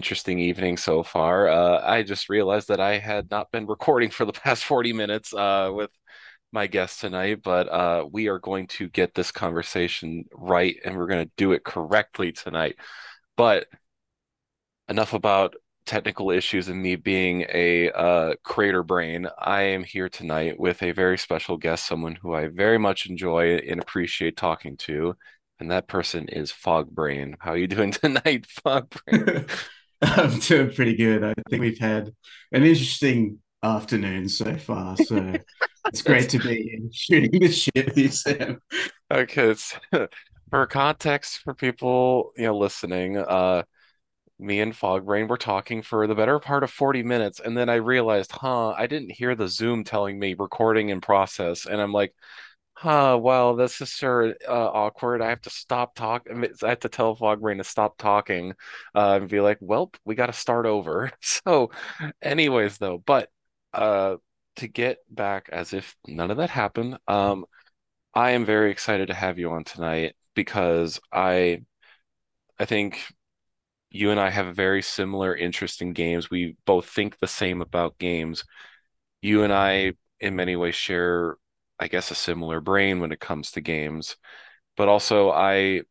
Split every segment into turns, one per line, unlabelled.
interesting evening so far. Uh, I just realized that I had not been recording for the past 40 minutes uh, with my guest tonight, but uh, we are going to get this conversation right and we're going to do it correctly tonight. But enough about technical issues and me being a uh, creator brain. I am here tonight with a very special guest, someone who I very much enjoy and appreciate talking to and that person is Fog Brain. How are you doing tonight, Fog Brain?
I'm doing pretty good. I think we've had an interesting afternoon so far. So it's great to be shooting the shit with Sam.
Okay, for context for people you know listening, uh, me and Fogbrain were talking for the better part of 40 minutes, and then I realized, huh, I didn't hear the Zoom telling me recording in process, and I'm like, huh, well, this is sure uh, awkward. I have to stop talking. I have to tell Fogbrain to stop talking uh, and be like, well, we got to start over. So, anyways, though, but uh, to get back as if none of that happened, um, I am very excited to have you on tonight because I, I think you and I have a very similar interest in games. We both think the same about games. You and I, in many ways, share I guess, a similar brain when it comes to games. But also, I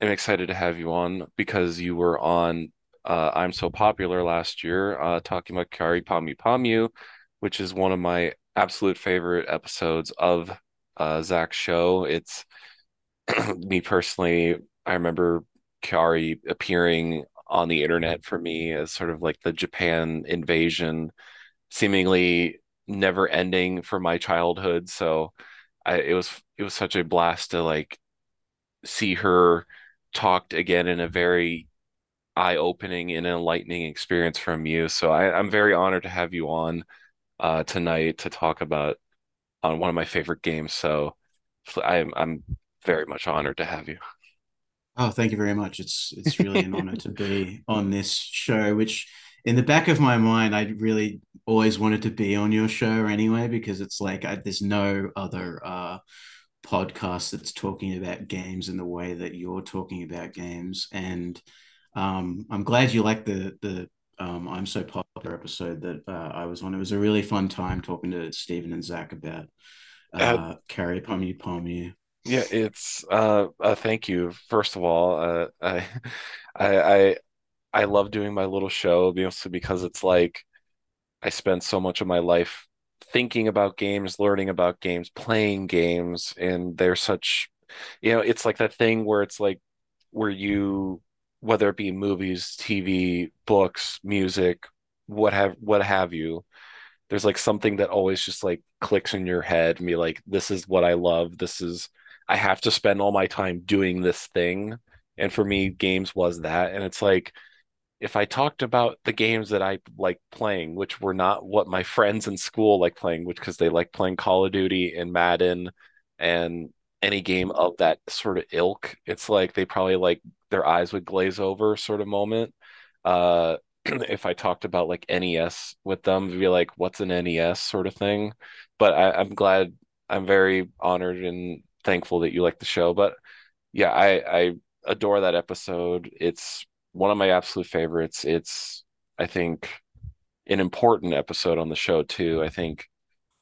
am excited to have you on because you were on uh, I'm So Popular last year, uh, talking about Kyary Pamyu Pamyu, which is one of my absolute favorite episodes of uh, Zach's show. It's me personally, I remember Kyary appearing on the internet for me as sort of like the Japan invasion, seemingly never ending for my childhood. So I, it was it was such a blast to like see her talked again in a very eye-opening and enlightening experience from you. So I, I'm very honored to have you on uh, tonight to talk about on one of my favorite games. So I'm I'm very much honored to have you.
Oh, thank you very much. It's it's really an honor to be on this show, which in the back of my mind, I really always wanted to be on your show anyway because it's like I, there's no other uh, podcast that's talking about games in the way that you're talking about games, and um, I'm glad you like the the um, I'm so popular episode that uh, I was on. It was a really fun time talking to Stephen and Zach about uh, uh Kyary Pamyu Pamyu.
Yeah, it's uh, uh, thank you. First of all, uh, I, I, I I love doing my little show because it's like I spent so much of my life thinking about games, learning about games, playing games, and they're such, you know, it's like that thing where it's like where you, whether it be movies, TV, books, music, what have what have you, there's like something that always just like clicks in your head and be like, this is what I love. This is I have to spend all my time doing this thing. And for me, games was that. And it's like if I talked about the games that I like playing, which were not what my friends in school like playing, which because they like playing Call of Duty and Madden and any game of that sort of ilk, it's like they probably like their eyes would glaze over sort of moment. Uh, if I talked about like NES with them, be like, what's an NES sort of thing. But I, I'm glad, I'm very honored and thankful that you like the show. But yeah, I, I adore that episode. It's one of my absolute favorites. It's, I think, an important episode on the show too. I think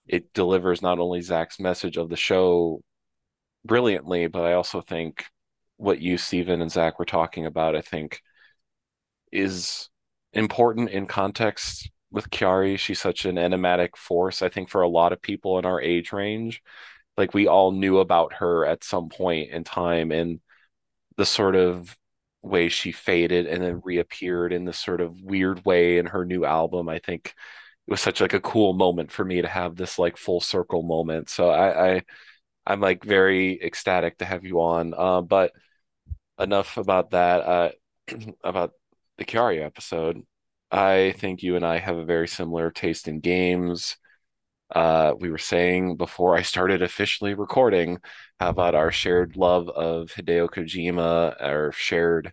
it delivers not only Zach's message of the show brilliantly, but I also think what you, Stephen, and Zach were talking about, I think, is important in context with Kyary. She's such an enigmatic force, I think, for a lot of people in our age range. Like we all knew about her at some point in time and the sort of way she faded and then reappeared in this sort of weird way in her new album. I think it was such like a cool moment for me to have this like full circle moment. So I, I I'm like very ecstatic to have you on. Uh, but enough about that. Uh, about the Kyary episode. I think you and I have a very similar taste in games. Uh, we were saying before I started officially recording how about our shared love of Hideo Kojima, our shared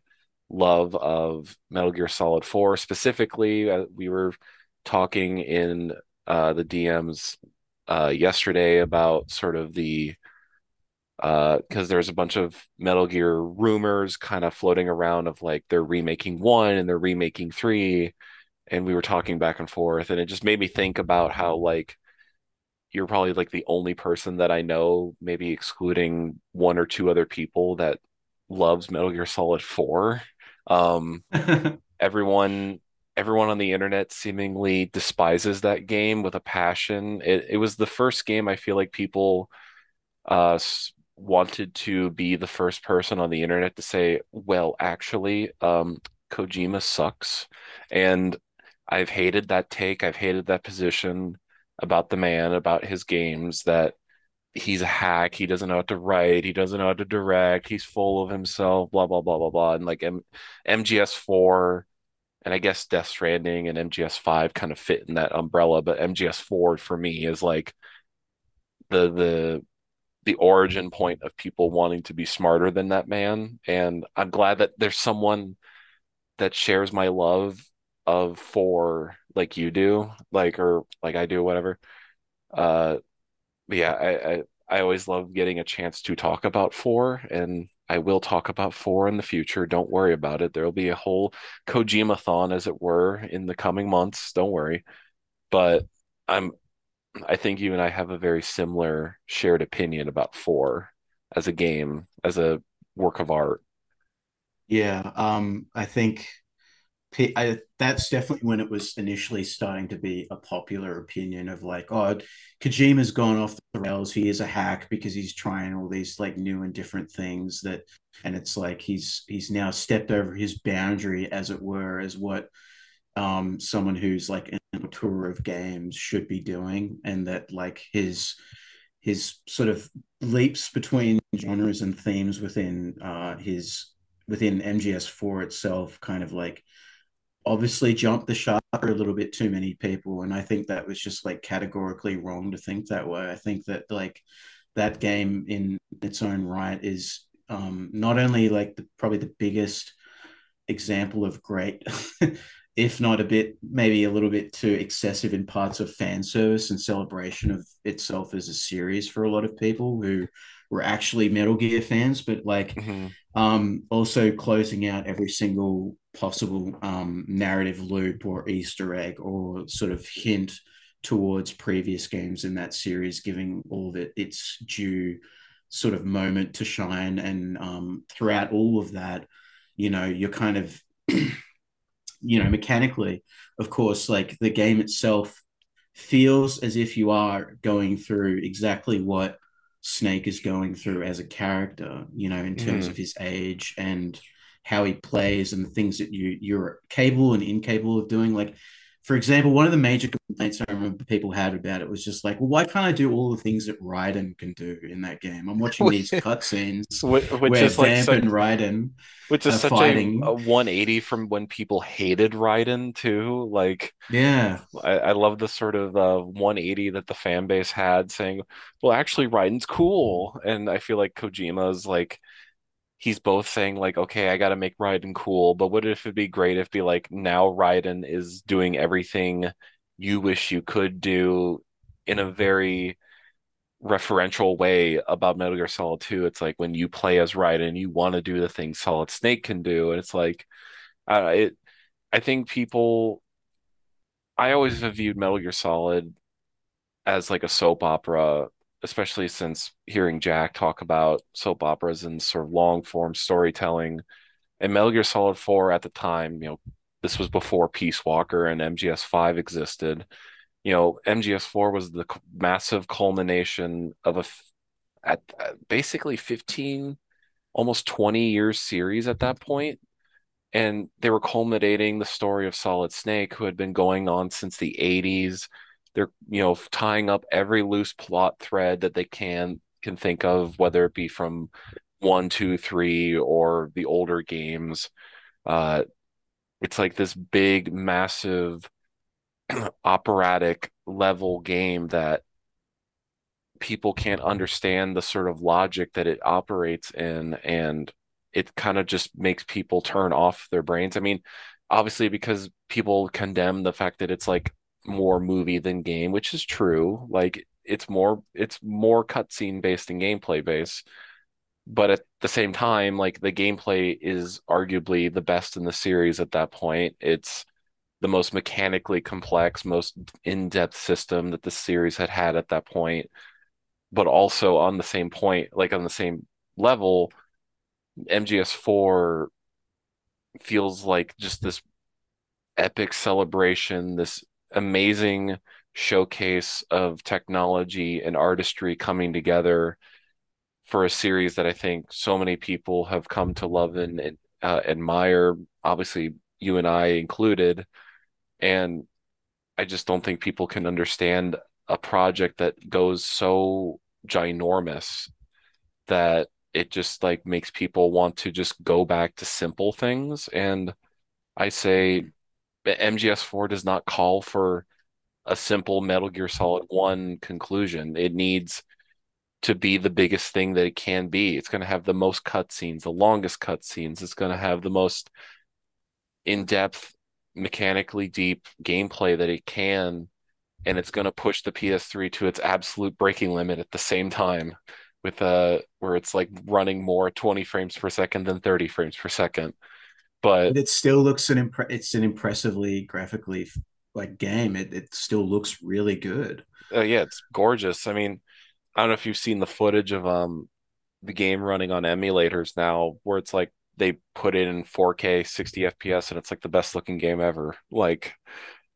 love of Metal Gear Solid 4 specifically. Uh, we were talking in uh, the DMs uh, yesterday about sort of the uh because there's a bunch of Metal Gear rumors kind of floating around of like they're remaking one and they're remaking three and we were talking back and forth and it just made me think about how like you're probably like the only person that I know, maybe excluding one or two other people that loves Metal Gear Solid 4. Um, everyone everyone on the internet seemingly despises that game with a passion. It it was the first game I feel like people uh wanted to be the first person on the internet to say, well, actually, um, Kojima sucks. And I've hated that take. I've hated that position about the man, about his games, that he's a hack. He doesn't know how to write. He doesn't know how to direct. He's full of himself, blah, blah, blah, blah, blah. And like M- MGS4 and I guess Death Stranding and MGS5 kind of fit in that umbrella, but MGS4 for me is like the the the origin point of people wanting to be smarter than that man. And I'm glad that there's someone that shares my love of four like you do, like or like I do, whatever. Uh, yeah, I, I I always love getting a chance to talk about four, and I will talk about four in the future. Don't worry about it. There'll be a whole Kojima-thon, as it were, in the coming months. Don't worry. But I'm I think you and I have a very similar shared opinion about four as a game, as a work of art.
Yeah, um, I think I, that's definitely when it was initially starting to be a popular opinion of like, oh, Kojima's gone off the rails. He is a hack because he's trying all these like new and different things that, and it's like he's he's now stepped over his boundary, as it were, as what um someone who's like in a tour of games should be doing, and that like his his sort of leaps between genres and themes within uh his within MGS4 itself kind of like obviously jumped the shark for a little bit too many people and i think that was just like categorically wrong to think that way. I think that like that game in its own right is um, not only like the, probably the biggest example of great if not a bit maybe a little bit too excessive in parts of fan service and celebration of itself as a series for a lot of people who were actually metal gear fans but like
mm-hmm.
um, also closing out every single possible um, narrative loop or Easter egg or sort of hint towards previous games in that series, giving all of it its due sort of moment to shine. And um, throughout all of that, you know, you're kind of, you know, mechanically, of course, like the game itself feels as if you are going through exactly what Snake is going through as a character, you know, in terms mm. of his age and how he plays and the things that you you're capable and incapable of doing. Like, for example, one of the major complaints I remember people had about it was just like, well, why can't I do all the things that Raiden can do in that game? I'm watching these cutscenes
which, which where is
Vamp like and Raiden,
which is such fighting. A, a 180 from when people hated Raiden too. Like,
yeah,
I, I love the sort of uh, 180 that the fan base had, saying, well, actually, Raiden's cool, and I feel like Kojima's like he's both saying like, okay, I got to make Raiden cool, but what if it'd be great if be like now Raiden is doing everything you wish you could do in a very referential way about Metal Gear Solid 2. It's like when you play as Raiden, you want to do the things Solid Snake can do, and it's like, uh, it. I think people. I always have viewed Metal Gear Solid as like a soap opera especially since hearing Jack talk about soap operas and sort of long form storytelling. And Metal Gear Solid 4 at the time, you know, this was before Peace Walker and MGS5 existed. You know, MGS4 was the massive culmination of a at, at basically 15 almost 20 years series at that point and they were culminating the story of Solid Snake who had been going on since the 80s they're you know tying up every loose plot thread that they can can think of whether it be from one two three or the older games. Uh it's like this big massive operatic level game that people can't understand the sort of logic that it operates in and it kind of just makes people turn off their brains. I mean obviously because people condemn the fact that it's like more movie than game, which is true. Like it's more it's more cutscene based and gameplay based. but at the same time, like the gameplay is arguably the best in the series at that point. It's the most mechanically complex, most in-depth system that the series had had at that point, but also on the same point, like on the same level, MGS4 feels like just this epic celebration, this amazing showcase of technology and artistry coming together for a series that I think so many people have come to love and, uh, admire, obviously you and I included. And I just don't think people can understand a project that goes so ginormous that it just like makes people want to just go back to simple things. And I say MGS4 does not call for a simple Metal Gear Solid 1 conclusion. It needs to be the biggest thing that it can be. It's going to have the most cutscenes, the longest cutscenes. It's going to have the most in-depth, mechanically deep gameplay that it can, and it's going to push the PS3 to its absolute breaking limit at the same time, with uh where it's like running more 20 frames per second than 30 frames per second. But
it still looks an impre- it's an impressively graphically like game. It it still looks really good.
Uh, yeah, it's gorgeous. I mean, I don't know if you've seen the footage of um the game running on emulators now, where it's like they put it in 4K 60 FPS and it's like the best looking game ever. Like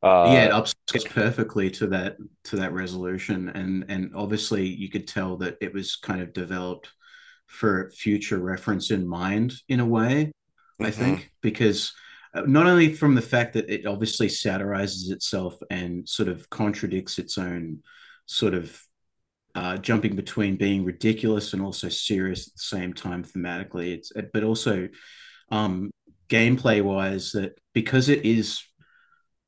uh yeah, it upscales perfectly to that to that resolution and and obviously you could tell that it was kind of developed for future reference in mind in a way, mm-hmm. I think, because uh, not only from the fact that it obviously satirizes itself and sort of contradicts its own sort of uh, jumping between being ridiculous and also serious at the same time thematically. It's but also um, gameplay wise that because it is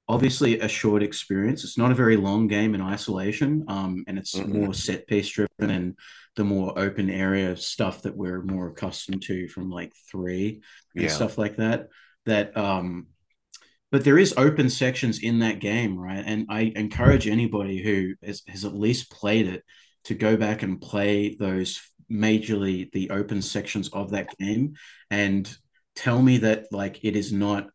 obviously a short experience. It's not a very long game in isolation, um, and it's mm-hmm. more set piece driven and the more open area stuff that we're more accustomed to from like three and yeah. stuff like that. That um, but there is open sections in that game, right? And I encourage anybody who has, has at least played it to go back and play those majorly the open sections of that game and tell me that like it is not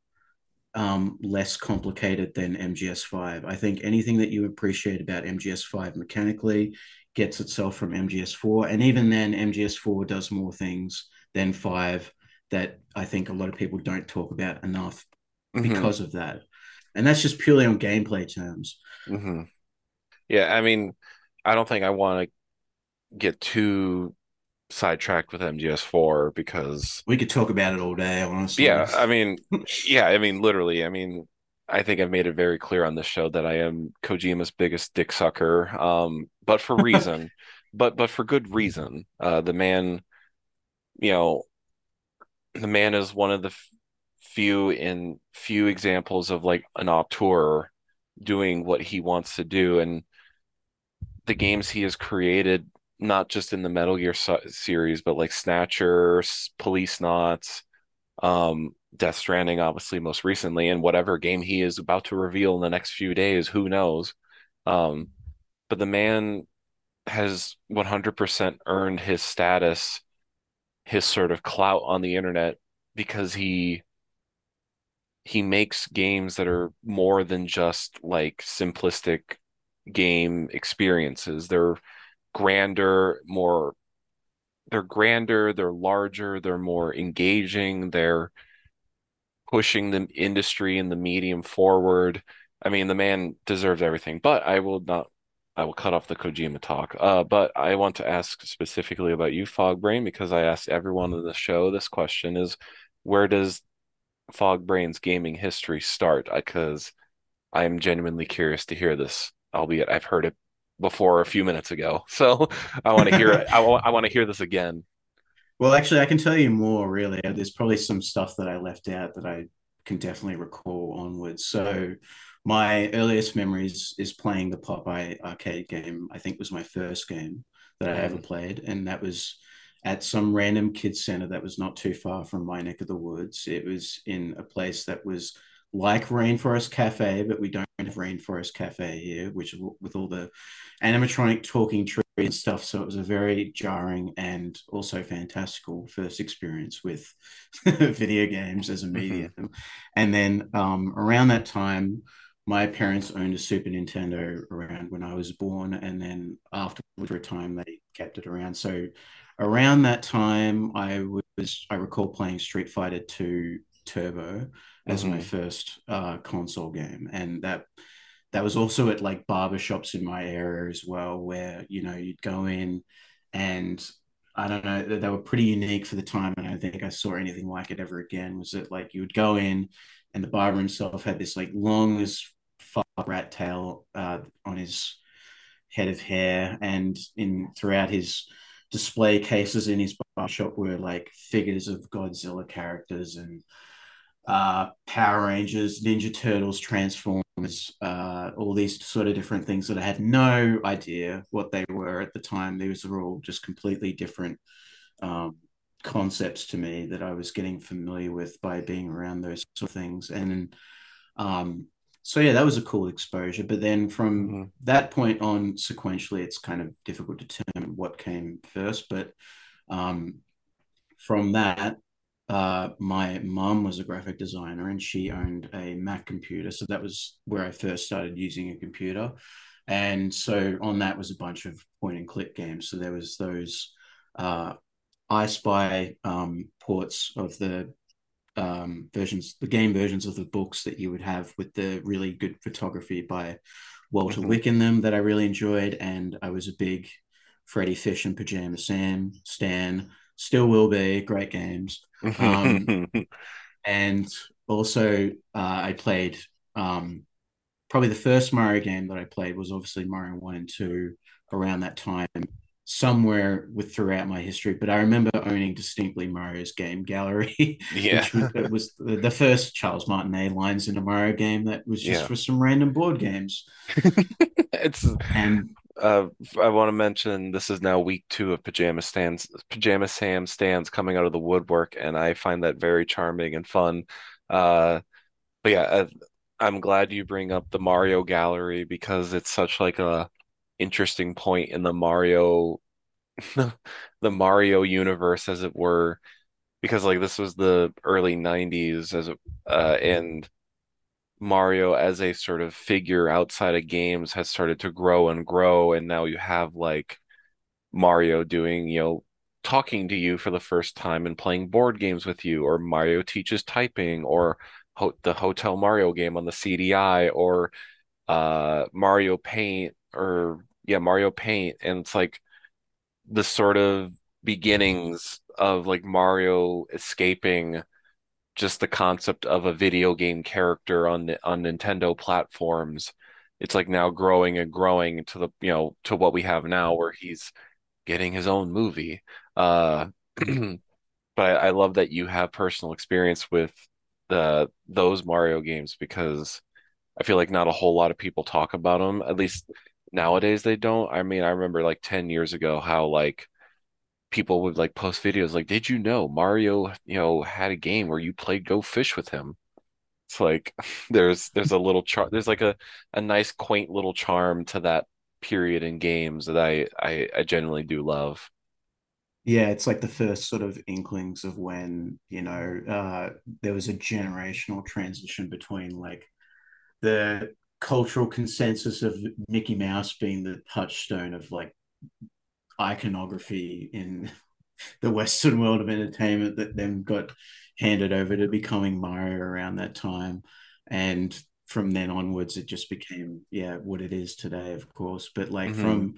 um, less complicated than MGS5. I think anything that you appreciate about MGS5 mechanically gets itself from MGS4. And even then, MGS4 does more things than 5 that I think a lot of people don't talk about enough mm-hmm. because of that. And that's just purely on gameplay terms.
Mm-hmm. Yeah, I mean, I don't think I want to get too sidetracked with MGS4 because
we could talk about it all day, honestly.
Yeah, I mean, yeah, I mean, literally, I mean, I think I've made it very clear on this show that I am Kojima's biggest dick sucker, um, but for reason, but but for good reason. Uh, the man, you know, the man is one of the f- few in few examples of like an auteur doing what he wants to do, and the games he has created, not just in the Metal Gear series, but like Snatcher, Policenauts, um, Death Stranding, obviously most recently, and whatever game he is about to reveal in the next few days, who knows? Um, but the man has 100% earned his status, his sort of clout on the internet because he he makes games that are more than just like simplistic game experiences. They're grander, more they're grander, they're larger, they're more engaging, they're pushing the industry and the medium forward. I mean, the man deserves everything, but I will not I will cut off the Kojima talk. Uh, but I want to ask specifically about you, Fogbrain, because I asked everyone on the show this question is where does Fogbrain's gaming history start? Because I am genuinely curious to hear this albeit I've heard it before a few minutes ago. So I want to hear it. I, I want to hear this again.
Well, actually, I can tell you more. Really, there's probably some stuff that I left out that I can definitely recall onwards. So my earliest memories is playing the Popeye arcade game. I think was my first game that I mm. ever played, and that was at some random kids center that was not too far from my neck of the woods. It was in a place that was like Rainforest Cafe, but we don't have Rainforest Cafe here, which with all the animatronic talking tree and stuff. So it was a very jarring and also fantastical first experience with video games as a mm-hmm. medium. Mm-hmm. And then um, around that time, my parents owned a Super Nintendo around when I was born, and then after a time they kept it around. So around that time, I was I recall playing Street Fighter Two Turbo as mm-hmm. my first uh, console game, and that that was also at like barbershops in my area as well, where you know you'd go in and I don't know, they were pretty unique for the time. And I don't think I saw anything like it ever again. Was it like you would go in and the barber himself had this like long as rat tail uh, on his head of hair, and in throughout his display cases in his bar shop were like figures of Godzilla characters and uh, Power Rangers, Ninja Turtles, Transformers, uh, all these sort of different things that I had no idea what they were at the time. These were all just completely different um, concepts to me that I was getting familiar with by being around those sort of things. And um, so yeah, that was a cool exposure. But then from mm-hmm. that point on, sequentially, it's kind of difficult to determine what came first. But um, from that, uh, my mom was a graphic designer and she owned a Mac computer, so that was where I first started using a computer. And so on that was a bunch of point and click games. So there was those uh, I Spy um, ports of the um, versions, the game versions of the books that you would have with the really good photography by Walter mm-hmm. Wick in them that I really enjoyed. And I was a big Freddy Fish and Pajama Sam Stan, still will be great games. Um, and also, uh, I played um, probably the first Mario game that I played was obviously Mario 1 and 2 around that time somewhere with throughout my history, but I remember owning distinctly Mario's game gallery.
Yeah,
which was, was, the first Charles Martinet lines in a Mario game that was just yeah. for some random board games.
it's and uh, I want to mention this is now week two of Pajama Stands, Pajama Sam stands coming out of the woodwork, and I find that very charming and fun. Uh, but yeah, uh, I'm glad you bring up the Mario gallery because it's such like a interesting point in the Mario the Mario universe as it were because like this was the early 90s as uh, and Mario as a sort of figure outside of games has started to grow and grow and now you have like Mario doing you know talking to you for the first time and playing board games with you or Mario teaches typing or ho- the Hotel Mario game on the CDI or uh Mario Paint or yeah, Mario Paint, and it's like the sort of beginnings of like Mario escaping just the concept of a video game character on the, on Nintendo platforms. It's like now growing and growing to the you know to what we have now, where he's getting his own movie. Uh, but I love that you have personal experience with the those Mario games because I feel like not a whole lot of people talk about them. At least nowadays they don't. I mean, I remember like 10 years ago how like people would like post videos like, did you know Mario, you know, had a game where you played Go Fish with him? It's like there's there's a little char there's like a, a nice quaint little charm to that period in games that I, I I genuinely do love.
Yeah, it's like the first sort of inklings of when, you know, uh, there was a generational transition between like the cultural consensus of Mickey Mouse being the touchstone of like iconography in the Western world of entertainment that then got handed over to becoming Mario around that time. And from then onwards, it just became, yeah, what it is today, of course. But like mm-hmm. from,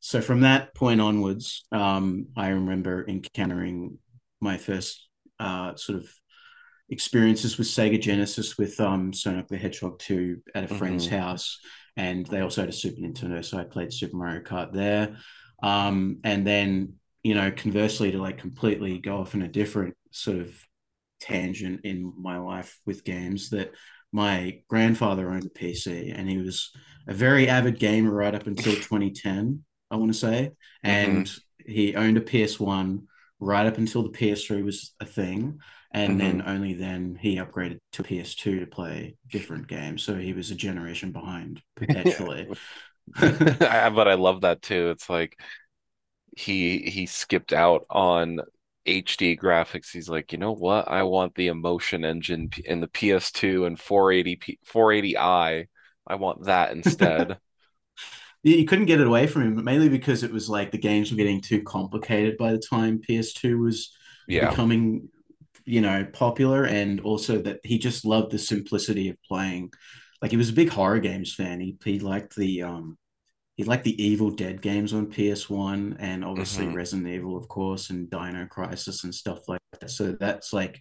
so from that point onwards, um, I remember encountering my first uh, sort of experiences with Sega Genesis with um, Sonic the Hedgehog 2 at a mm-hmm. friend's house. And they also had a Super Nintendo. So I played Super Mario Kart there. Um, and then, you know, conversely, to like completely go off in a different sort of tangent in my life with games, that my grandfather owned a PC and he was a very avid gamer right up until 2010, I want to say. And mm-hmm. he owned a PS1 right up until the PS3 was a thing and then
hmm
only then he upgraded to PS2 to play different games. So he was a generation behind perpetually.
But I love that too. It's like he he skipped out on HD graphics. He's like, you know what? I want the emotion engine in the PS2 and 480p 480i. I want that instead.
you couldn't get it away from him, mainly because it was like the games were getting too complicated by the time PS2 was
Yeah.
becoming, you know, popular, and also that he just loved the simplicity of playing. Like he was a big horror games fan. He he liked the um he liked the Evil Dead games on PS1 and obviously
hmm
Resident Evil, of course, and Dino Crisis and stuff like that. So that's like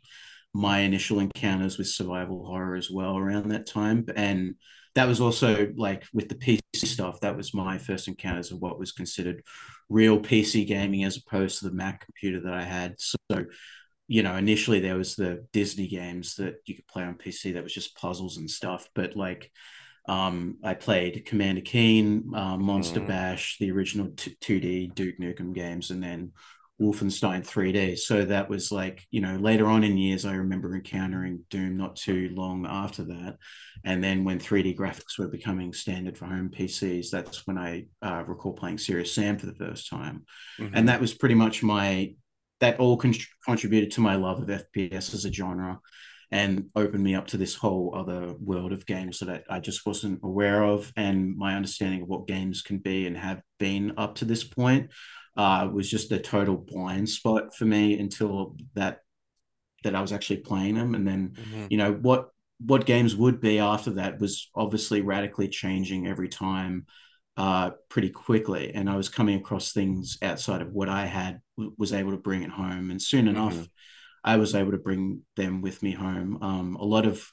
my initial encounters with survival horror as well around that time. And that was also like with the PC stuff, that was my first encounters of what was considered real PC gaming as opposed to the Mac computer that I had. So, you know, initially there was the Disney games that you could play on PC that was just puzzles and stuff. But like um, I played Commander Keen, uh, Monster
hmm
Bash, the original t- 2D Duke Nukem games, and then Wolfenstein 3D. So that was like, you know, later on in years, I remember encountering Doom not too long after that. And then when 3D graphics were becoming standard for home PCs, that's when I uh, recall playing Serious Sam for the first time. And
hmm
that was pretty much my, that all con- contributed to my love of FPS as a genre and opened me up to this whole other world of games that I, just wasn't aware of. And my understanding of what games can be and have been up to this point uh, was just a total blind spot for me until that that I was actually playing them. And then,
hmm
you know, what what games would be after that was obviously radically changing every time uh, pretty quickly. And I was coming across things outside of what I had, was able to bring it home. And soon
hmm
enough, I was able to bring them with me home. Um, a lot of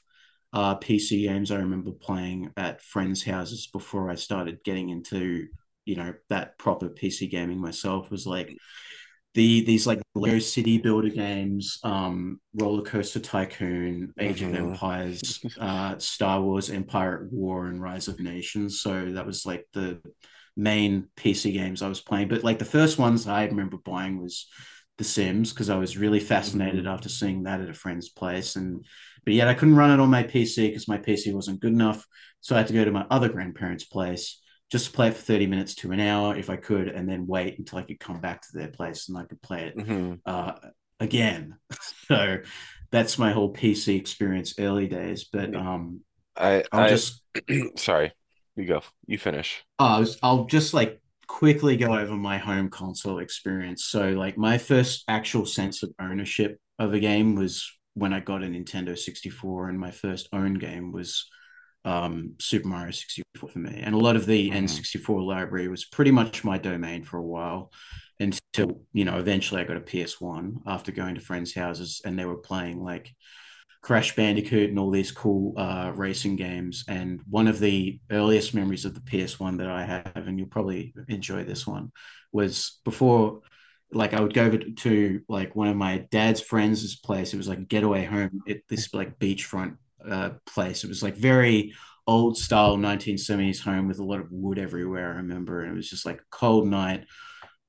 uh, PC games I remember playing at friends' houses before I started getting into, you know, that proper PC gaming myself was like the these like Lego City Builder games, um, Roller Coaster Tycoon, Age of
hmm
Empires, uh, Star Wars, Empire at War, and Rise of Nations. So that was like the main PC games I was playing. But like the first ones I remember buying was The Sims because I was really fascinated
hmm
after seeing that at a friend's place. And but yet I couldn't run it on my PC because my PC wasn't good enough. So I had to go to my other grandparents' place just to play it for 30 minutes to an hour if I could, and then wait until I could come back to their place and I could play it
hmm
uh, again. so that's my whole PC experience early days. But um,
I
I'll
I
just
sorry. You go. You finish.
uh, I'll just like quickly go over my home console experience. So like my first actual sense of ownership of a game was when I got a Nintendo 64, and my first own game was um, Super Mario 64 for me. And a lot of the
hmm
N64 library was pretty much my domain for a while until, you know, eventually I got a PS1 after going to friends' houses and they were playing like Crash Bandicoot and all these cool uh, racing games. And one of the earliest memories of the PS1 that I have, and you'll probably enjoy this one, was before like I would go to like one of my dad's friends' place. It was like a getaway home at this like beachfront uh, place. It was like very old style 1970s home with a lot of wood everywhere. I remember, and it was just like a cold night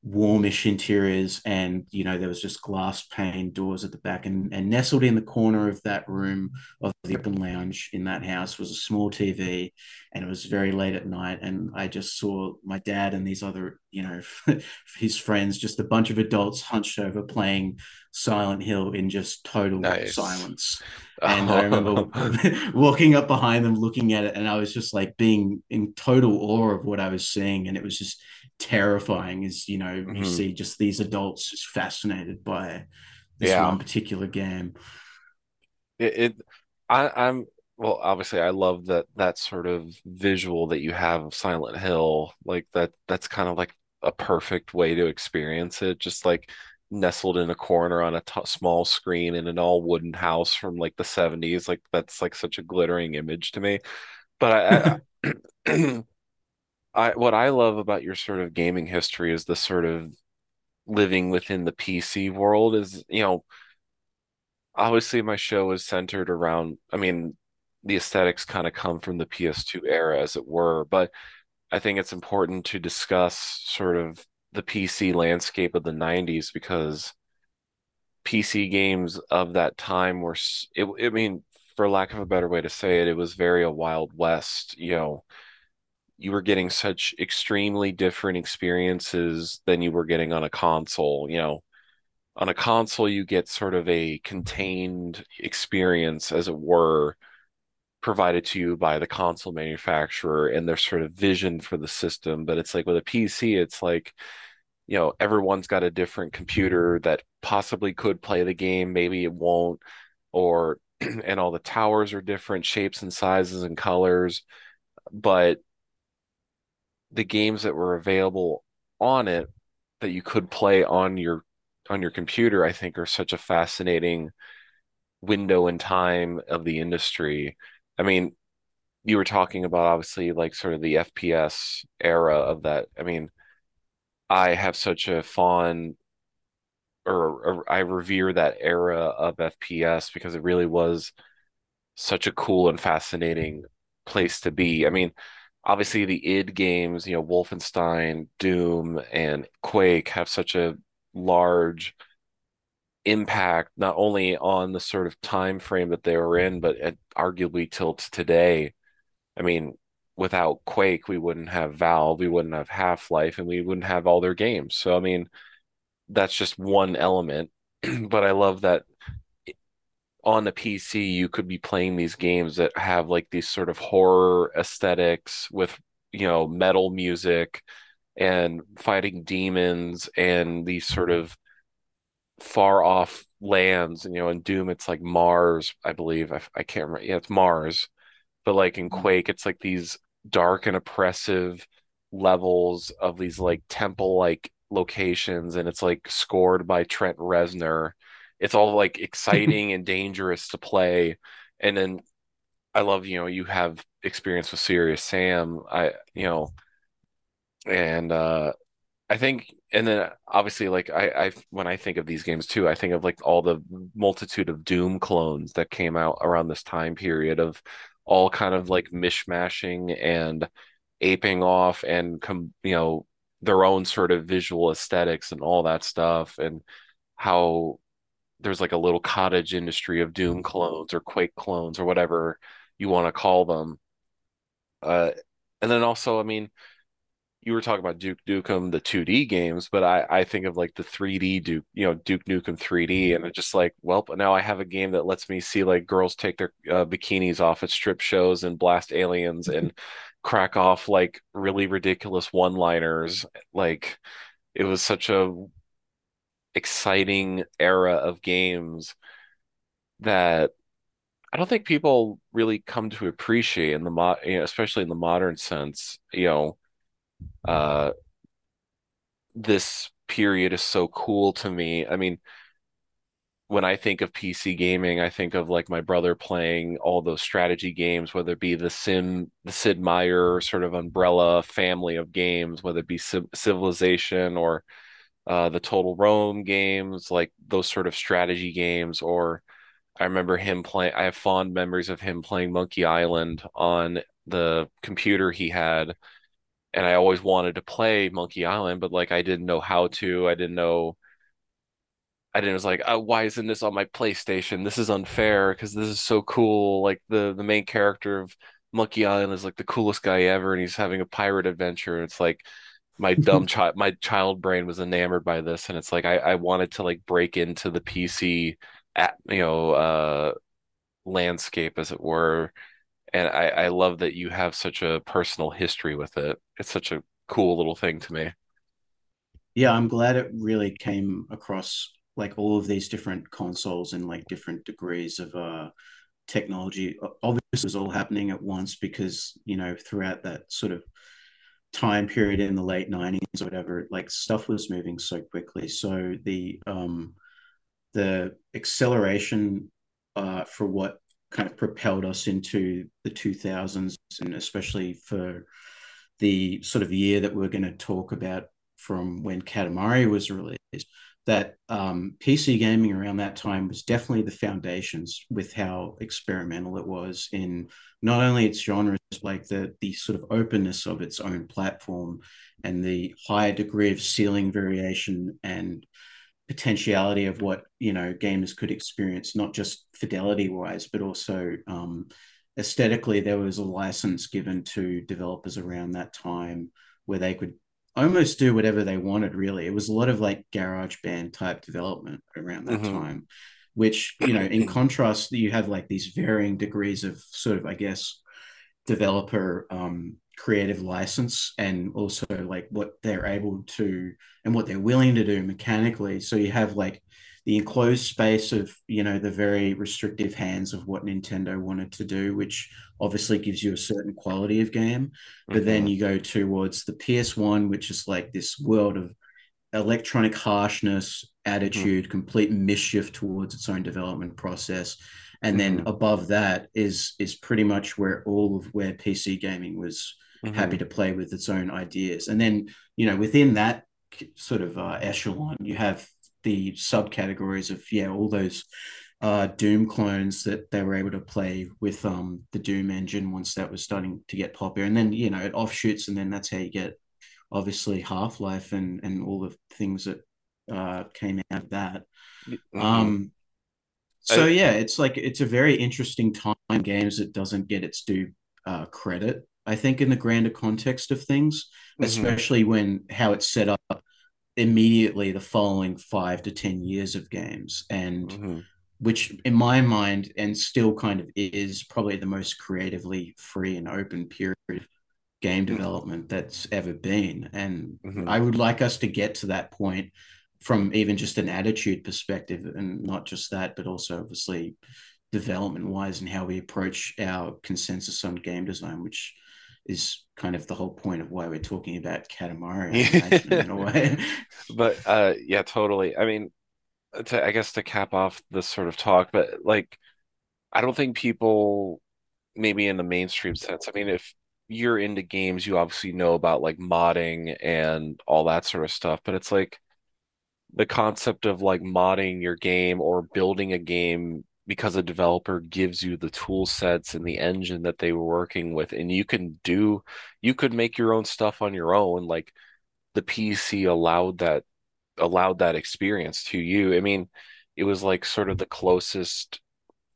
warmish interiors and you know there was just glass pane doors at the back and, and nestled in the corner of that room of the open lounge in that house was a small tv and it was very late at night and i just saw my dad and these other you know his friends just a bunch of adults hunched over playing silent hill in just total
Nice.
silence and i remember
Oh.
walking up behind them looking at it and i was just like being in total awe of what i was seeing and it was just terrifying is you know you
hmm
see just these adults just fascinated by this
Yeah.
one particular game
It, it I, I'm well, obviously I love that that sort of visual that you have of Silent Hill. Like that that's kind of like a perfect way to experience it. Just like nestled in a corner on a t small screen in an all wooden house from like the 70s. Like that's like such a glittering image to me. But I, I, I what I love about your sort of gaming history is the sort of living within the PC world is, you know, obviously my show is centered around, I mean, the aesthetics kind of come from the PS2 era, as it were, but I think it's important to discuss sort of the PC landscape of the 90s because PC games of that time were it, I mean for lack of a better way to say it it was very a wild west you know you were getting such extremely different experiences than you were getting on a console you know? On a console you get sort of a contained experience as it were provided to you by the console manufacturer and their sort of vision for the system. But it's like with a PC it's like you know everyone's got a different computer that possibly could play the game maybe it won't or and all the towers are different shapes and sizes and colors. But the games that were available on it that you could play on your on your computer I think are such a fascinating window in time of the industry I mean you were talking about obviously like sort of the FPS era of that I mean I have such a fond or, or, I revere that era of FPS because it really was such a cool and fascinating place to be. I mean, obviously the id games, you know, Wolfenstein, Doom, and Quake have such a large impact not only on the sort of time frame that they were in, but arguably till today. I mean, without Quake, we wouldn't have Valve, we wouldn't have Half-Life, and we wouldn't have all their games. So, I mean, that's just one element. but I love that on the PC, you could be playing these games that have like these sort of horror aesthetics with, you know, metal music and fighting demons and these sort of far off lands. And, you know, in Doom, it's like Mars, I believe. I, I can't remember. Yeah, it's Mars. But like in mm-hmm. Quake, it's like these dark and oppressive levels of these like temple like locations and it's like scored by Trent Reznor. It's all like exciting and dangerous to play. And then I love, you know, you have experience with Serious Sam. I, you know, and uh I think and then obviously like I I when I think of these games too, I think of like all the multitude of Doom clones that came out around this time period of all kind of like mishmashing and aping off and come you know their own sort of visual aesthetics and all that stuff and how there's like a little cottage industry of doom clones or quake clones or whatever you want to call them uh and then also i mean you were talking about Duke Nukem, the 2D games, but I, I think of like the 3D Duke, you know, Duke Nukem 3D, and it's just like, well, now I have a game that lets me see like girls take their uh, bikinis off at strip shows and blast aliens and crack off like really ridiculous one-liners. Like it was such a exciting era of games that I don't think people really come to appreciate in the mo- you know, especially in the modern sense. You know uh, this period is so cool to me. I mean, when I think of PC gaming, I think of like my brother playing all those strategy games, whether it be the Sim, the Sid Meier sort of umbrella family of games, whether it be Civilization or uh, the Total Rome games, like those sort of strategy games. Or I remember him playing, I have fond memories of him playing Monkey Island on the computer he had and I always wanted to play Monkey Island, but like I didn't know how to. I didn't know. I didn't was like, oh, why isn't this on my PlayStation? This is unfair because this is so cool. Like the the main character of Monkey Island is like the coolest guy ever, and he's having a pirate adventure. And it's like my dumb child, my child brain was enamored by this, and it's like I I wanted to like break into the PC at you know uh landscape as it were and I, I love that you have such a personal history with it. It's such a cool little thing to me.
Yeah, I'm glad it really came across like all of these different consoles and like different degrees of uh technology. Obviously, it was all happening at once because you know throughout that sort of time period in the late 90s or whatever like stuff was moving so quickly so the um the acceleration uh for what kind of propelled us into the 2000s, and especially for the sort of year that we're going to talk about from when Katamari was released. That um, PC gaming around that time was definitely the foundations with how experimental it was in not only its genres, like the the sort of openness of its own platform and the higher degree of ceiling variation and potentiality of what you know gamers could experience, not just fidelity wise, but also um, aesthetically. There was a license given to developers around that time where they could almost do whatever they wanted. Really, it was a lot of like garage band type development around that mm-hmm. time. Which you know, in contrast, you have like these varying degrees of sort of, I guess, developer um, creative license and also like what they're able to and what they're willing to do mechanically. So you have like the enclosed space of you know the very restrictive hands of what Nintendo wanted to do, which obviously gives you a certain quality of game. But mm-hmm. then you go towards the PS1, which is like this world of electronic harshness, attitude, mm-hmm. complete mischief towards its own development process. And then mm-hmm. above that is is pretty much where all of where PC gaming was mm-hmm. happy to play with its own ideas. And then, you know, within that sort of uh, echelon, you have the subcategories of, yeah, all those uh, Doom clones that they were able to play with um, the Doom engine once that was starting to get popular. And then, you know, it offshoots, and then that's how you get obviously Half Life and, and all the things that uh, came out of that. Mm-hmm. Um, so yeah, it's like it's a very interesting time games that doesn't get its due uh, credit. I think, in the grander context of things, mm-hmm. especially when how it's set up immediately the following five to 10 years of games. And mm-hmm. which, in my mind, and still kind of is probably the most creatively free and open period of game mm-hmm. development that's ever been. And mm-hmm. I would like us to get to that point from even just an attitude perspective and not just that, but also obviously development wise and how we approach our consensus on game design, which is kind of the whole point of why we're talking about Katamari in a way.
But uh, yeah, totally. I mean, to, I guess to cap off this sort of talk, but like, I don't think people, maybe in the mainstream sense, I mean, if you're into games, you obviously know about like modding and all that sort of stuff, but it's like the concept of like modding your game or building a game because a developer gives you the tool sets and the engine that they were working with and you can do you could make your own stuff on your own like the PC allowed that allowed that experience to you. I mean it was like sort of the closest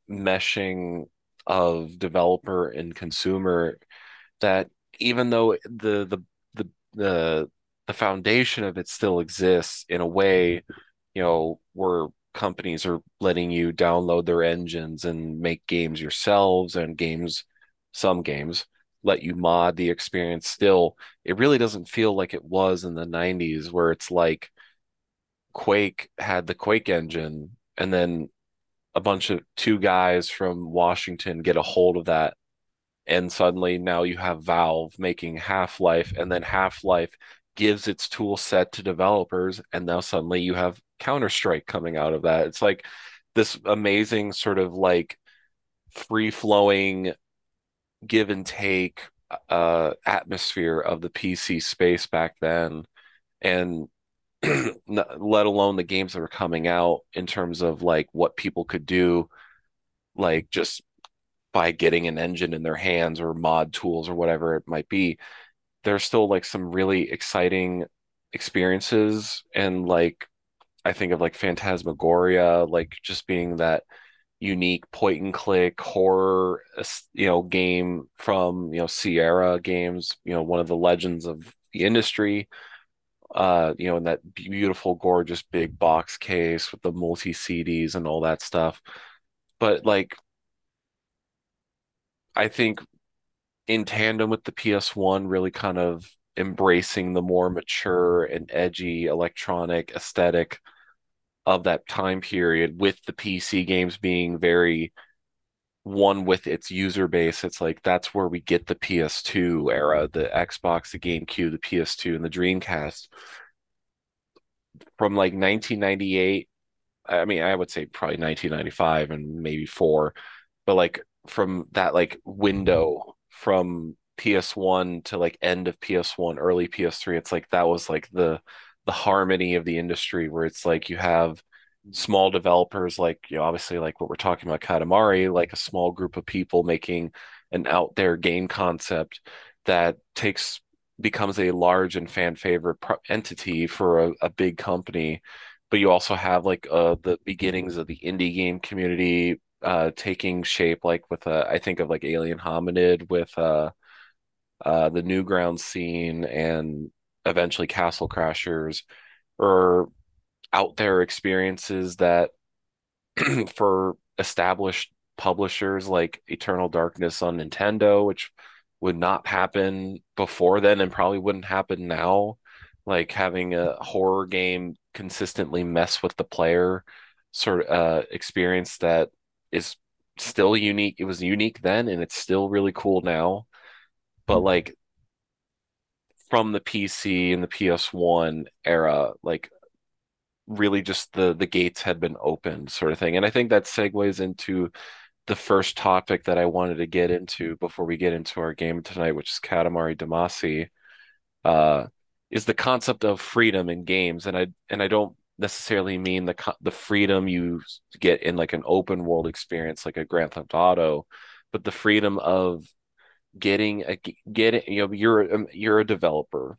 meshing of developer and consumer that even though the the the the, the foundation of it still exists in a way mm-hmm. you know where companies are letting you download their engines and make games yourselves and games some games let you mod the experience still. It really doesn't feel like it was in the 90s where it's like quake had the quake engine and then a bunch of two guys from washington get a hold of that and suddenly now you have valve making half-life and then half-life gives its tool set to developers and now suddenly you have Counter Strike coming out of that. It's like this amazing sort of like free flowing give and take uh, atmosphere of the PC space back then, and let alone the games that were coming out in terms of like what people could do, like just by getting an engine in their hands or mod tools or whatever it might be. There's still like some really exciting experiences and like I think of like Phantasmagoria, like just being that unique point and click horror, you know, game from, you know, Sierra games, you know, one of the legends of the industry. Uh, you know, in that beautiful, gorgeous big box case with the multi CDs and all that stuff. But like, I think in tandem with the PS1, really kind of embracing the more mature and edgy electronic aesthetic of that time period with the PC games being very one with its user base. It's like that's where we get the PS2 era, the Xbox, the GameCube, the PS2, and the Dreamcast. From like 1998, I mean, I would say probably 1995 and maybe four, but like from that like window from PS1 to like end of PS1, early PS3, it's like that was like the the harmony of the industry where it's like you have small developers like you know obviously like what we're talking about Katamari like a small group of people making an out there game concept that takes becomes a large and fan favorite pro- entity for a, a big company. But you also have like uh the beginnings of the indie game community uh taking shape like with uh I think of like Alien Hominid with uh uh the Newgrounds scene and eventually Castle Crashers or out there experiences that for established publishers like Eternal Darkness on Nintendo, which would not happen before then and probably wouldn't happen now. Like having a horror game consistently mess with the player sort of uh, experience that is still unique. It was unique then and it's still really cool now. But like from the PC and the PS1 era, like really just the the gates had been opened sort of thing. And I think that segues into the first topic that I wanted to get into before we get into our game tonight, which is Katamari Damacy, uh, is the concept of freedom in games. And I and I don't necessarily mean the the freedom you get in like an open world experience like a Grand Theft Auto, but the freedom of getting a getting you know you're um, you're a developer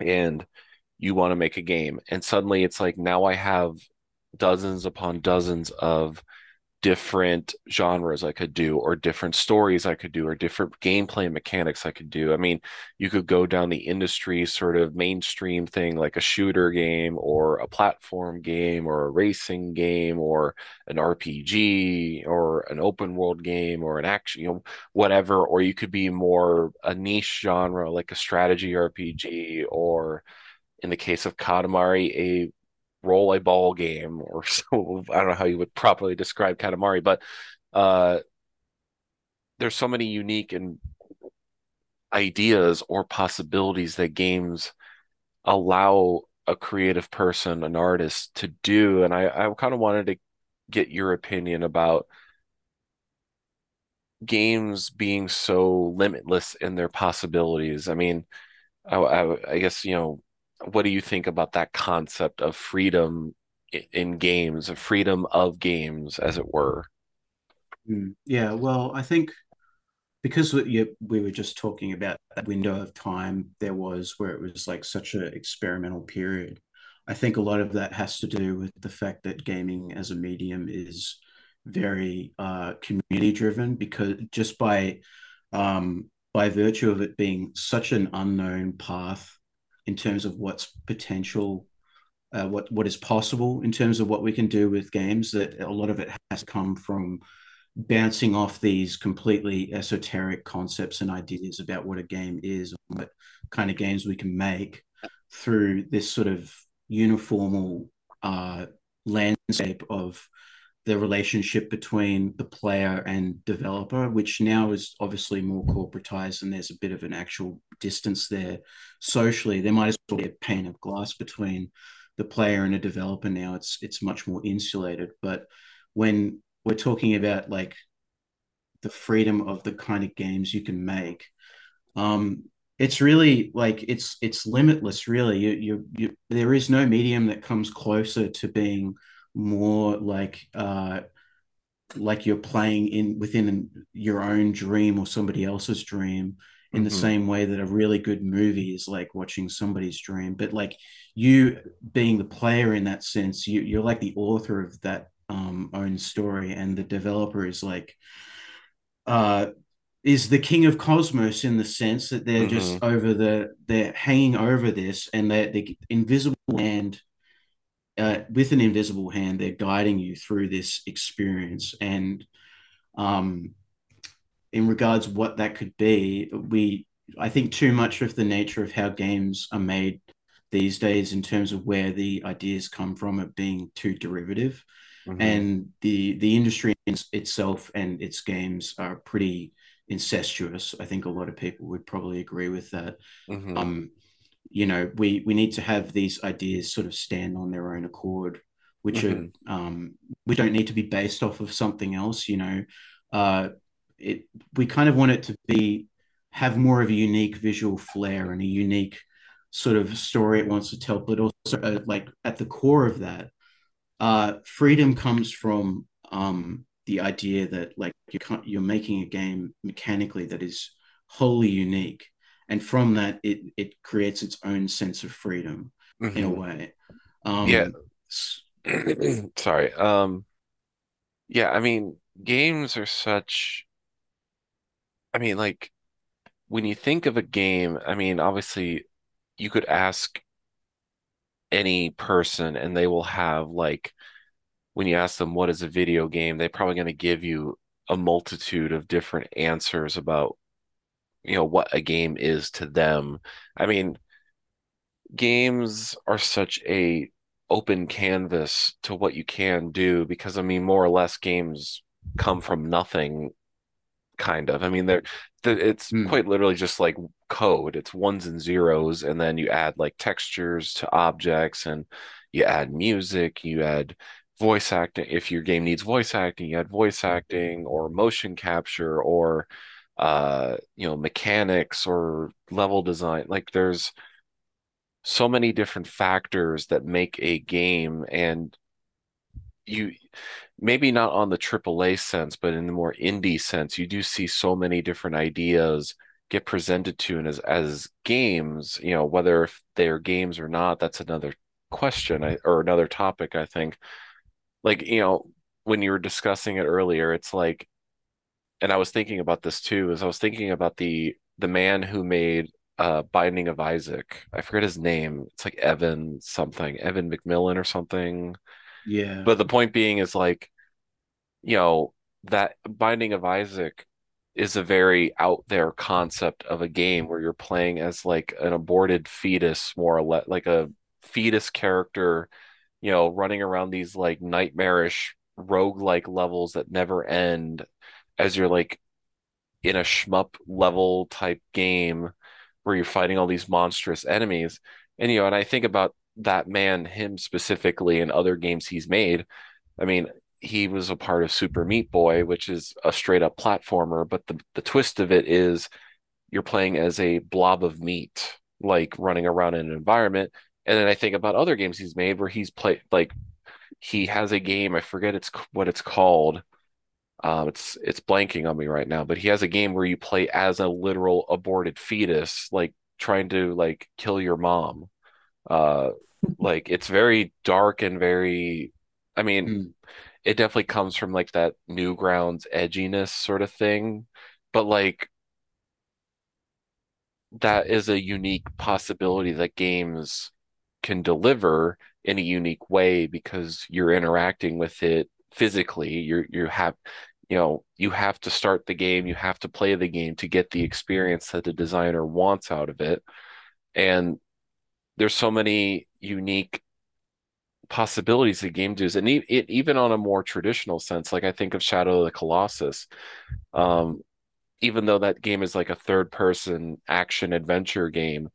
and you want to make a game. And suddenly it's like now I have dozens upon dozens of different genres I could do, or different stories I could do, or different gameplay mechanics I could do. I mean, you could go down the industry sort of mainstream thing like a shooter game, or a platform game, or a racing game, or an RPG, or an open world game, or an action, you know, whatever. Or you could be more a niche genre like a strategy RPG, or in the case of Katamari, a roll a ball game or so I don't know how you would properly describe Katamari, but uh, there's so many unique and ideas or possibilities that games allow a creative person, an artist to do. And I, I kind of wanted to get your opinion about games being so limitless in their possibilities. I mean, I, I, I guess, you know, what do you think about that concept of freedom in games, of freedom of games, as it were?
Hmm. Yeah, well, I think because we, we were just talking about that window of time there was where it was like such an experimental period. I think a lot of that has to do with the fact that gaming as a medium is very uh, community driven because just by um, by virtue of it being such an unknown path in terms of what's potential, uh, what what is possible in terms of what we can do with games. That a lot of it has come from bouncing off these completely esoteric concepts and ideas about what a game is, what kind of games we can make through this sort of uniformal uh, landscape of the relationship between the player and developer, which now is obviously more corporatized and there's a bit of an actual distance there socially. There might as well be a pane of glass between the player and a developer now. It's it's much more insulated. But when we're talking about like the freedom of the kind of games you can make, um, it's really like it's it's limitless. Really, you you, you there is no medium that comes closer to being more like uh like you're playing in within your own dream or somebody else's dream in mm-hmm. the same way that a really good movie is like watching somebody's dream but like you being the player in that sense you you're like the author of that um own story and the developer is like uh is the king of cosmos in the sense that they're mm-hmm. just over the they're hanging over this and they're the invisible and uh, with an invisible hand, they're guiding you through this experience. And um, in regards what that could be, we I think too much of the nature of how games are made these days in terms of where the ideas come from it being too derivative mm-hmm. and the the industry itself and its games are pretty incestuous i think a lot of people would probably agree with that mm-hmm. um you know we we need to have these ideas sort of stand on their own accord which mm-hmm. are um, we don't need to be based off of something else you know uh, it we kind of want it to be have more of a unique visual flair and a unique sort of story it wants to tell but also uh, like at the core of that uh, freedom comes from um, the idea that like you can't, you're making a game mechanically that is wholly unique and from that it it creates its own sense of freedom mm-hmm. in a mm-hmm. way
um, yeah Sorry. Um, yeah, I mean, games are such, I mean, like when you think of a game, I mean, obviously you could ask any person and they will have like when you ask them what is a video game, they're probably going to give you a multitude of different answers about, you know, what a game is to them. I mean, games are such a open canvas to what you can do because I mean, more or less games come from nothing kind of. I mean, they're, it's
Mm.
quite literally just like code. It's ones and zeros, and then you add like textures to objects, and you add music, you add voice acting. If your game needs voice acting, you add voice acting or motion capture or uh, you know, mechanics or level design. Like there's so many different factors that make a game, and you maybe not on the AAA sense, but in the more indie sense, you do see so many different ideas get presented to and as as games, you know, whether they're games or not, that's another question or another topic, I think. Like, you know, when you were discussing it earlier, it's like, and I was thinking about this too, is I was thinking about the the man who made uh Binding of Isaac. I forget his name. It's like Evan something, Evan McMillen or something.
Yeah.
But the point being is like you know, that Binding of Isaac is a very out there concept of a game where you're playing as like an aborted fetus, more or less, like a fetus character, you know, running around these like nightmarish rogue-like levels that never end as you're like in a shmup level type game where you're fighting all these monstrous enemies. And you know, and I think about that man, him specifically, and other games he's made. I mean, he was a part of Super Meat Boy, which is a straight up platformer, but the, the twist of it is you're playing as a blob of meat, like running around in an environment. And then I think about other games he's made where he's played like he has a game, I forget it's what it's called. Um, it's it's blanking on me right now, but he has a game where you play as a literal aborted fetus, like trying to like kill your mom. Uh, like it's very dark and very, I mean,
Mm.
it definitely comes from like that Newgrounds edginess sort of thing, but like that is a unique possibility that games can deliver in a unique way because you're interacting with it physically. You're you have you know you have to start the game, you have to play the game to get the experience that the designer wants out of it. And there's so many unique possibilities that game does, and it, even on a more traditional sense, like I think of Shadow of the Colossus. Um, even though that game is like a third person action adventure game,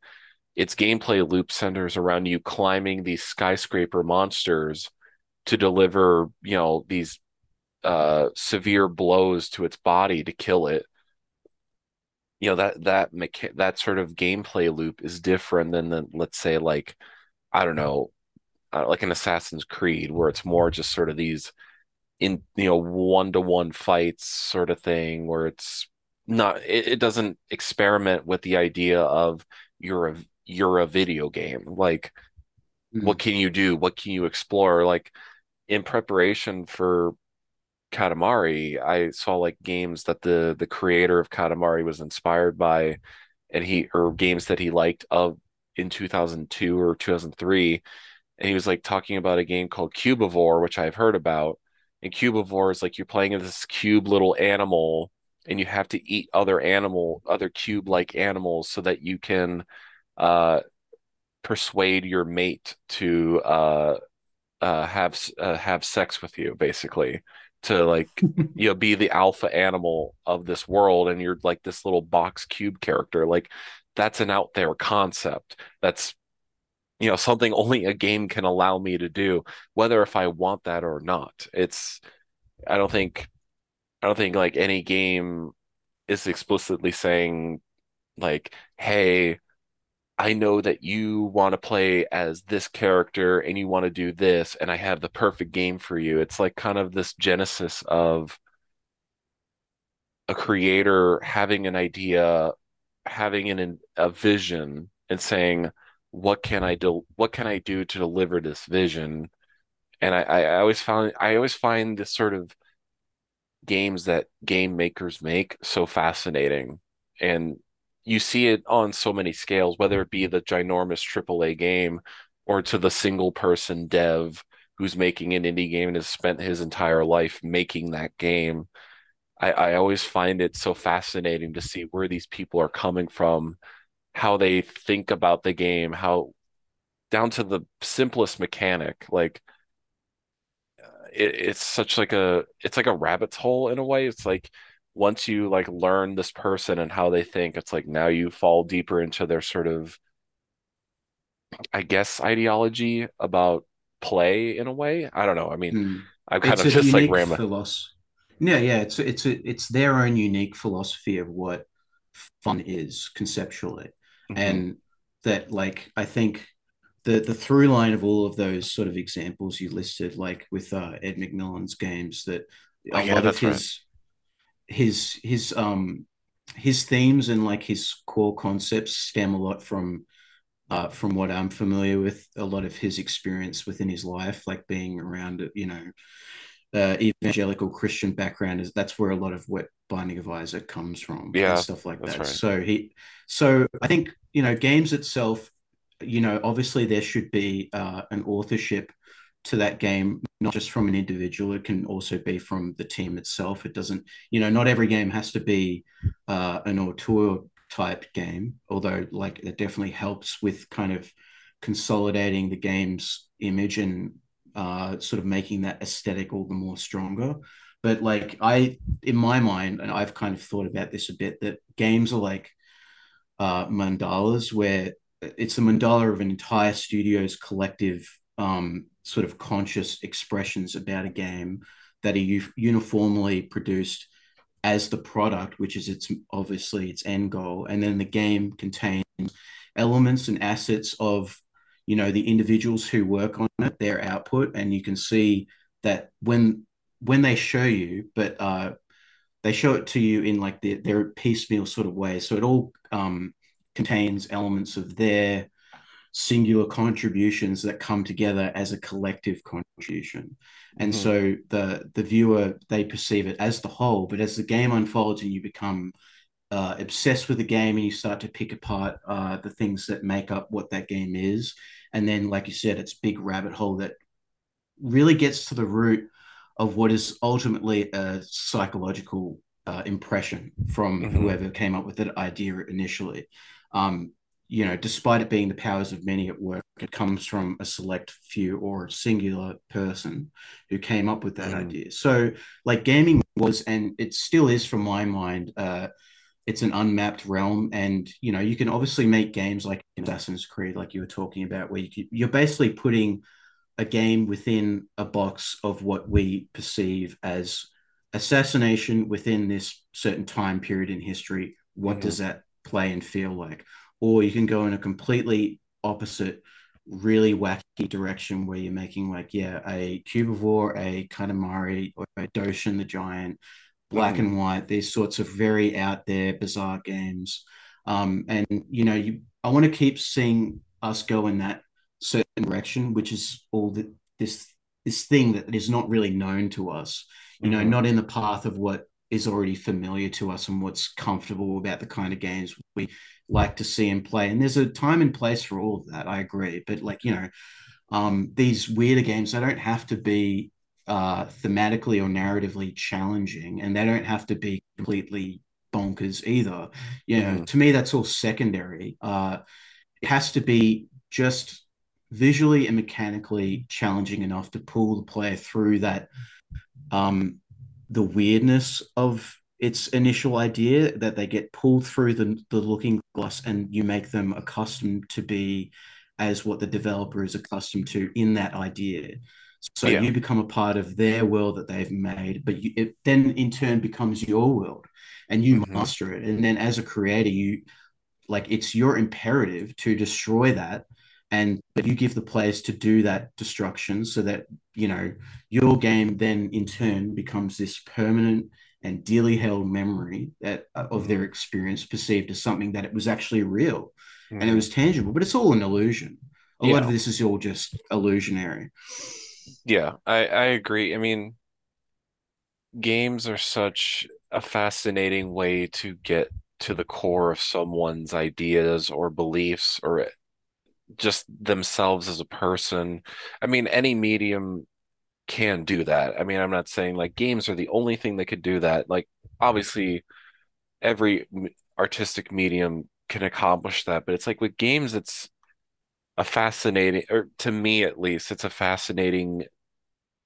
its gameplay loop centers around you climbing these skyscraper monsters to deliver, you know, these uh severe blows to its body to kill it. You know, that that mecha- that sort of gameplay loop is different than the, let's say like I don't know, uh, like an Assassin's Creed where it's more just sort of these in you know one to one fights sort of thing where it's not it, it doesn't experiment with the idea of you're a you're a video game like what
Mm.
can you do what can you explore like in preparation for Katamari I saw like games that the the creator of Katamari was inspired by and he or games that he liked of in 2002 or 2003 and he was like talking about a game called Cubivore, which I've heard about. And Cubivore is like you're playing this cube little animal, and you have to eat other animal, other cube-like animals, so that you can uh, persuade your mate to uh, uh, have uh, have sex with you, basically, to like you know be the alpha animal of this world, and you're like this little box cube character. Like that's an out there concept. That's you know something only a game can allow me to do whether if i want that or not it's i don't think i don't think like any game is explicitly saying like hey i know that you want to play as this character and you want to do this and i have the perfect game for you it's like kind of this genesis of a creator having an idea having an a vision and saying what can i do what can i do to deliver this vision And I, I always found I always find this sort of games that game makers make so fascinating. And you see it on so many scales, whether it be the ginormous AAA game or to the single person dev who's making an indie game and has spent his entire life making that game. I, I always find it so fascinating to see where these people are coming from, how they think about the game, how down to the simplest mechanic. Like uh, it, it's such like a it's like a rabbit's hole in a way. It's like once you like learn this person and how they think, it's like now you fall deeper into their sort of I guess ideology about play in a way. I don't know. I mean,
Hmm.
I'm kind
It's
of
a
just like rambling.
Yeah, yeah, it's it's a, it's their own unique philosophy of what fun is conceptually,
hmm
and that like I think the the through line of all of those sort of examples you listed, like with uh, Ed McMillen's games, that
Oh yeah,
lot of his his his um his themes and like his core concepts stem a lot from uh, from what I'm familiar with, a lot of his experience within his life, like being around, you know, uh, evangelical Christian background is that's where a lot of what Binding of Isaac comes from and
Yeah,
stuff like that.
right.
So he, so I think you know, games itself, you know, obviously there should be uh, an authorship to that game, not just from an individual. It can also be from the team itself. It doesn't, you know, not every game has to be uh, an auteur type game, although like it definitely helps with kind of consolidating the game's image and uh, sort of making that aesthetic all the more stronger. But like I, in my mind, and I've kind of thought about this a bit, that games are like uh, mandalas, where it's a mandala of an entire studio's collective um, sort of conscious expressions about a game that are uniformly produced as the product, which is its obviously its end goal, and then the game contains elements and assets of you know the individuals who work on it, their output, and you can see that when when they show you, but uh, they show it to you in like their, their piecemeal sort of way. So it all um, contains elements of their singular contributions that come together as a collective contribution. And
hmm
so the the viewer they perceive it as the whole, but as the game unfolds and you become uh, obsessed with the game and you start to pick apart uh, the things that make up what that game is, and then like you said, it's big rabbit hole that really gets to the root of what is ultimately a psychological uh, impression from
hmm
whoever came up with that idea initially. Um, you know, despite it being the powers of many at work, it comes from a select few or a singular person who came up with that
hmm
idea. So, like, gaming was, and it still is, from my mind, uh, it's an unmapped realm, and you know, you can obviously make games like Assassin's Creed, like you were talking about, where you can, you're basically putting a game within a box of what we perceive as assassination within this certain time period in history. What
hmm
does that play and feel like? Or you can go in a completely opposite, really wacky direction where you're making like, yeah, a Cubivore, a Katamari, or a Doshin the Giant, black
hmm
and white, these sorts of very out there, bizarre games. Um, and you know, you I want to keep seeing us go in that certain direction, which is all the, this this thing that is not really known to us. You know,
hmm
not in the path of what is already familiar to us and what's comfortable about the kind of games we like to see and play. And there's a time and place for all of that. I agree, but like you know, um, these weirder games they don't have to be uh, thematically or narratively challenging, and they don't have to be completely bonkers either. You know,
hmm
to me, that's all secondary. Uh, it has to be just visually and mechanically challenging enough to pull the player through that um, the weirdness of its initial idea that they get pulled through the, the looking glass and you make them accustomed to be as what the developer is accustomed to in that idea. So
Yeah.
you become a part of their world that they've made but you, it then in turn becomes your world and you
hmm
master it. And then as a creator you like it's your imperative to destroy that and but you give the players to do that destruction so that you know your game then in turn becomes this permanent and dearly held memory that uh, of their experience perceived as something that it was actually real and it
hmm
was tangible but it's all an illusion. A lot of this is all just illusionary.
Yeah, I I agree. I mean, games are such a fascinating way to get to the core of someone's ideas or beliefs or just themselves as a person. I mean, any medium can do that. I mean, I'm not saying like games are the only thing that could do that. Like, obviously, every artistic medium can accomplish that, but it's like with games, it's a fascinating, or to me at least, it's a fascinating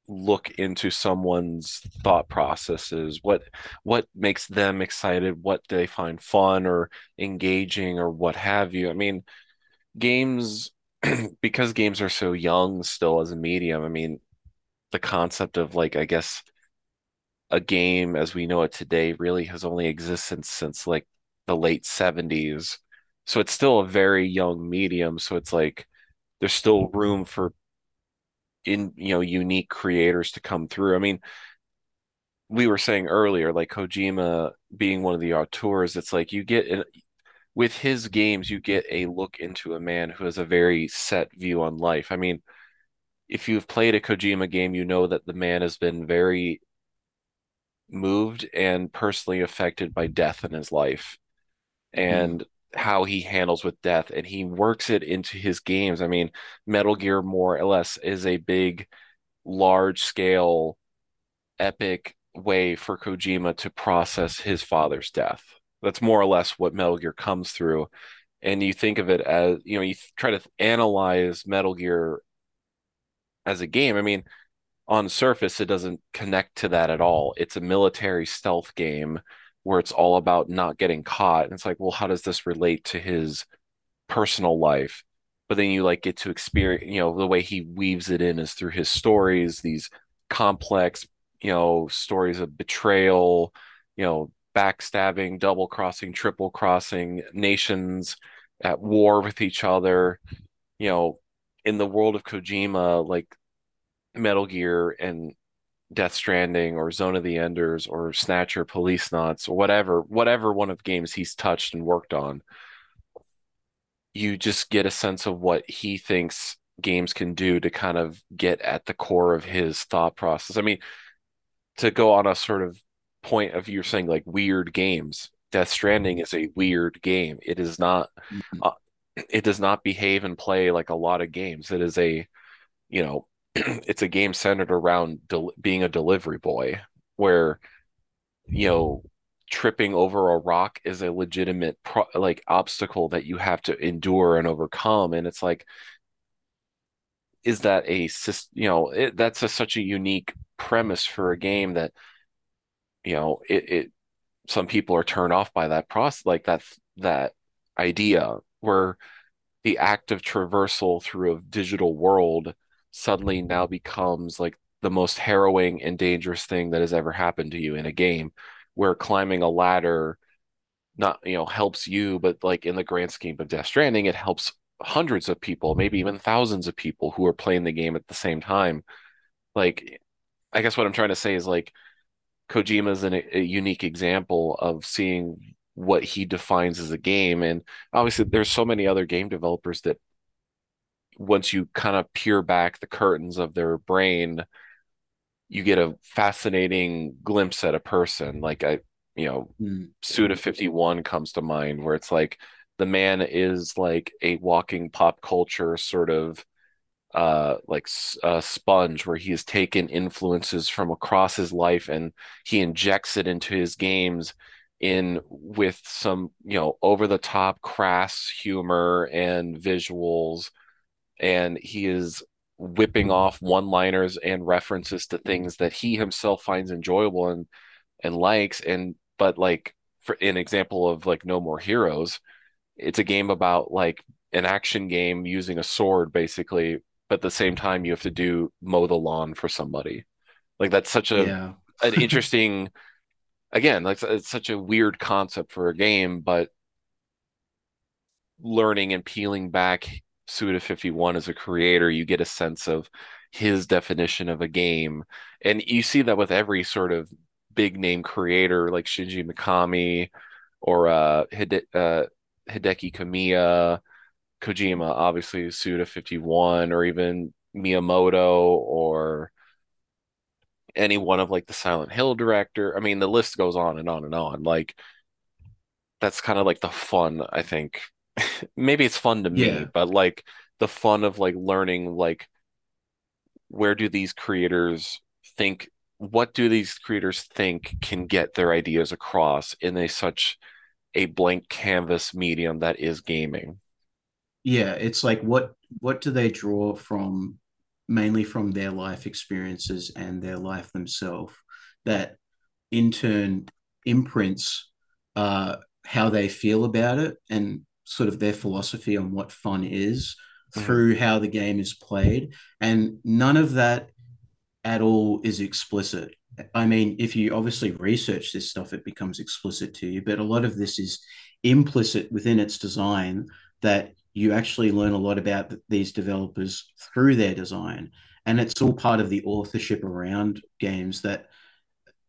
look into someone's thought processes what what makes them excited what do they find fun or engaging or what have you i mean games because games are so young still as a medium i mean the concept of like i guess a game as we know it today really has only existed since like the late 70s so it's still a very young medium. So it's like there's still room for in you know unique creators to come through. I mean we were saying earlier, like Kojima being one of the auteurs, it's like you get an, with his games, you get a look into a man who has a very set view on life. I mean, if you've played a Kojima game, you know that the man has been very moved and personally affected by death in his life
Mm,
and how he handles with death, and he works it into his games. I mean, Metal Gear more or less is a big, large scale epic way for Kojima to process his father's death. That's more or less what Metal Gear comes through. And you think of it as, you know, you try to analyze Metal Gear as a game. I mean, on surface, it doesn't connect to that at all. It's a military stealth game where it's all about not getting caught. And it's like, well, how does this relate to his personal life? But then you like get to experience, you know, the way he weaves it in is through his stories, these complex, you know, stories of betrayal, you know, backstabbing, double crossing, triple crossing, nations at war with each other, you know, in the world of Kojima, like Metal Gear and Death Stranding or Zone of the Enders or Snatcher, Policenauts or whatever, whatever one of the games he's touched and worked on, you just get a sense of what he thinks games can do to kind of get at the core of his thought process. I mean, to go on a sort of point of you're saying like weird games, Death Stranding is a weird game. It is not,
mm,
uh, it does not behave and play like a lot of games. It is a, you know, it's a game centered around del being a delivery boy where, you know, tripping over a rock is a legitimate pro like obstacle that you have to endure and overcome. And it's like, is that a you know it, that's a, such a unique premise for a game that you know it, it some people are turned off by that process like that that idea where the act of traversal through a digital world suddenly now becomes like the most harrowing and dangerous thing that has ever happened to you in a game where climbing a ladder not you know helps you but like in the grand scheme of Death Stranding it helps hundreds of people maybe even thousands of people who are playing the game at the same time. Like I guess what I'm trying to say is like Kojima is an, a unique example of seeing what he defines as a game. And obviously, there's so many other game developers that once you kind of peer back the curtains of their brain, you get a fascinating glimpse at a person. Like I, you know,
mm,
Suda 51 comes to mind, where it's like the man is like a walking pop culture sort of uh like a sponge where he has taken influences from across his life and he injects it into his games in with some you know over the top crass humor and visuals. And he is whipping off one liners and references to things that he himself finds enjoyable and and likes. And but like for an example of like No More Heroes it's a game about like an action game using a sword basically but at the same time you have to do mow the lawn for somebody. Like that's such a
yeah.
an interesting again like it's such a weird concept for a game but learning and peeling back Suda 51 as a creator you get a sense of his definition of a game. And you see that with every sort of big name creator like Shinji Mikami or uh, Hide- uh Hideki Kamiya Kojima, obviously Suda 51, or even Miyamoto or any one of like the Silent Hill director. I mean, the list goes on and on and on. Like that's kind of like the fun, I think. Maybe it's fun to me,
Yeah.
but like the fun of like learning like where do these creators think what do these creators think can get their ideas across in a such a blank canvas medium that is gaming.
Yeah, it's like what what do they draw from mainly from their life experiences and their life themselves that in turn imprints uh, how they feel about it and sort of their philosophy on what fun is
Mhm,
through how the game is played. And none of that at all is explicit. I mean, if you obviously research this stuff, it becomes explicit to you, but a lot of this is implicit within its design that you actually learn a lot about these developers through their design. And it's all part of the authorship around games that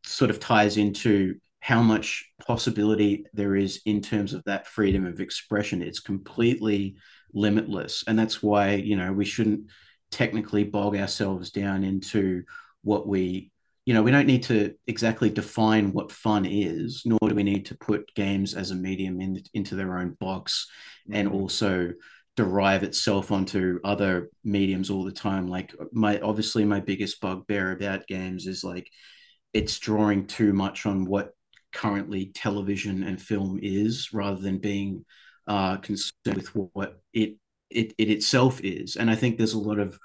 sort of ties into how much possibility there is in terms of that freedom of expression. It's completely limitless. And that's why, you know, we shouldn't technically bog ourselves down into what we, you know, we don't need to exactly define what fun is, nor do we need to put games as a medium in, into their own box and
mhm,
also derive itself onto other mediums all the time. Like my obviously my biggest bugbear about games is like it's drawing too much on what currently television and film is rather than being uh, concerned with what it, it it itself is. And I think there's a lot of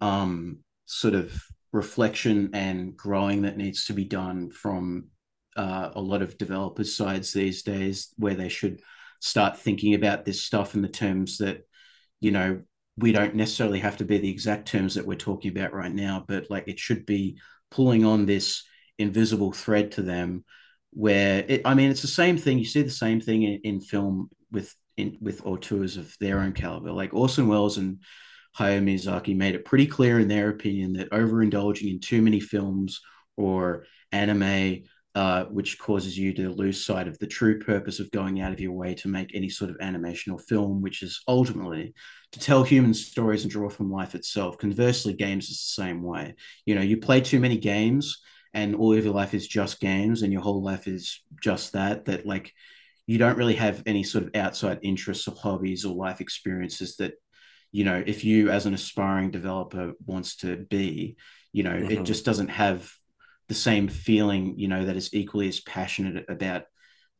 um, sort of reflection and growing that needs to be done from uh, a lot of developers' sides these days, where they should start thinking about this stuff in the terms that you know we don't necessarily have to be the exact terms that we're talking about right now, but like it should be pulling on this invisible thread to them where it, I mean it's the same thing you see the same thing in, in film with in with auteurs of their own caliber. Like Orson Welles and Hayao Miyazaki made it pretty clear in their opinion that overindulging in too many films or anime uh, which causes you to lose sight of the true purpose of going out of your way to make any sort of animation or film, which is ultimately to tell human stories and draw from life itself. Conversely, games is the same way. You know, you play too many games and all of your life is just games and your whole life is just that, that like you don't really have any sort of outside interests or hobbies or life experiences that you know if you as an aspiring developer wants to be you know it
mhm.
just doesn't have the same feeling you know that is equally as passionate about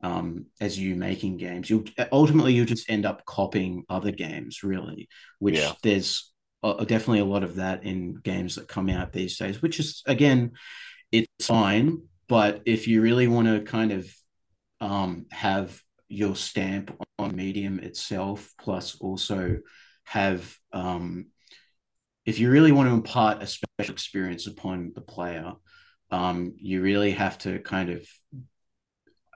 um, as you making games you'll ultimately you'll just end up copying other games really
Yeah.
which there's a, definitely a lot of that in games that come out these days which is again it's fine but if you really want to kind of um, have your stamp on medium itself plus also have um, if you really want to impart a special experience upon the player um, you really have to kind of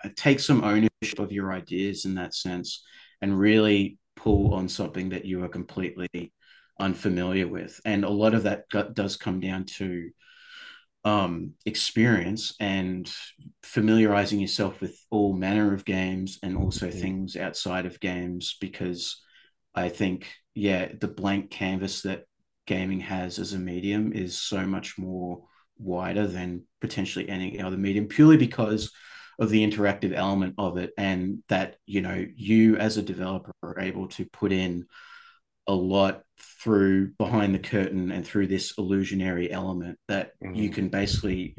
uh, take some ownership of your ideas in that sense and really pull on something that you are completely unfamiliar with. And a lot of that does come down to um, experience and familiarizing yourself with all manner of games and also
mhm,
things outside of games because I think, yeah, the blank canvas that gaming has as a medium is so much more wider than potentially any other medium purely because of the interactive element of it and that you know you as a developer are able to put in a lot through behind the curtain and through this illusionary element that you
mhm.
can basically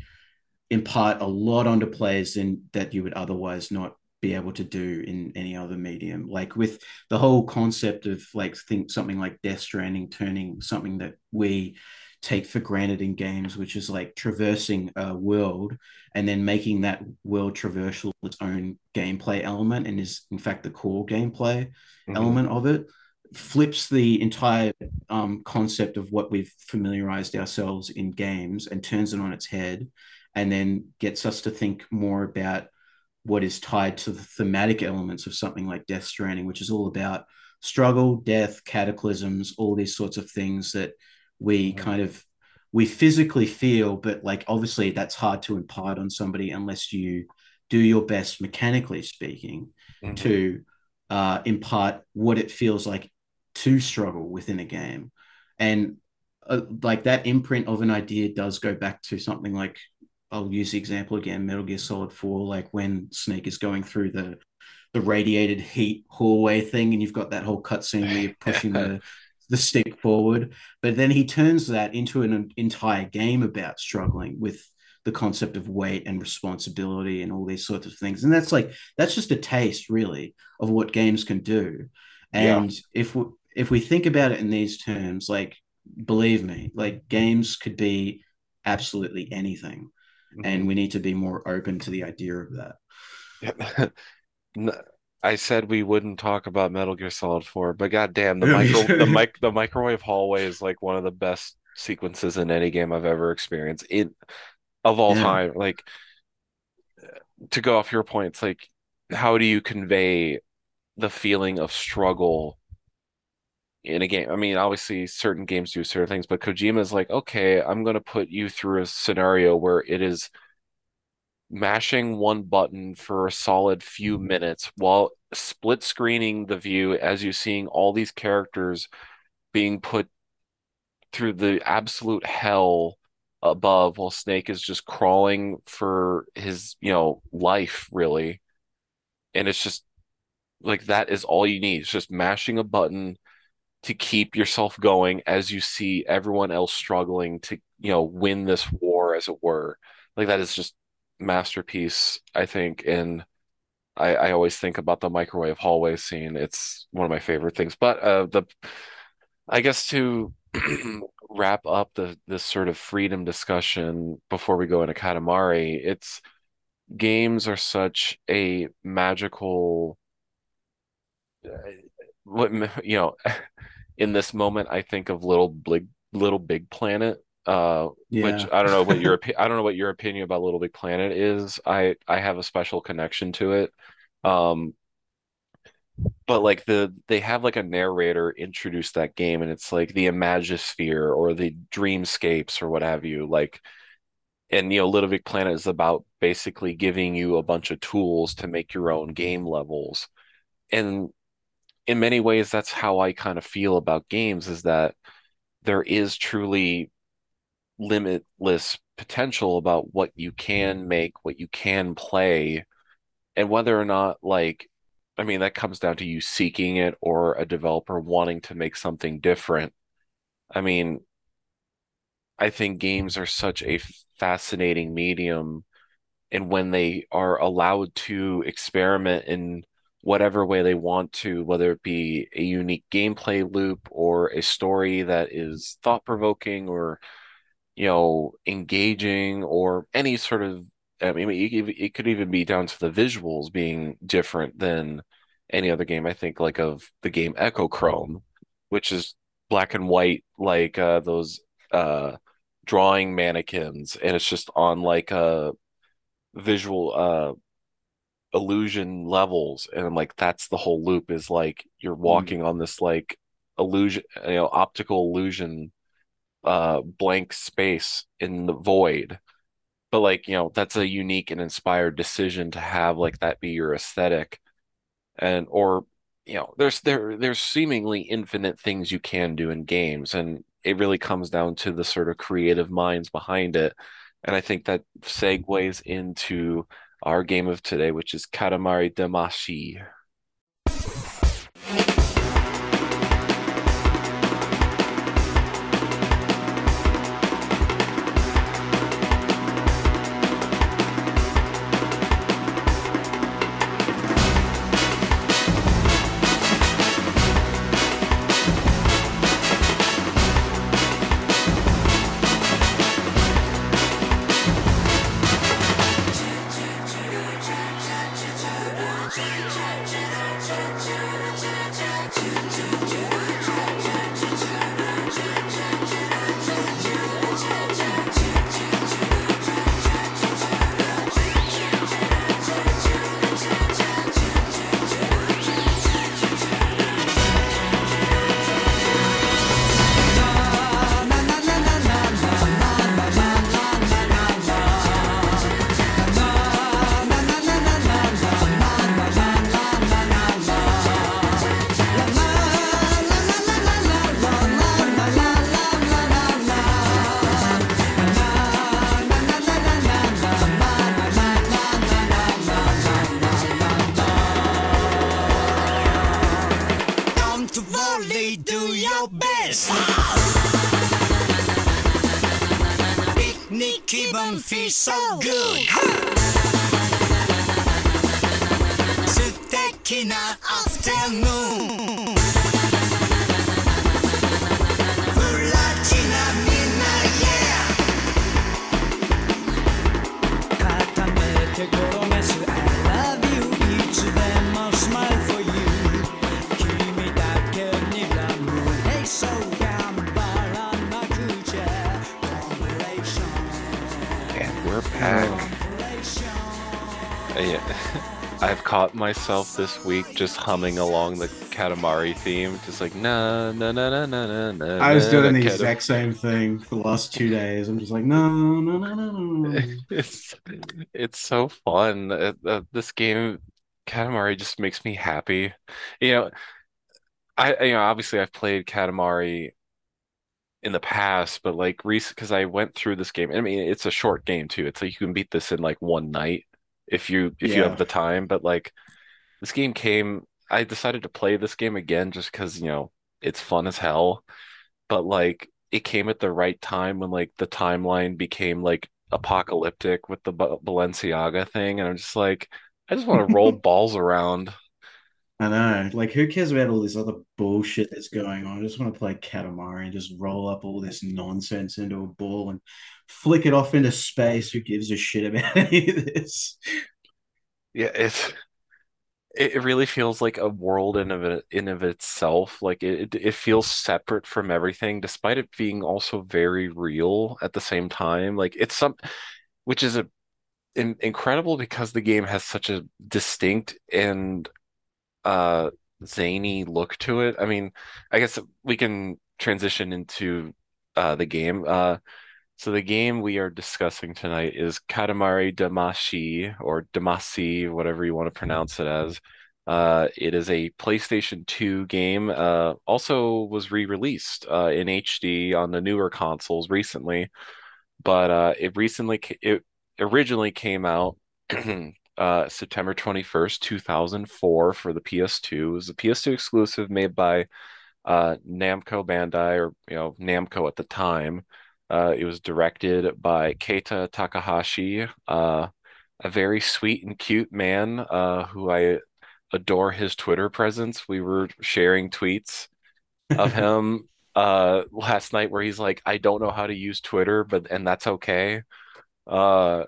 impart a lot onto players than that you would otherwise not be able to do in any other medium. Like with the whole concept of like think something like Death Stranding turning something that we take for granted in games, which is like traversing a world and then making that world traversal its own gameplay element and is in fact the core gameplay
Mhm,
element of it flips the entire um, concept of what we've familiarized ourselves in games and turns it on its head and then gets us to think more about what is tied to the thematic elements of something like Death Stranding, which is all about struggle, death, cataclysms, all these sorts of things that we
mhm,
kind of we physically feel, but like obviously that's hard to impart on somebody unless you do your best, mechanically speaking,
mhm,
to uh, impart what it feels like to struggle within a game. And uh, like that imprint of an idea does go back to something like I'll use the example again, Metal Gear Solid 4, like when Snake is going through the the radiated heat hallway thing, and you've got that whole cutscene where you're pushing the the stick forward. But then he turns that into an entire game about struggling with the concept of weight and responsibility and all these sorts of things. And that's like that's just a taste, really, of what games can do. And yeah. if we if we think about it in these terms, like believe me, like games could be absolutely anything. Mm-hmm. And we need to be more open to the idea of that.
I said we wouldn't talk about Metal Gear Solid 4, but goddamn, the micro the mic the microwave hallway is like one of the best sequences in any game I've ever experienced in of all yeah. time. Like to go off your points, like how do you convey the feeling of struggle in a game? I mean, obviously certain games do certain things, but Kojima is like, okay, I'm gonna put you through a scenario where it is mashing one button for a solid few mm-hmm. minutes while split screening the view as you're seeing all these characters being put through the absolute hell above while Snake is just crawling for his, you know, life really. And it's just like that is all you need. It's just mashing a button to keep yourself going as you see everyone else struggling to, you know, win this war as it were. Like that is just masterpiece, I think, and I, I always think about the microwave hallway scene. It's one of my favorite things. But uh, the I guess to wrap up the this sort of freedom discussion before we go into Katamari, it's games are such a magical uh, what you know in this moment I think of little big little big planet uh, yeah. which I don't know what your I don't know what your opinion about Little Big Planet is. I I have a special connection to it. Um, but like the they have like a narrator introduce that game and it's like the Imagisphere or the Dreamscapes or what have you. Like and you know, Little Big Planet is about basically giving you a bunch of tools to make your own game levels. And in many ways that's how I kind of feel about games is that there is truly limitless potential about what you can make, what you can play, and whether or not like I mean that comes down to you seeking it or a developer wanting to make something different. I mean, I think games are such a fascinating medium and when they are allowed to experiment in whatever way they want to, whether it be a unique gameplay loop or a story that is thought provoking or you know, engaging or any sort of, I mean, it, could even be down to the visuals being different than any other game. I think like of the game Echochrome, which is black and white, like uh, those uh, drawing mannequins, and it's just on like a visual uh, illusion levels, and I'm like, that's the whole loop. Is like you're hmm. walking mm. on this like illusion, you know, optical illusion uh blank space in the void but like you know that's a unique and inspired decision to have like that be your aesthetic and or you know there's there there's seemingly infinite things you can do in games and it really comes down to the sort of creative minds behind it and i think that segues into our game of today which is katamari damacy
yeah.
I've caught myself this week just humming along the Katamari theme, just like na na na na na na na.
I was doing the
Katam-
exact same thing for the last two days. I'm just like, no, no, no, no, no.
It's it's so fun. Uh, uh, this game, Katamari, just makes me happy. You know, I you know obviously I've played Katamari in the past, but like recent because I went through this game. I mean, it's a short game too. It's like you can beat this in like one night if you if you have the time. But like this game came, I decided to play this game again just because you know it's fun as hell. But like it came at the right time when like the timeline became like apocalyptic with the Ba- Balenciaga thing, and I'm just like, I just want to roll balls around.
I know. Like, who cares about all this other bullshit that's going on? I just want to play Katamari and just roll up all this nonsense into a ball and flick it off into space. Who gives a shit about any of this?
Yeah, it's it really feels like a world in of in of itself. Like it, it it feels separate from everything, despite it being also very real at the same time. Like it's some, which is a in, incredible because the game has such a distinct and uh zany look to it. I mean, I guess we can transition into uh the game. Uh so the game we are discussing tonight is Katamari Damacy or Damacy, whatever you want to pronounce it as. Uh, it is a PlayStation 2 game. Uh, also was re-released uh, in HD on the newer consoles recently, but uh, it recently it originally came out uh, September 21st, 2004 for the PS2. It was a PS2 exclusive made by uh, Namco Bandai or you know Namco at the time. Uh, it was directed by Keita Takahashi, uh, a very sweet and cute man uh, who I adore his Twitter presence. We were sharing tweets of him uh, last night where he's like, I don't know how to use Twitter, but and that's okay. Uh,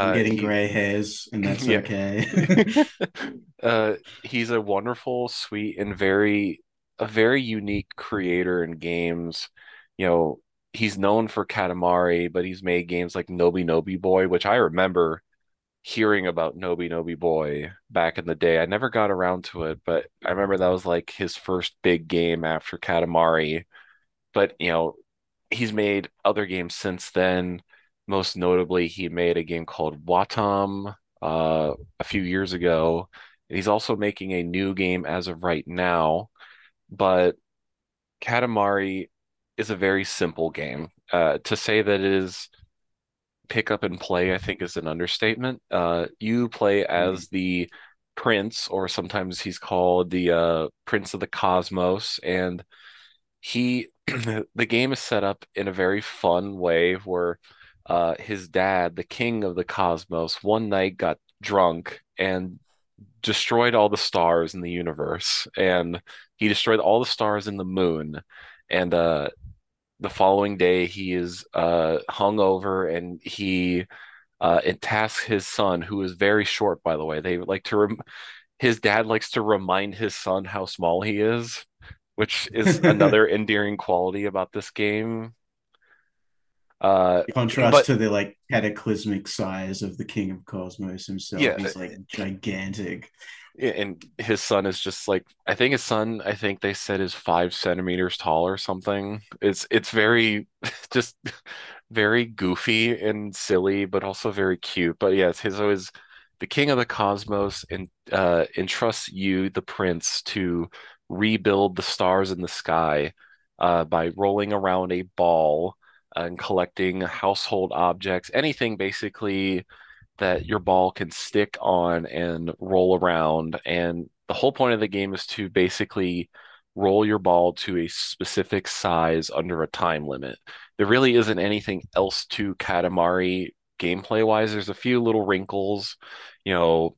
I'm
uh,
getting
he-
gray hairs, and that's
Yeah.
okay.
uh, he's a wonderful, sweet, and very a very unique creator in games. You know, he's known for Katamari, but he's made games like Noby Noby Boy, which I remember hearing about Noby Noby Boy back in the day. I never got around to it, but I remember that was like his first big game after Katamari. But, you know, he's made other games since then. Most notably, he made a game called Wattam uh, a few years ago. He's also making a new game as of right now, but Katamari is a very simple game. Uh, to say that it is pick up and play, I think is an understatement. Uh, you play as the prince, or sometimes he's called the uh, Prince of the Cosmos, and he the game is set up in a very fun way where uh, his dad, the king of the cosmos, one night got drunk and destroyed all the stars in the universe, and he destroyed all the stars in the moon, and uh, the following day he is uh, hung over and he uh, and tasks his son, who is very short, by the way. They like to rem his dad likes to remind his son how small he is, which is another endearing quality about this game. Uh,
Contrast
but-
to the like cataclysmic size of the King of Cosmos himself.
Yeah.
He's like gigantic.
and his son is just like I think his son I think they said is five centimeters tall or something. It's it's very just very goofy and silly, but also very cute. But yes, his always the king of the cosmos and uh entrusts you, the prince, to rebuild the stars in the sky uh by rolling around a ball and collecting household objects, anything basically that your ball can stick on and roll around. And the whole point of the game is to basically roll your ball to a specific size under a time limit. There really isn't anything else to Katamari gameplay wise. There's a few little wrinkles, you know,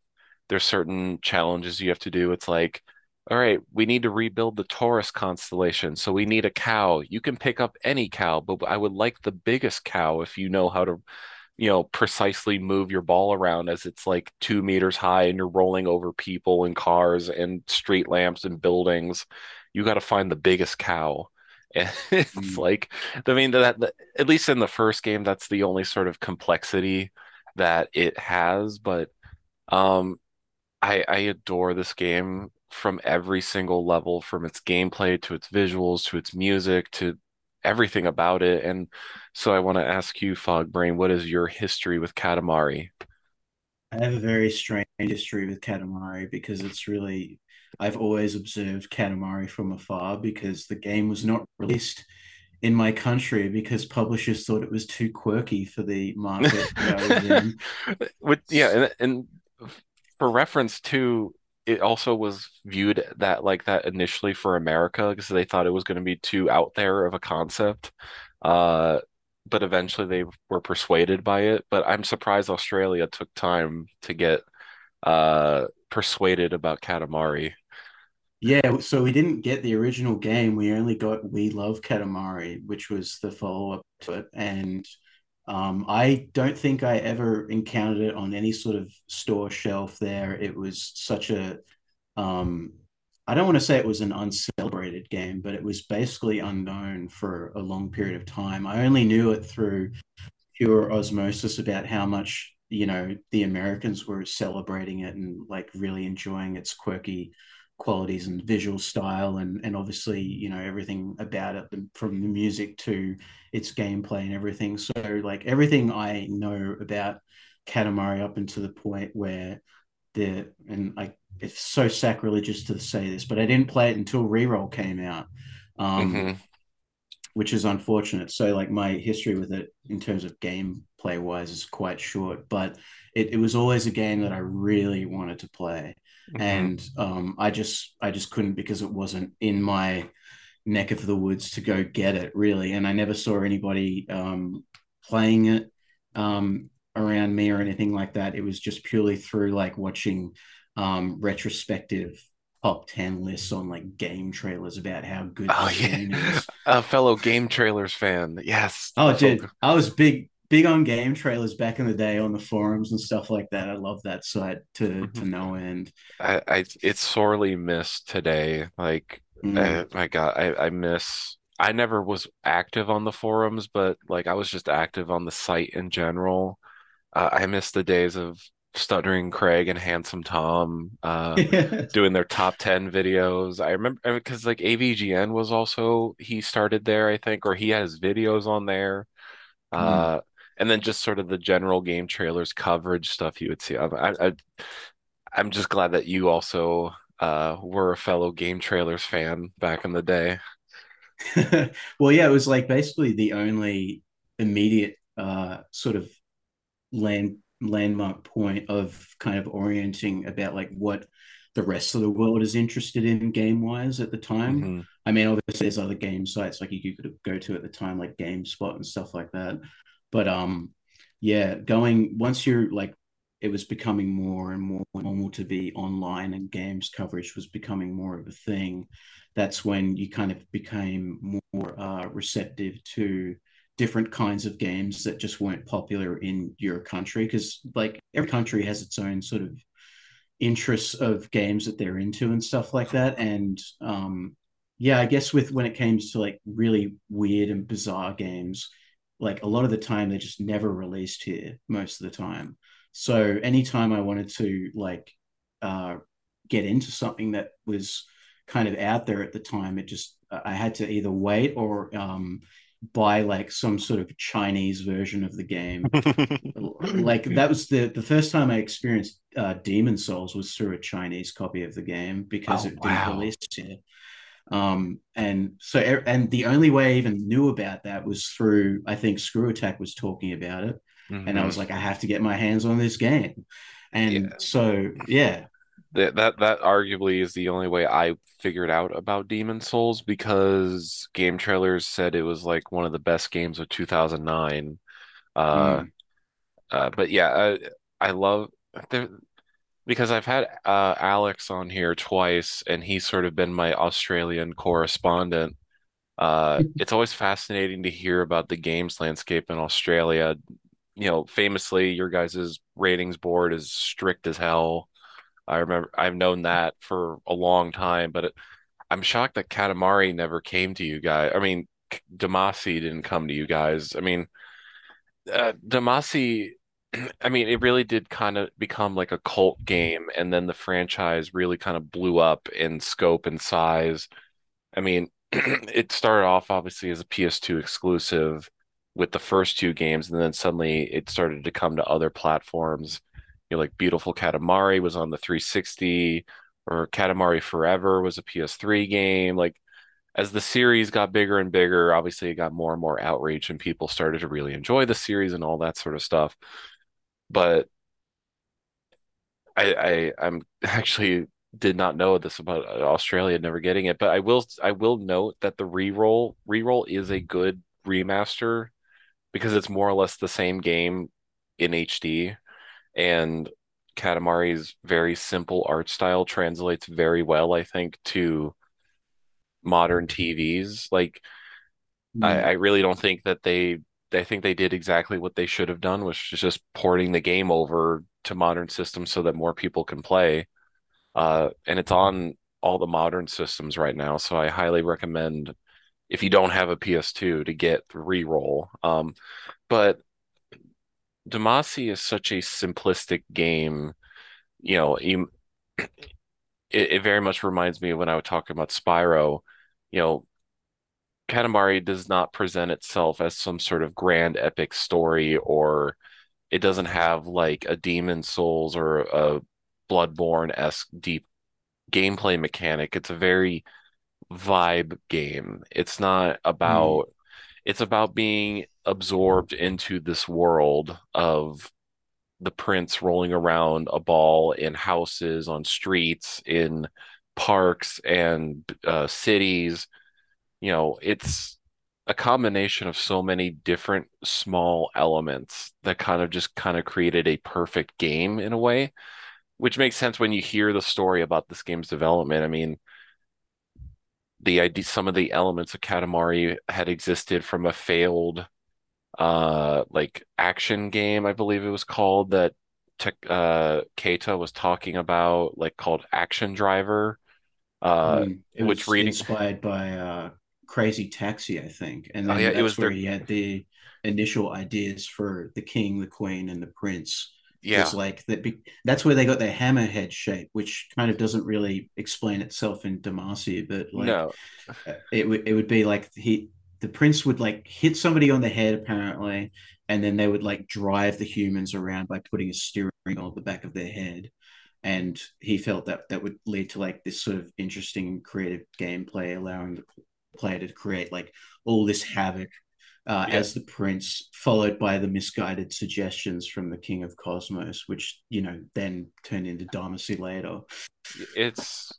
there's certain challenges you have to do. It's like, all right, we need to rebuild the Taurus constellation, so we need a cow. You can pick up any cow, but I would like the biggest cow if you know how to you know, precisely move your ball around as it's like two meters high and you're rolling over people and cars and street lamps and buildings. You got to find the biggest cow. And it's
Mm.
like, I mean, that, that at least in the first game, that's the only sort of complexity that it has. But um, I I adore this game from every single level, from its gameplay to its visuals to its music to everything about it. And so I want to ask you, Fogbrain, what is your history with Katamari?
I have a very strange history with Katamari because it's really, I've always observed Katamari from afar because the game was not released in my country because publishers thought it was too quirky for the market that I was in.
With yeah, and, and for reference to it also was viewed that like that initially for America because they thought it was going to be too out there of a concept. Uh, but eventually they were persuaded by it. But I'm surprised Australia took time to get uh persuaded about Katamari.
Yeah, so we didn't get the original game. We only got We Love Katamari, which was the follow-up to it. And um, I don't think I ever encountered it on any sort of store shelf there. It was such a, um, I don't want to say it was an uncelebrated game, but it was basically unknown for a long period of time. I only knew it through pure osmosis about how much, you know, the Americans were celebrating it and like really enjoying its quirky qualities and visual style and and obviously you know everything about it from the music to its gameplay and everything. So like everything i know about katamari up until the point where the and i it's so sacrilegious to say this but i didn't play it until reroll came out um
hmm
which is unfortunate. So like my history with it in terms of gameplay wise is quite short but it, it was always a game that i really wanted to play
hmm
and um, I just I just couldn't because it wasn't in my neck of the woods to go get it really, and I never saw anybody um, playing it um, around me or anything like that. It was just purely through like watching um, retrospective top ten lists on like GameTrailers about how good
Oh yeah,
is.
a fellow GameTrailers fan. Yes,
Oh, dude, I was big big on GameTrailers back in the day on the forums and stuff like that. I love that site to to
Mhm.
no end.
I, I it's sorely missed today. Like,
Mm.
uh, my God, I, I miss. I never was active on the forums, but like I was just active on the site in general. Uh, I miss the days of Stuttering Craig and Handsome Tom uh, doing their top 10 videos. I remember because like AVGN was also he started there, I think, or he has videos on there.
Mm.
And then just sort of the general GameTrailers coverage stuff you would see. I, I, I'm just glad that you also uh, were a fellow GameTrailers fan back in the day.
well, yeah, it was like basically the only immediate uh, sort of land landmark point of kind of orienting about like what the rest of the world is interested in game wise at the time.
hmm
I mean, obviously there's other game sites like you could go to at the time, like GameSpot and stuff like that. But um, yeah, going once you're like, it was becoming more and more normal to be online, and games coverage was becoming more of a thing. That's when you kind of became more uh, receptive to different kinds of games that just weren't popular in your country because like every country has its own sort of interests of games that they're into and stuff like that and um yeah i guess with when it comes to like really weird and bizarre games like a lot of the time they're just never released here most of the time so anytime i wanted to like uh get into something that was kind of out there at the time it just i had to either wait or um buy like some sort of chinese version of the game like that was the the first time I experienced uh, Demon's Souls was through a Chinese copy of the game because
Oh,
it didn't
wow.
release here. Um, and so and the only way I even knew about that was through I think ScrewAttack was talking about it, and I
hmm
was like, I have to get my hands on this game.
Yeah.
And so yeah,
that that that arguably is the only way I figured out about Demon's Souls because GameTrailers said it was like one of the best games of 2009. Uh,
Mm,
uh but yeah, I I love there because I've had uh Alex on here twice and he's sort of been my Australian correspondent. Uh, it's always fascinating to hear about the games landscape in Australia. You know, famously, your guys' ratings board is strict as hell. I remember I've known that for a long time, but it, I'm shocked that Katamari never came to you guys. I mean, Damacy didn't come to you guys. I mean, uh, Damacy, I mean, it really did kind of become like a cult game, and then the franchise really kind of blew up in scope and size. I mean, it started off obviously as a PS2 exclusive with the first two games, and then suddenly it started to come to other platforms. You know, like Beautiful Katamari was on the 360, or Katamari Forever was a PS3 game. Like as the series got bigger and bigger, obviously it got more and more outreach, and people started to really enjoy the series and all that sort of stuff. But I, I I'm actually did not know this about Australia never getting it, but I will I will note that the re-roll re-roll is a good remaster because it's more or less the same game in HD and Katamari's very simple art style translates very well, I think, to modern TVs. Like I, I
mm,
really don't think that they I think they did exactly what they should have done, which is just porting the game over to modern systems so that more people can play. Uh, and it's on all the modern systems right now. So I highly recommend if you don't have a PS2 to get Reroll. Um, but Damacy is such a simplistic game. You know, you, it, it very much reminds me of when I was talking about Spyro. You know, Katamari does not present itself as some sort of grand epic story, or it doesn't have like a Demon's Souls or a Bloodborne-esque deep gameplay mechanic. It's a very vibe game. It's not
mm,
about it's about being absorbed into this world of the prince rolling around a ball in houses, on streets, in parks and uh, cities. You know, it's a combination of so many different small elements that kind of just kind of created a perfect game in a way, which makes sense when you hear the story about this game's development. I mean, the idea, some of the elements of Katamari had existed from a failed uh like action game, I believe it was called that Tech uh Keita was talking about, like called Action Driver. Uh
mm. It
which
was
reading
inspired by uh, Crazy Taxi, I think, and
oh yeah,
then
it
that's
was
where
their
he had the initial ideas for the king, the queen, and the prince.
yeah,
like that, be, that's where they got their hammerhead shape, which kind of doesn't really explain itself in Damacy, but like
no.
uh, it would it would be like he the prince would like hit somebody on the head apparently, and then they would like drive the humans around by putting a steering on the back of their head. And he felt that that would lead to like this sort of interesting creative gameplay, allowing the player to create like all this havoc uh,
Yeah,
as the prince, followed by the misguided suggestions from the king of cosmos, which you know then turned into Damacy later.
it's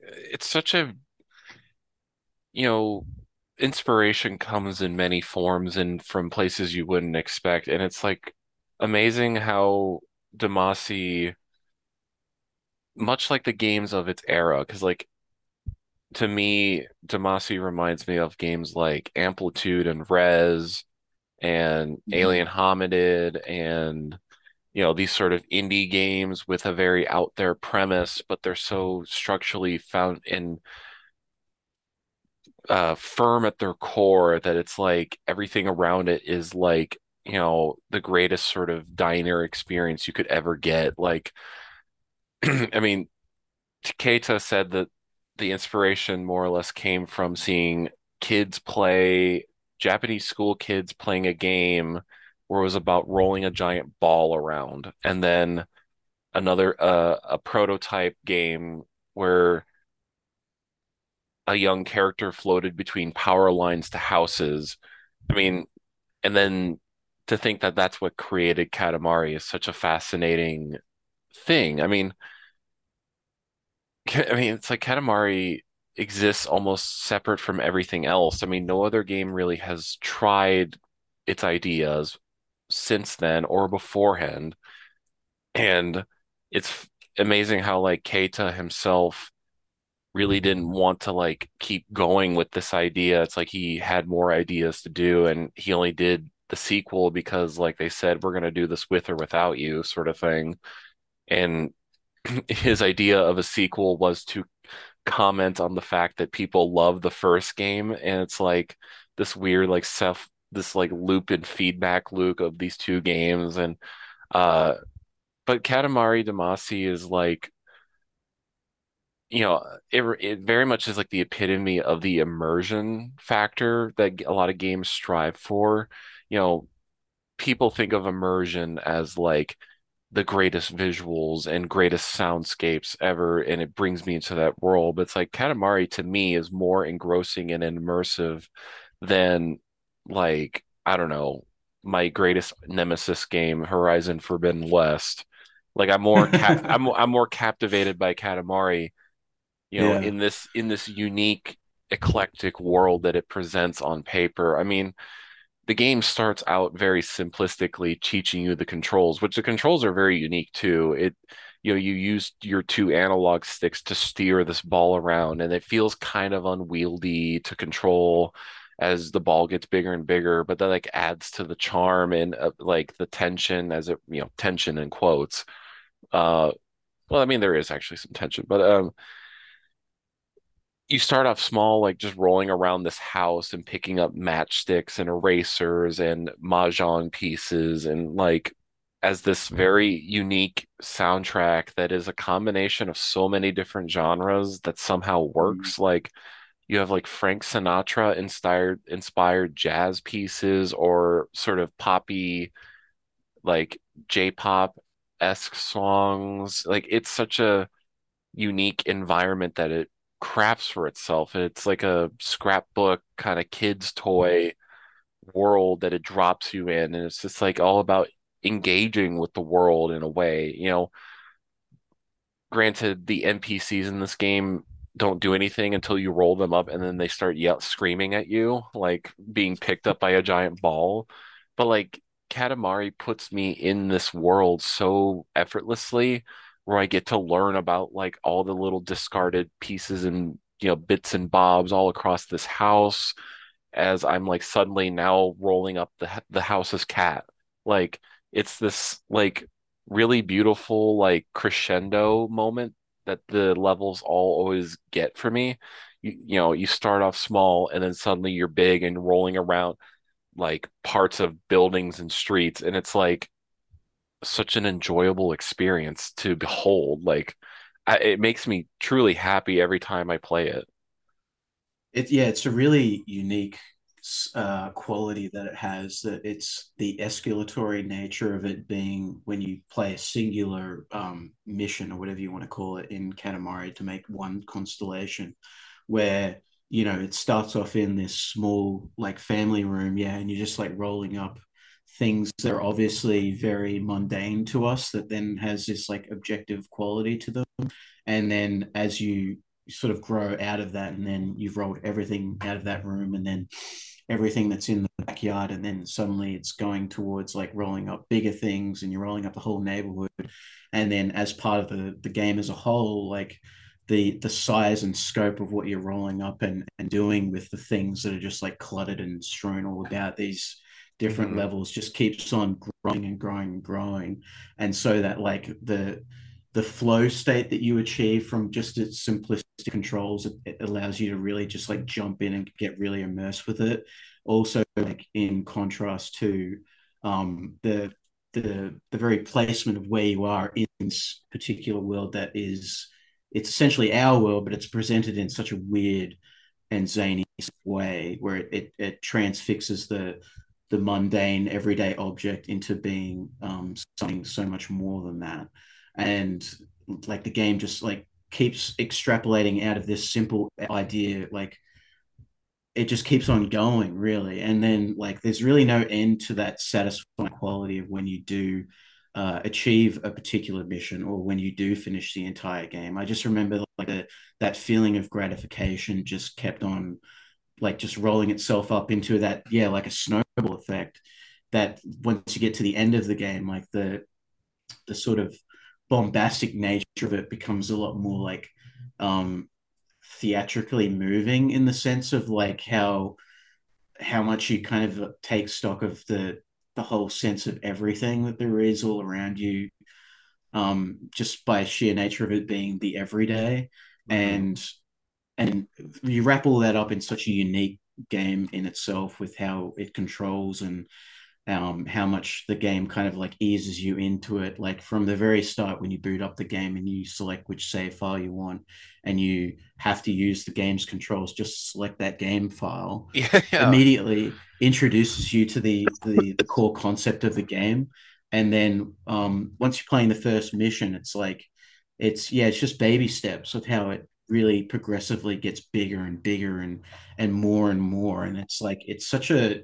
it's such a you know inspiration comes in many forms and from places you wouldn't expect. And it's like amazing how Damacy, much like the games of its era, because like to me, Damacy reminds me of games like Amplitude and Rez and Alien
Mm,
Hominid and you know these sort of indie games with a very out there premise, but they're so structurally found in uh firm at their core that it's like everything around it is like you know the greatest sort of diner experience you could ever get. Like I mean, Keita said that the inspiration more or less came from seeing kids play, Japanese school kids playing a game where it was about rolling a giant ball around, and then another uh, a prototype game where a young character floated between power lines to houses. I mean, and then to think that that's what created Katamari is such a fascinating thing. I mean, I mean, it's like Katamari exists almost separate from everything else. I mean, no other game really has tried its ideas since then or beforehand. And it's amazing how like Keita himself really didn't want to like keep going with this idea. It's like he had more ideas to do and he only did the sequel because like they said we're going to do this with or without you sort of thing. And his idea of a sequel was to comment on the fact that people love the first game and it's like this weird like self this like loop and feedback loop of these two games and uh but Katamari Damacy is like you know it, it very much is like the epitome of the immersion factor that a lot of games strive for. You know people think of immersion as like the greatest visuals and greatest soundscapes ever, and it brings me into that world. But it's like Katamari to me is more engrossing and immersive than like, I don't know, my greatest nemesis game, Horizon Forbidden West. Like I'm more ca I'm I'm more captivated by Katamari, you know,
Yeah.
in this in this unique eclectic world that it presents on paper. I mean, the game starts out very simplistically teaching you the controls, which the controls are very unique too. It, you know, you use your two analog sticks to steer this ball around, and it feels kind of unwieldy to control as the ball gets bigger and bigger, but that like adds to the charm and uh, like the tension as it, you know, tension in quotes. Uh, well, I mean, there is actually some tension, but um, you start off small, like just rolling around this house and picking up matchsticks and erasers and mahjong pieces and like as this very unique soundtrack that is a combination of so many different genres that somehow
Mm.
works. Like you have like Frank Sinatra inspired inspired jazz pieces or sort of poppy like J-pop-esque songs. Like it's such a unique environment that it crafts for itself. It's like a scrapbook kind of kids' mm-hmm. toy world that it drops you in, and it's just like all about engaging with the world in a way. You know, granted, the NPCs in this game don't do anything until you roll them up, and then they start yell screaming at you, like being picked up by a giant ball. But like Katamari puts me in this world so effortlessly, where I get to learn about like all the little discarded pieces and you know bits and bobs all across this house as I'm like suddenly now rolling up the the house's cat. Like it's this like really beautiful like crescendo moment that the levels all always get for me. You, you know, you start off small and then suddenly you're big and rolling around like parts of buildings and streets and it's like such an enjoyable experience to behold. Like I, it makes me truly happy every time I play it.
It, yeah, it's a really unique uh, quality that it has. That it's the escalatory nature of it being when you play a singular um, mission or whatever you want to call it in Katamari to make one constellation, where you know it starts off in this small like family room, yeah, and you're just like rolling up things that are obviously very mundane to us that then has this like objective quality to them. And then as you sort of grow out of that and then you've rolled everything out of that room and then everything that's in the backyard and then suddenly it's going towards like rolling up bigger things and you're rolling up the whole neighborhood. And then as part of the the game as a whole like the the size and scope of what you're rolling up and and doing with the things that are just like cluttered and strewn all about these different
hmm
levels just keeps on growing and growing and growing. And so that like the the flow state that you achieve from just its simplistic controls it, it allows you to really just like jump in and get really immersed with it. Also like in contrast to um the the the very placement of where you are in this particular world that is it's essentially our world but it's presented in such a weird and zany way where it, it, it transfixes the the mundane everyday object into being um, something so much more than that and like the game just like keeps extrapolating out of this simple idea like it just keeps on going really and then like there's really no end to that satisfying quality of when you do uh, achieve a particular mission or when you do finish the entire game. I just remember like a, that feeling of gratification just kept on like just rolling itself up into that yeah like a snowball effect that once you get to the end of the game like the the sort of bombastic nature of it becomes a lot more like um theatrically moving in the sense of like how how much you kind of take stock of the the whole sense of everything that there is all around you um just by sheer nature of it being the everyday
Mhm.
and and you wrap all that up in such a unique game in itself with how it controls and um, how much the game kind of like eases you into it. Like from the very start, when you boot up the game and you select which save file you want, and you have to use the game's controls, just select that game file.
Yeah, yeah.
Immediately introduces you to the the, the core concept of the game, and then um, once you're playing the first mission, it's like it's yeah, it's just baby steps of how it really progressively gets bigger and bigger and and more and more. And it's like it's such a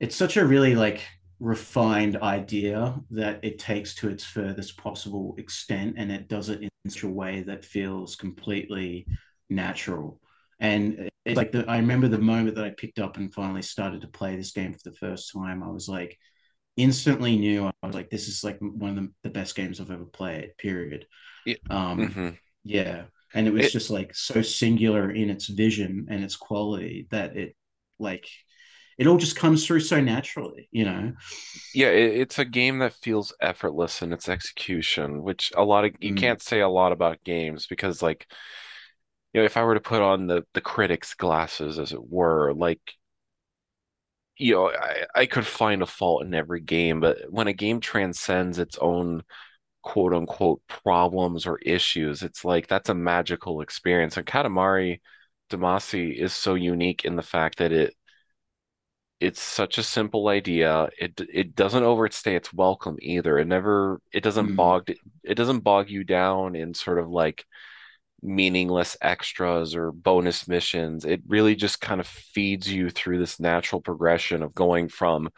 it's such a really like refined idea that it takes to its furthest possible extent and it does it in such a way that feels completely natural. And it's like the, i remember the moment that i picked up and finally started to play this game for the first time i was like instantly knew i was like this is like one of the, the best games i've ever played period.
Yeah.
um
hmm
yeah and it was
It
just like so singular in its vision and its quality that it like it all just comes through so naturally, you know.
yeah, it, it's a game that feels effortless in its execution, which a lot of you
Mm,
can't say a lot about games because like, you know, if I were to put on the the critic's glasses, as it were, like, you know, I, I could find a fault in every game, but when a game transcends its own quote unquote problems or issues, it's like that's a magical experience. And Katamari Damacy is so unique in the fact that it it's such a simple idea. It it doesn't overstay its welcome either. It never it doesn't
mm,
bog it doesn't bog you down in sort of like meaningless extras or bonus missions. It really just kind of feeds you through this natural progression of going from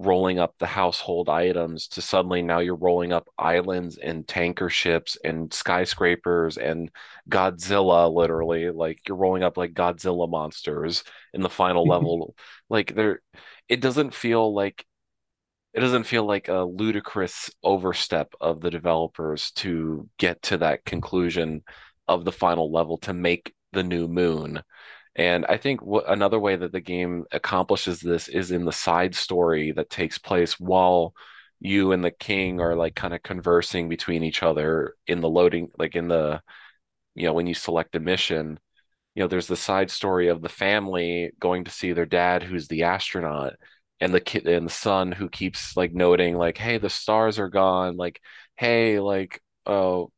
rolling up the household items to suddenly now you're rolling up islands and tanker ships and skyscrapers and Godzilla literally. Like you're rolling up like Godzilla monsters in the final level. Like there it doesn't feel like it doesn't feel like a ludicrous overstep of the developers to get to that conclusion of the final level to make the new moon and I think what another way that the game accomplishes this is in the side story that takes place while you and the king are like kind of conversing between each other in the loading, like in the, you know, when you select a mission, you know, there's the side story of the family going to see their dad, who's the astronaut, and the kid and the son who keeps like noting, like, hey, the stars are gone, like, hey, like, oh,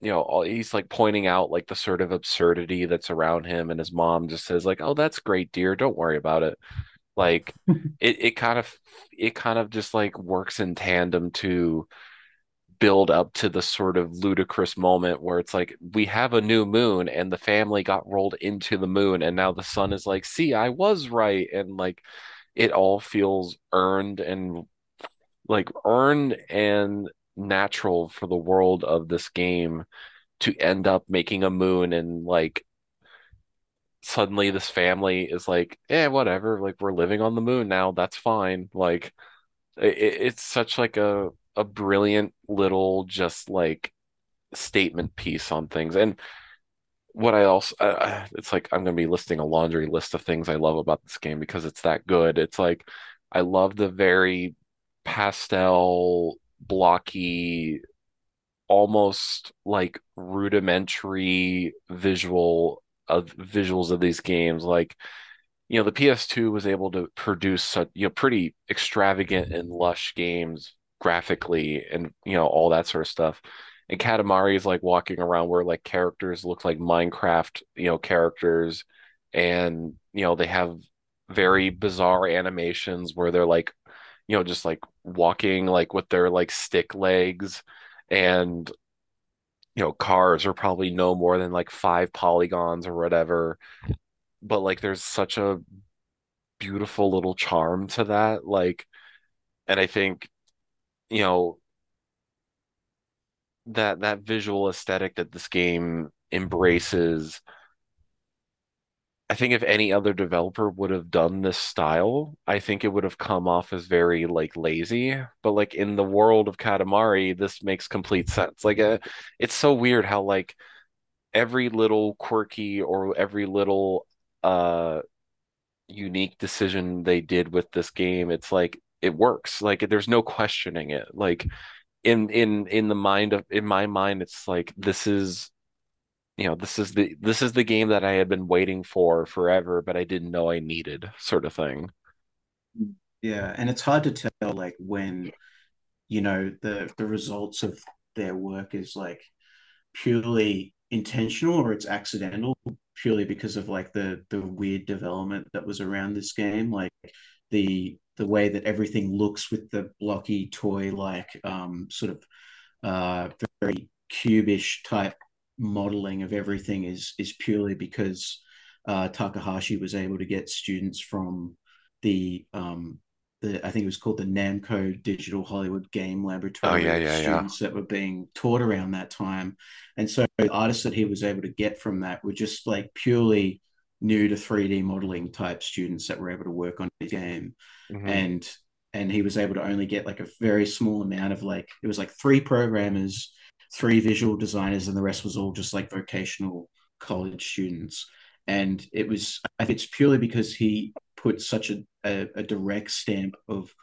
you know, all, he's like pointing out like the sort of absurdity that's around him, and his mom just says like, "Oh, that's great, dear. Don't worry about it." Like it, it kind of, it kind of just like works in tandem to build up to the sort of ludicrous moment where it's like we have a new moon and the family got rolled into the moon and now the sun is like, "See, I was right," and like it all feels earned and like earned and natural for the world of this game to end up making a moon and like suddenly this family is like, eh, whatever, like we're living on the moon now, that's fine. Like it, it's such like a a brilliant little just like statement piece on things. And what I also uh, it's like I'm gonna be listing a laundry list of things I love about this game because it's that good. It's like I love the very pastel, blocky almost like rudimentary visual of visuals of these games. Like, you know, the PS2 was able to produce such, you know, pretty extravagant and lush games graphically and, you know, all that sort of stuff. And Katamari is like walking around where like characters look like Minecraft, you know, characters. And, you know, they have very bizarre animations where they're like, you know, just like walking like with their like stick legs and you know, cars are probably no more than like five polygons or whatever. But like there's such a beautiful little charm to that. Like, and I think, you know, that that visual aesthetic that this game embraces I think if any other developer would have done this style, I think it would have come off as very like lazy. But like in the world of Katamari, this makes complete sense. Like uh, it's so weird how like every little quirky or every little uh unique decision they did with this game, it's like it works. Like there's no questioning it. Like in in in the mind of in my mind, it's like this is you know, this is the this is the game that I had been waiting for forever, but I didn't know I needed, sort of thing.
Yeah, and it's hard to tell like when you know the the results of their work is like purely intentional or it's accidental purely because of like the the weird development that was around this game like the the way that everything looks with the blocky toy like um sort of uh very cubish type modeling of everything is is purely because uh, Takahashi was able to get students from the um, the I think it was called the Namco Digital Hollywood Game
Oh yeah,
Laboratory
yeah, yeah.
students that were being taught around that time, and so the artists that he was able to get from that were just like purely new to 3D modeling type students that were able to work on the game,
hmm
and and he was able to only get like a very small amount of like it was like three programmers three visual designers, and the rest was all just like vocational college students. And it was, I it's purely because he put such a, a, a direct stamp of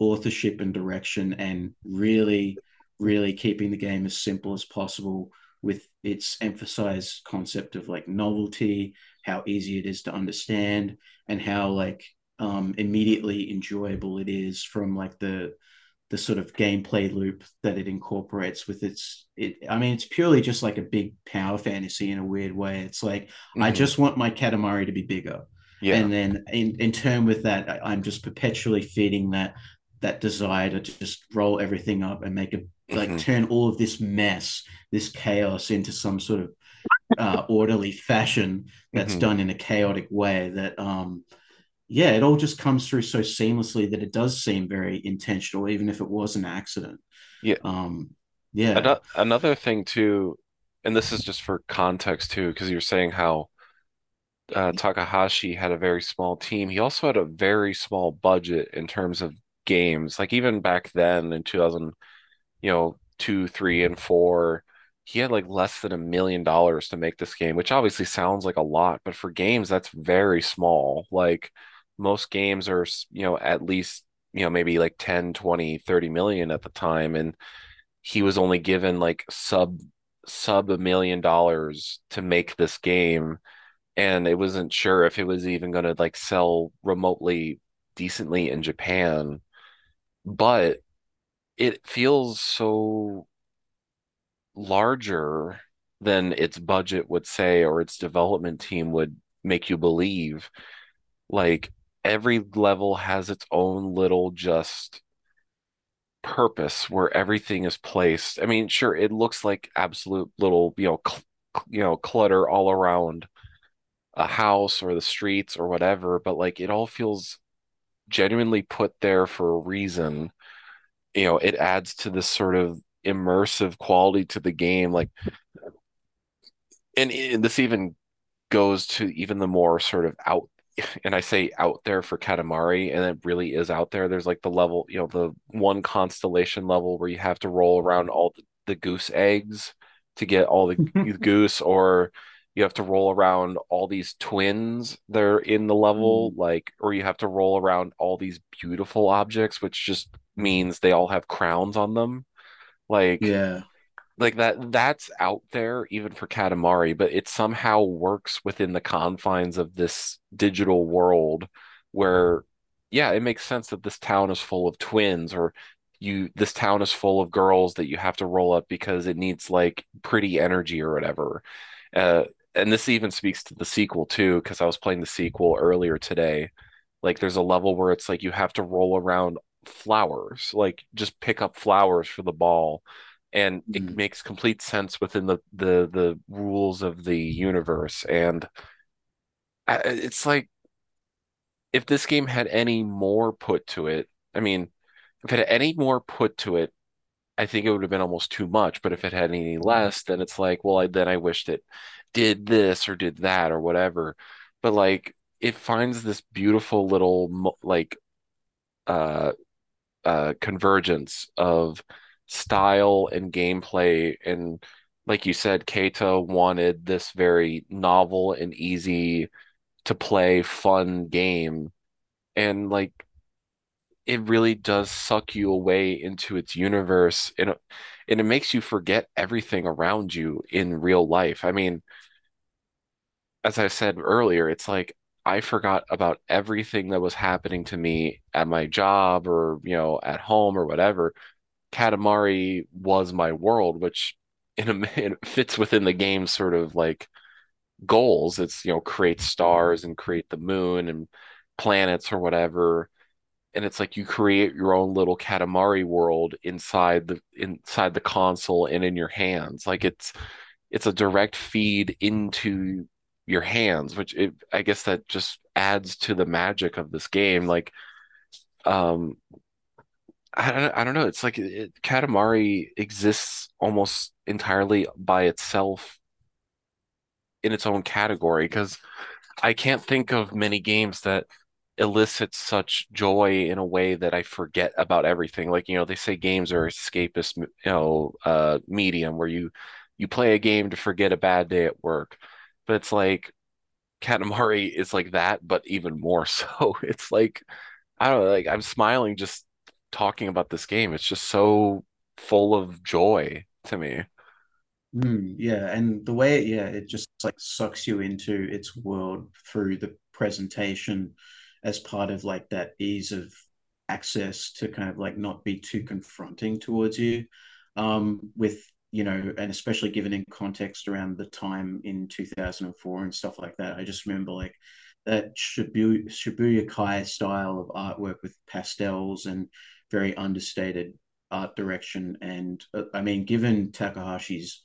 authorship and direction and really, really keeping the game as simple as possible with its emphasized concept of like novelty, how easy it is to understand, and how like um, immediately enjoyable it is from like the the sort of gameplay loop that it incorporates with its it i mean it's purely just like a big power fantasy in a weird way. It's like i
hmm
just want my katamari to be bigger.
Yeah.
and then in, in turn with that I, i'm just perpetually feeding that that desire to just roll everything up and make a like
hmm
turn all of this mess this chaos into some sort of uh, orderly fashion that's
hmm
done in a chaotic way that um yeah, it all just comes through so seamlessly that it does seem very intentional, even if it was an accident.
Yeah.
Um, yeah.
Ano- Another thing too, and this is just for context too, because you're saying how uh, Takahashi had a very small team. He also had a very small budget in terms of games. Like even back then in 2000, you know, two, three, and four, he had like less than a million dollars to make this game, which obviously sounds like a lot, but for games, that's very small. Like most games are, you know, at least, you know, maybe like 10, 20, 30 million at the time. And he was only given like sub sub a million dollars to make this game and it wasn't sure if it was even going to like sell remotely decently in Japan but it feels so larger than its budget would say or its development team would make you believe like every level has its own little just purpose where everything is placed. I mean, sure, it looks like absolute little, you know, cl you know, clutter all around a house or the streets or whatever, but like it all feels genuinely put there for a reason. You know, it adds to this sort of immersive quality to the game. Like, and, and this even goes to even the more sort of out and I say out there for Katamari, and it really is out there. There's like the level, you know, the one constellation level where you have to roll around all the, the goose eggs to get all the goose, or you have to roll around all these twins that are in the level,
Mm,
like, or you have to roll around all these beautiful objects, which just means they all have crowns on them. Like,
yeah.
Like that that's out there even for Katamari, but it somehow works within the confines of this digital world where yeah, it makes sense that this town is full of twins or you this town is full of girls that you have to roll up because it needs like pretty energy or whatever. Uh and this even speaks to the sequel too, because I was playing the sequel earlier today. Like there's a level where it's like you have to roll around flowers, like just pick up flowers for the ball and it
Mm,
makes complete sense within the the the rules of the universe. And I, it's like if this game had any more put to it, I mean, if it had any more put to it, I think it would have been almost too much. But if it had any less, then it's like, well, I, then I wished it did this or did that or whatever. But like it finds this beautiful little like uh uh convergence of style and gameplay and like you said, Keita wanted this very novel and easy to play fun game and like it really does suck you away into its universe and and it makes you forget everything around you in real life. I mean, as I said earlier, it's like I forgot about everything that was happening to me at my job or, you know, at home or whatever. Katamari was my world, which in a it fits within the game sort of like goals. It's, you know, create stars and create the moon and planets or whatever. And it's like you create your own little Katamari world inside the inside the console and in your hands. Like it's it's a direct feed into your hands, which it, I guess that just adds to the magic of this game. Like, um, I don't, I don't know. It's like it, Katamari exists almost entirely by itself in its own category because I can't think of many games that elicit such joy in a way that I forget about everything. Like, you know, they say games are escapist, you know, uh, medium where you you play a game to forget a bad day at work. But it's like Katamari is like that, but even more so. It's like I don't know, like I'm smiling just talking about this game. It's just so full of joy to me.
Mm, yeah, and the way yeah, it just like sucks you into its world through the presentation as part of like that ease of access to kind of like not be too confronting towards you. Um, with you know, and especially given in context around the time in 2004 and stuff like that. I just remember like that Shibuya, Shibuya-kei style of artwork with pastels and very understated art direction. And uh, I mean, given Takahashi's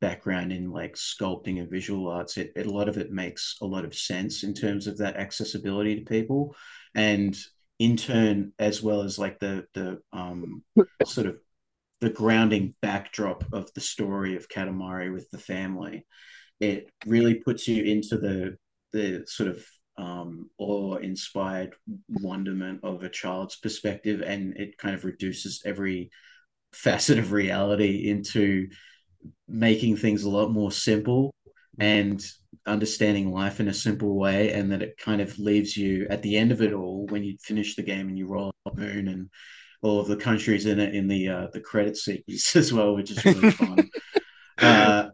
background in like sculpting and visual arts, it, it, a lot of it makes a lot of sense in terms of that accessibility to people, and in turn, as well as like the the um, sort of the grounding backdrop of the story of Katamari with the family. It really puts you into the the sort of um, awe-inspired wonderment of a child's perspective, and it kind of reduces every facet of reality into making things a lot more simple and understanding life in a simple way and that it kind of leaves you at the end of it all when you finish the game and you roll up the moon and all of the countries in it in the uh, the credit sequence as well which is really fun. Uh,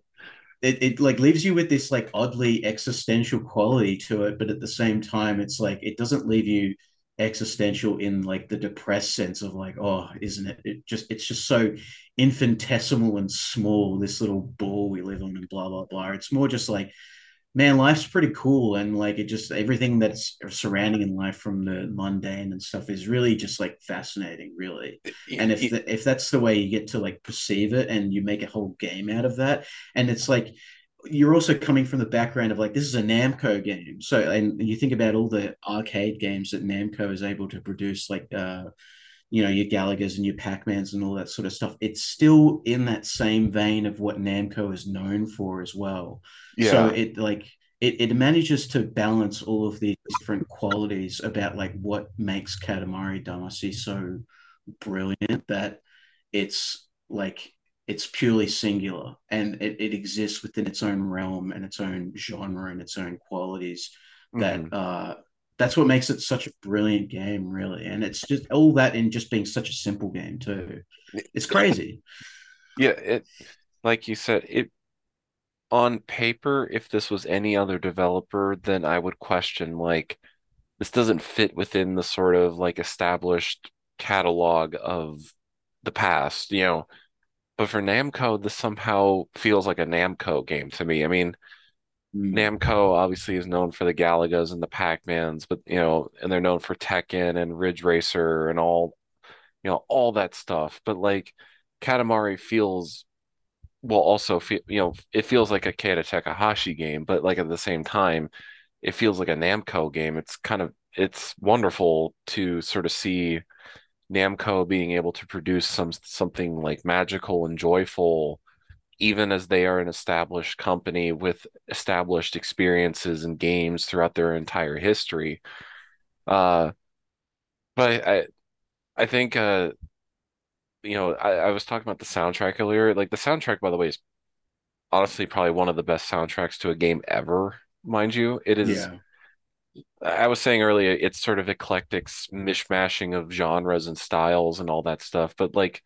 it, it like leaves you with this like oddly existential quality to it but at the same time it's like it doesn't leave you existential in like the depressed sense of like oh isn't it? It just it's just so infinitesimal and small this little ball we live on and blah blah blah. It's more just like man life's pretty cool and like it just everything that's surrounding in life from the mundane and stuff is really just like fascinating really and if the, if that's the way you get to like perceive it and you make a whole game out of that and it's like you're also coming from the background of like this is a Namco game. So and you think about all the arcade games that Namco is able to produce, like uh, you know, your Galagas and your Pac-Mans and all that sort of stuff. It's still in that same vein of what Namco is known for as well. Yeah. So it like it, it manages to balance all of these different qualities about like what makes Katamari Damacy so brilliant that it's like it's purely singular and it, it exists within its own realm and its own genre and its own qualities that mm-hmm. uh that's what makes it such a brilliant game really. And it's just all that in just being such a simple game too. It's crazy.
Yeah it like you said it on paper if this was any other developer then i would question like this doesn't fit within the sort of like established catalog of the past you know? But for Namco, this somehow feels like a Namco game to me. I mean, mm. Namco obviously is known for the Galagas and the Pac-Mans, but you know, and they're known for Tekken and Ridge Racer and all, you know, all that stuff. But like Katamari feels well also feel you know, it feels like a Keita Takahashi game, but like at the same time, it feels like a Namco game. It's kind of it's wonderful to sort of see Namco being able to produce some something like magical and joyful, even as they are an established company with established experiences and games throughout their entire history. Uh, but I I think uh you know I, I was talking about the soundtrack earlier. Like the soundtrack, by the way, is honestly probably one of the best soundtracks to a game ever, mind you. It is
Yeah.
I was saying earlier, it's sort of eclectic mishmashing of genres and styles and all that stuff, but like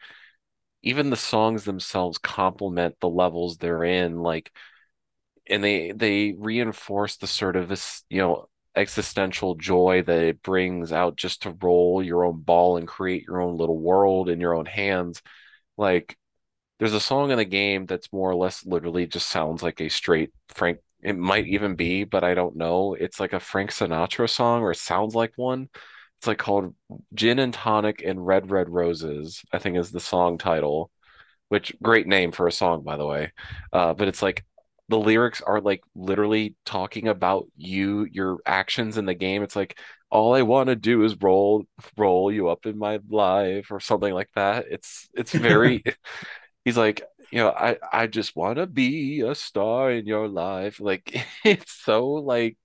even the songs themselves complement the levels they're in, like and they they reinforce the sort of this, you know, existential joy that it brings out just to roll your own ball and create your own little world in your own hands. Like there's a song in the game that's more or less literally just sounds like a straight Frank. It might even be, but I don't know. It's like a Frank Sinatra song, or it sounds like one. It's like called Gin and Tonic and Red Red Roses, I think is the song title, which great name for a song, by the way. Uh, but it's like the lyrics are like literally talking about you, your actions in the game. It's like all I want to do is roll roll you up in my life or something like that. It's it's very he's like, you know, I I just want to be a star in your life. Like it's so like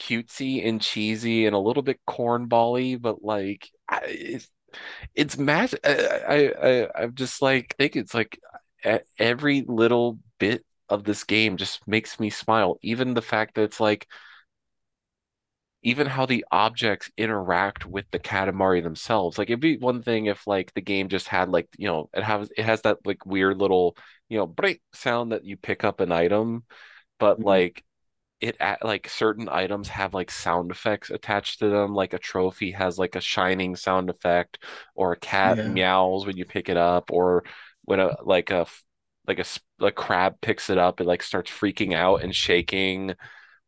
cutesy and cheesy and a little bit cornbally, but like it's it's mad. I I I- I'm just like think it's like every little bit of this game just makes me smile. Even the fact that it's like even how the objects interact with the Katamari themselves. Like it'd be one thing if like the game just had like, you know, it has it has that like weird little, you know, break sound that you pick up an item, but
Mhm.
like it at like certain items have like sound effects attached to them. Like a trophy has like a shining sound effect, or a cat
Yeah.
meows when you pick it up, or when a like a like a, a crab picks it up, it like starts freaking out and shaking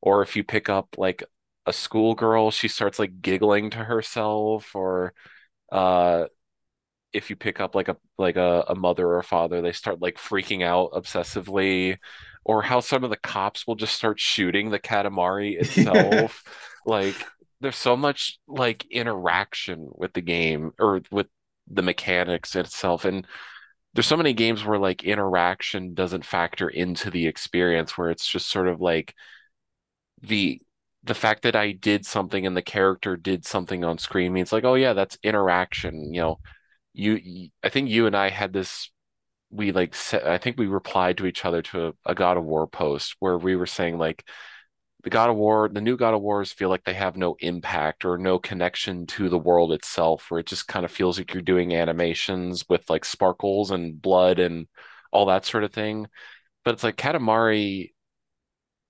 or if you pick up like a schoolgirl, she starts like giggling to herself, or uh if you pick up like a like a, a mother or father, they start like freaking out obsessively, or how some of the cops will just start shooting the Katamari itself. Like there's so much like interaction with the game or with the mechanics itself. And there's so many games where like interaction doesn't factor into the experience, where it's just sort of like the the fact that I did something and the character did something on screen means like, oh yeah, that's interaction. You know, you, you I think you and I had this. We like I think we replied to each other to a, a God of War post where we were saying like the God of War, the new God of Wars feel like they have no impact or no connection to the world itself, where it just kind of feels like you're doing animations with like sparkles and blood and all that sort of thing. But it's like Katamari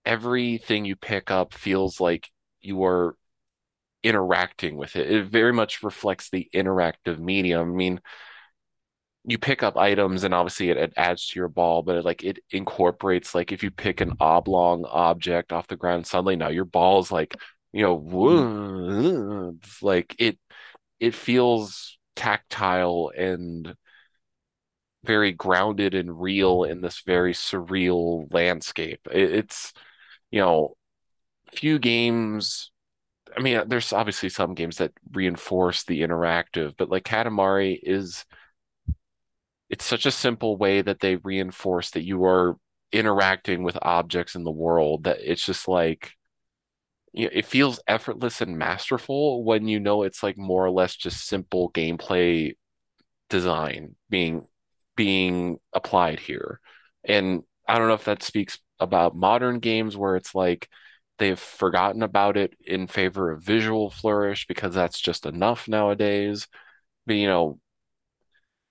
everything you pick up feels like you are interacting with it. It very much reflects the interactive medium. I mean, you pick up items and obviously it, it adds to your ball, but it, like it incorporates like if you pick an oblong object off the ground, suddenly now your ball's like, you know,
Mhm.
whoa, it's like it it feels tactile and very grounded and real in this very surreal landscape. It, it's, you know, few games I mean, there's obviously some games that reinforce the interactive, but like Katamari is, it's such a simple way that they reinforce that you are interacting with objects in the world that it's just like, you know, it feels effortless and masterful when you know it's like more or less just simple gameplay design being being applied here. And I don't know if that speaks about modern games where it's like they've forgotten about it in favor of visual flourish because that's just enough nowadays. But you know,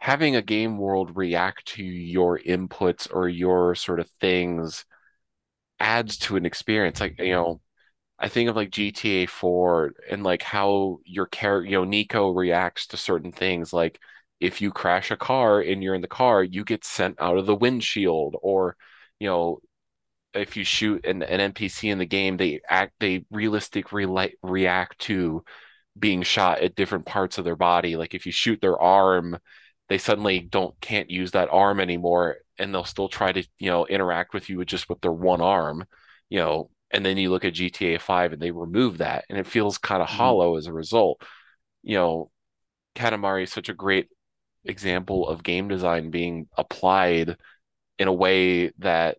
having a game world react to your inputs or your sort of things adds to an experience. Like, you know, I think of like GTA 4 and like how your character, you know, Niko reacts to certain things. Like if you crash a car and you're in the car, you get sent out of the windshield, or you know, if you shoot an, an NPC in the game, they act they realistic re react to being shot at different parts of their body. Like if you shoot their arm, they suddenly don't can't use that arm anymore, and they'll still try to, you know, interact with you with just with their one arm, you know. And then you look at GTA 5 and they remove that, and it feels kind of
Mhm.
hollow as a result. You know, Katamari is such a great example of game design being applied in a way that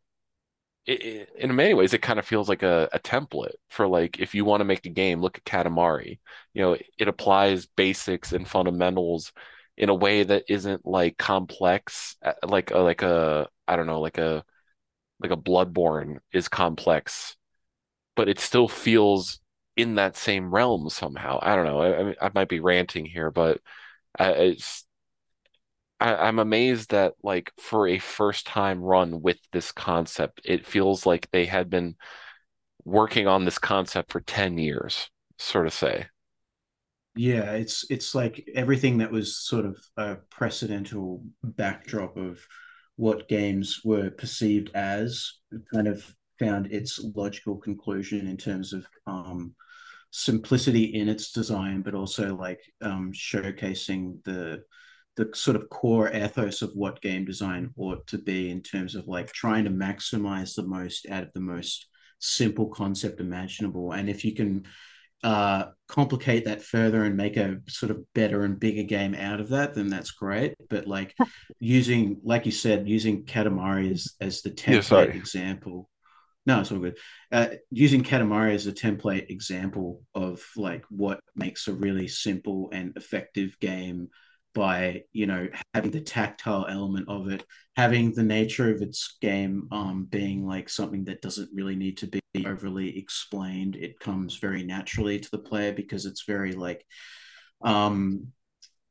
it, it- in many ways it kind of feels like a, a template for like if you want to make a game, look at Katamari. You know, it applies basics and fundamentals in a way that isn't like complex, uh, like a, like a I don't know, like a like a Bloodborne is complex, but it still feels in that same realm somehow. I don't know. I, I mean, I might be ranting here, but I, it's I, I'm amazed that like for a first time run with this concept, it feels like they had been working on this concept for 10 years, sort of say.
Yeah, it's it's like everything that was sort of a precedental backdrop of what games were perceived as kind of found its logical conclusion in terms of um, simplicity in its design, but also like um, showcasing the the sort of core ethos of what game design ought to be in terms of like trying to maximize the most out of the most simple concept imaginable. And if you can uh, complicate that further and make a sort of better and bigger game out of that, then that's great. But like using, like you said, using Katamari as, as the template
sorry.
example. No, it's all good. Uh, using Katamari as a template example of like what makes a really simple and effective game by you know having the tactile element of it having the nature of its game um, being like something that doesn't really need to be overly explained. It comes very naturally to the player because it's very like um,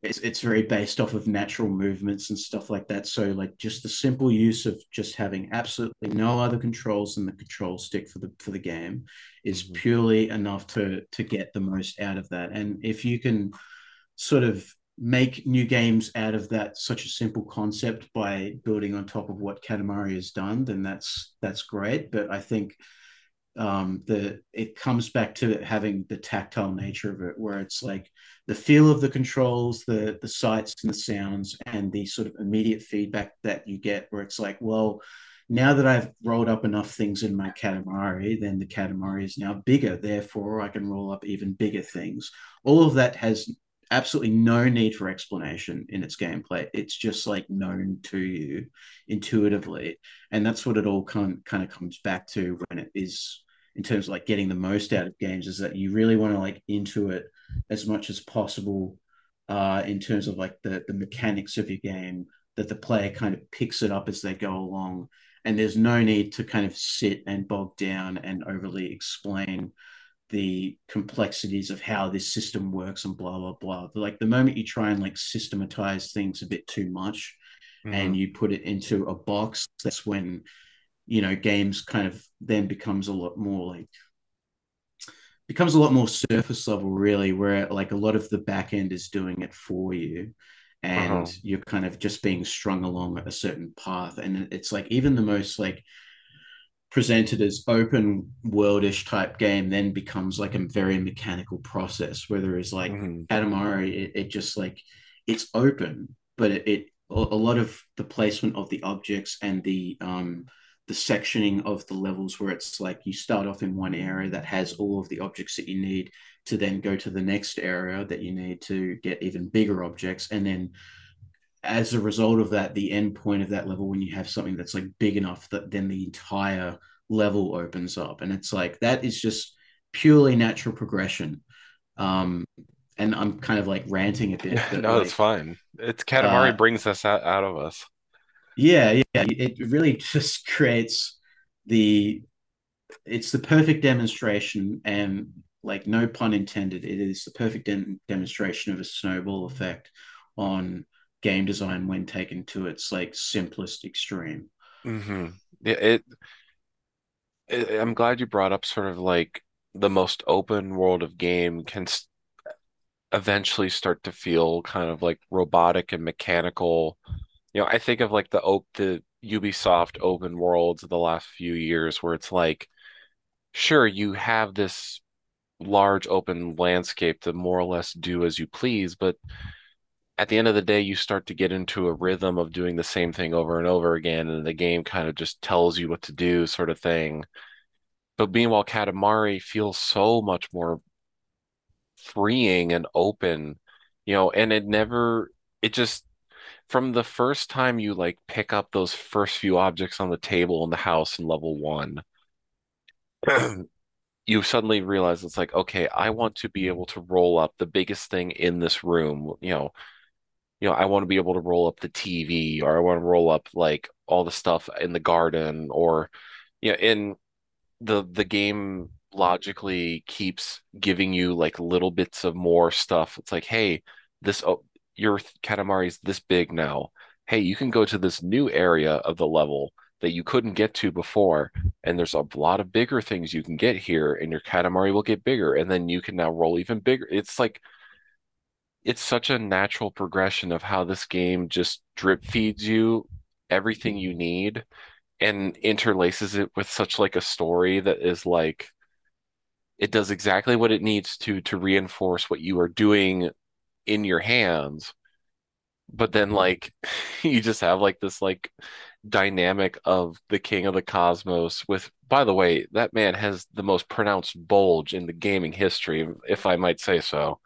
it's it's very based off of natural movements and stuff like that. So like just the simple use of just having absolutely no other controls than the control stick for the for the game is
Mhm.
purely enough to to get the most out of that. And if you can sort of make new games out of that such a simple concept by building on top of what Katamari has done, then that's that's great. But I think um, the it comes back to having the tactile nature of it, where it's like the feel of the controls, the the sights and the sounds, and the sort of immediate feedback that you get, where it's like, well, now that I've rolled up enough things in my Katamari, then the Katamari is now bigger. Therefore, I can roll up even bigger things. All of that has absolutely no need for explanation in its gameplay. It's just like known to you intuitively and that's what it all kind kind of comes back to when it is in terms of like getting the most out of games is that you really want to like intuit as much as possible uh in terms of like the the mechanics of your game that the player kind of picks it up as they go along and there's no need to kind of sit and bog down and overly explain the complexities of how this system works and blah blah blah like the moment you try and like systematize things a bit too much and
Mhm.
you put it into a box, that's when you know games kind of then becomes a lot more like becomes a lot more surface level really where like a lot of the back end is doing it for you and
Uh-huh.
you're kind of just being strung along a certain path and it's like even the most like presented as open worldish type game then becomes like a very mechanical process where there is like
Mhm.
Katamari it, it just like it's open but it, it a lot of the placement of the objects and the um the sectioning of the levels where it's like you start off in one area that has all of the objects that you need to then go to the next area that you need to get even bigger objects and then as a result of that, the end point of that level, when you have something that's like big enough that then the entire level opens up, and it's like that is just purely natural progression. Um, and I'm kind of like ranting a bit,
no,
like,
fine. It's Katamari
uh,
brings us out, out of us.
yeah, yeah, it really just creates the it's the perfect demonstration, and like no pun intended, it is the perfect dem- demonstration of a snowball effect on game design when taken to its like simplest extreme.
hmm Yeah, it, it. I'm glad you brought up sort of like the most open world of game can s eventually start to feel kind of like robotic and mechanical. You know, I think of like the op the Ubisoft open worlds of the last few years where it's like, sure, you have this large open landscape to more or less do as you please, but at the end of the day, you start to get into a rhythm of doing the same thing over and over again, and the game kind of just tells you what to do, sort of thing. But meanwhile, Katamari feels so much more freeing and open. you know, and it never, it just, from the first time you like pick up those first few objects on the table in the house in level one, you suddenly realize it's like, okay, I want to be able to roll up the biggest thing in this room, you know, you know, I want to be able to roll up the TV or I want to roll up like all the stuff in the garden or you know, in the the game logically keeps giving you like little bits of more stuff. It's like, hey, this oh, your Katamari is this big now. Hey, you can go to this new area of the level that you couldn't get to before, and there's a lot of bigger things you can get here, and your Katamari will get bigger, and then you can now roll even bigger. It's like it's such a natural progression of how this game just drip feeds you everything mm-hmm. you need and interlaces it with such like a story that is like it does exactly what it needs to to reinforce what you are doing in your hands but then mm-hmm. like you just have like this like dynamic of the king of the cosmos with by the way that man has the most pronounced bulge in the gaming history if I might say so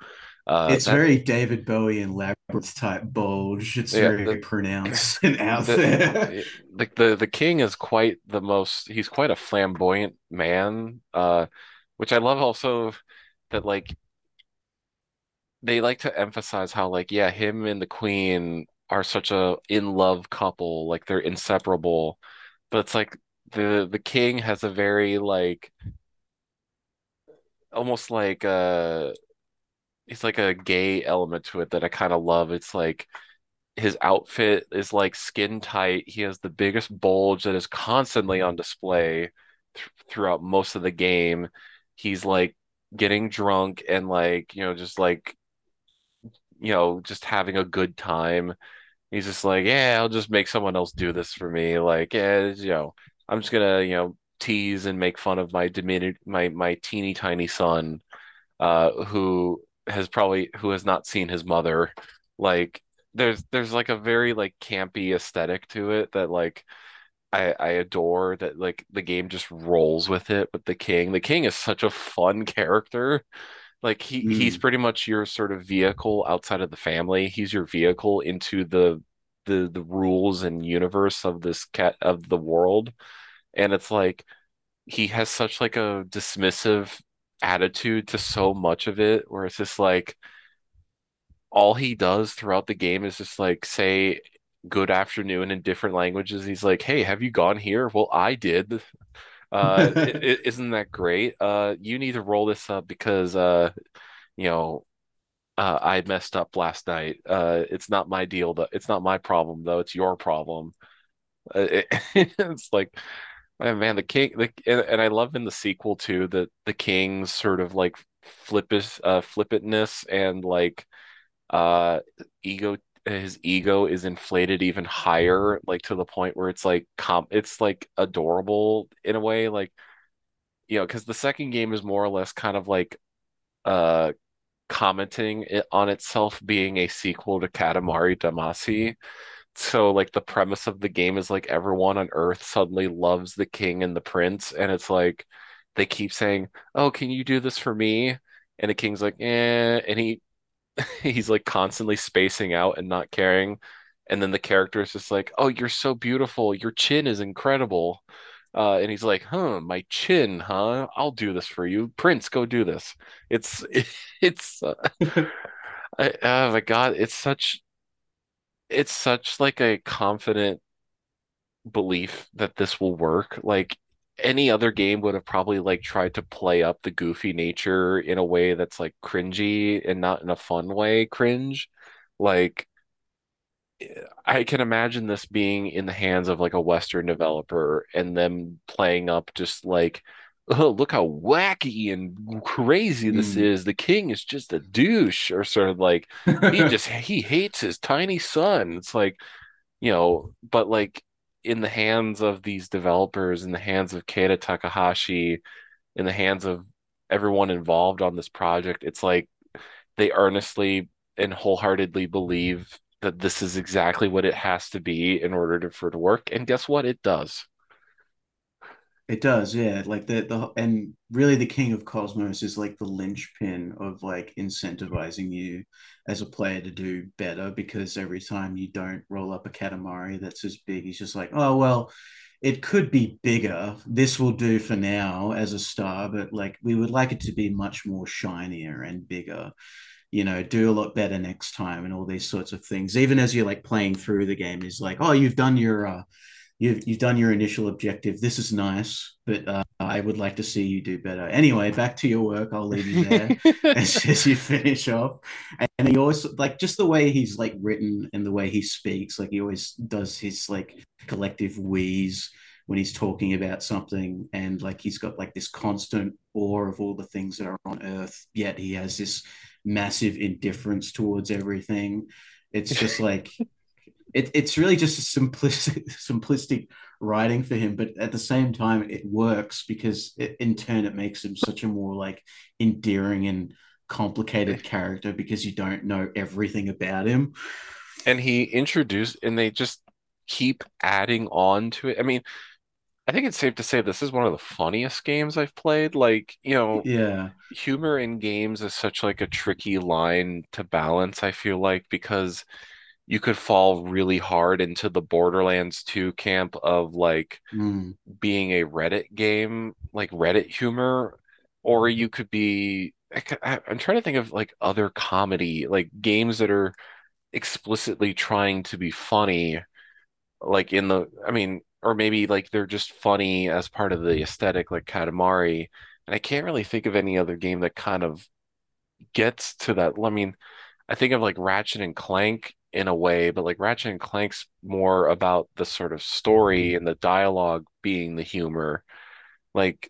uh
It's
that
very David Bowie and Labyrinth type bulge. It's
yeah
very
the
pronounced and out
the
there.
like the the king is quite the most he's quite a flamboyant man uh which I love also that like they like to emphasize how like yeah him and the queen are such a in love couple like they're inseparable but it's like the the king has a very like almost like uh he's like a gay element to it that I kind of love it's like his outfit is like skin tight he has the biggest bulge that is constantly on display th throughout most of the game he's like getting drunk and like you know just like you know, just having a good time. He's just like, yeah, I'll just make someone else do this for me. Like, yeah, you know, I'm just gonna, you know, tease and make fun of my diminutive, my my teeny tiny son, uh, who has probably who has not seen his mother. Like, there's there's like a very like campy aesthetic to it that like I I adore that like the game just rolls with it with the king. The king is such a fun character like he he's
Mm.
pretty much your sort of vehicle outside of the family. He's your vehicle into the the the rules and universe of this cat of the world. And it's like he has such like a dismissive attitude to so much of it, where it's just like all he does throughout the game is just like say good afternoon in different languages. He's like, "Hey, have you gone here?" Well, I did. Uh, isn't that great? Uh, you need to roll this up because uh, you know, uh, I messed up last night. Uh, it's not my deal though. It's not my problem though. It's your problem. Uh, it, it's like, man, man, the king, the, and, and I love in the sequel too that the king's sort of like flippis, uh, flippantness and like uh ego. His ego is inflated even higher, like to the point where it's like com it's like adorable in a way, like you know, because the second game is more or less kind of like uh commenting on itself being a sequel to Katamari Damacy. So like the premise of the game is like everyone on Earth suddenly loves the king and the prince, and it's like they keep saying, "Oh, can you do this for me?" And the king's like, "Eh," and he he's like constantly spacing out and not caring. And then the character is just like, "Oh, you're so beautiful. Your chin is incredible." Uh, and he's like, "Huh, my chin, huh? I'll do this for you, Prince. Go do this." It's it's uh, I, oh my God, it's such it's such like a confident belief that this will work. Like any other game would have probably like tried to play up the goofy nature in a way that's like cringy and not in a fun way cringe. Like eh, I can imagine this being in the hands of like a Western developer and them playing up just like, oh, look how wacky and crazy this
Mm.
is. The king is just a douche, or sort of like he just he hates his tiny son. It's like, you know, but like in the hands of these developers, in the hands of Keita Takahashi, in the hands of everyone involved on this project, it's like they earnestly and wholeheartedly believe that this is exactly what it has to be in order to, for it to work. And guess what? It does.
It does, yeah. Like the the and really the King of Cosmos is like the linchpin of like incentivizing you as a player to do better because every time you don't roll up a Katamari that's as big, he's just like, oh well, it could be bigger. This will do for now as a star, but like we would like it to be much more shinier and bigger. You know, do a lot better next time and all these sorts of things. Even as you're like playing through the game, is like, oh, you've done your uh, you've you've done your initial objective. This is nice, but uh, I would like to see you do better. Anyway, back to your work. I'll leave you there as, as you finish off. And he always like just the way he's like written and the way he speaks. Like he always does his like collective wheeze when he's talking about something, and like he's got like this constant awe of all the things that are on Earth. Yet he has this massive indifference towards everything. It's just like it, it's really just a simplistic simplistic writing for him but at the same time it works because it, in turn it makes him such a more like endearing and complicated character because you don't know everything about him
And he introduced, and they just keep adding on to it. I mean, I think it's safe to say this is one of the funniest games I've played. Like, you know,
yeah
humor in games is such like a tricky line to balance, I feel like, because you could fall really hard into the Borderlands 2 camp of like
Mm,
being a Reddit game, like Reddit humor, or you could be I, I'm trying to think of like other comedy, like games that are explicitly trying to be funny, like in the, I mean, or maybe like they're just funny as part of the aesthetic, like Katamari. And I can't really think of any other game that kind of gets to that. I mean, I think of like Ratchet and Clank in a way, but like Ratchet and Clank's more about the sort of story mm-hmm. and the dialogue being the humor. Like,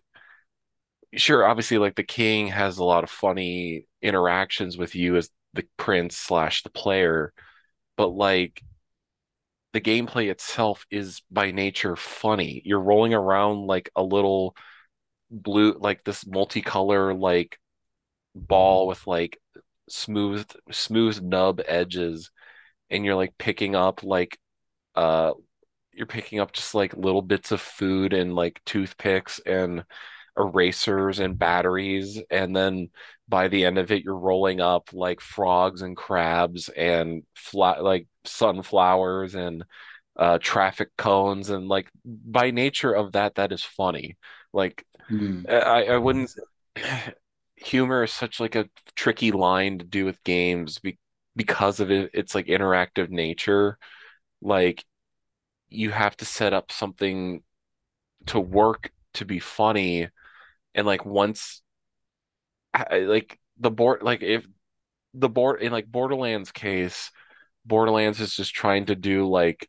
sure, obviously, like the king has a lot of funny interactions with you as the prince slash the player, but like the gameplay itself is by nature funny. You're rolling around like a little blue, like this multicolor like ball with like smooth smooth nub edges and you're like picking up like uh you're picking up just like little bits of food and like toothpicks and erasers and batteries and then by the end of it you're rolling up like frogs and crabs and flat like sunflowers and uh traffic cones and like by nature of that that is funny like
mm.
I I wouldn't humor is such like a tricky line to do with games be, because of it it's like interactive nature like you have to set up something to work to be funny and like once like the board like if the board in like Borderlands case Borderlands is just trying to do like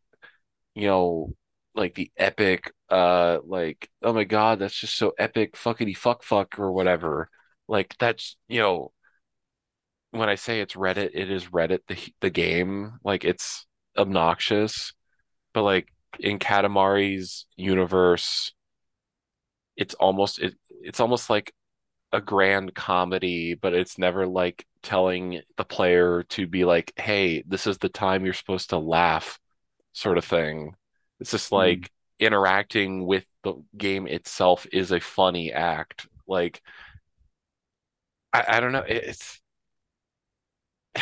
you know like the epic uh like oh my God that's just so epic fuckity fuck fuck or whatever. Like that's you know when I say it's Reddit, it is Reddit the the game. Like it's obnoxious, but like in Katamari's universe, it's almost it, it's almost like a grand comedy, but it's never like telling the player to be like, "Hey, this is the time you're supposed to laugh," sort of thing. It's just
Mm.
like interacting with the game itself is a funny act. Like I, I don't know, it's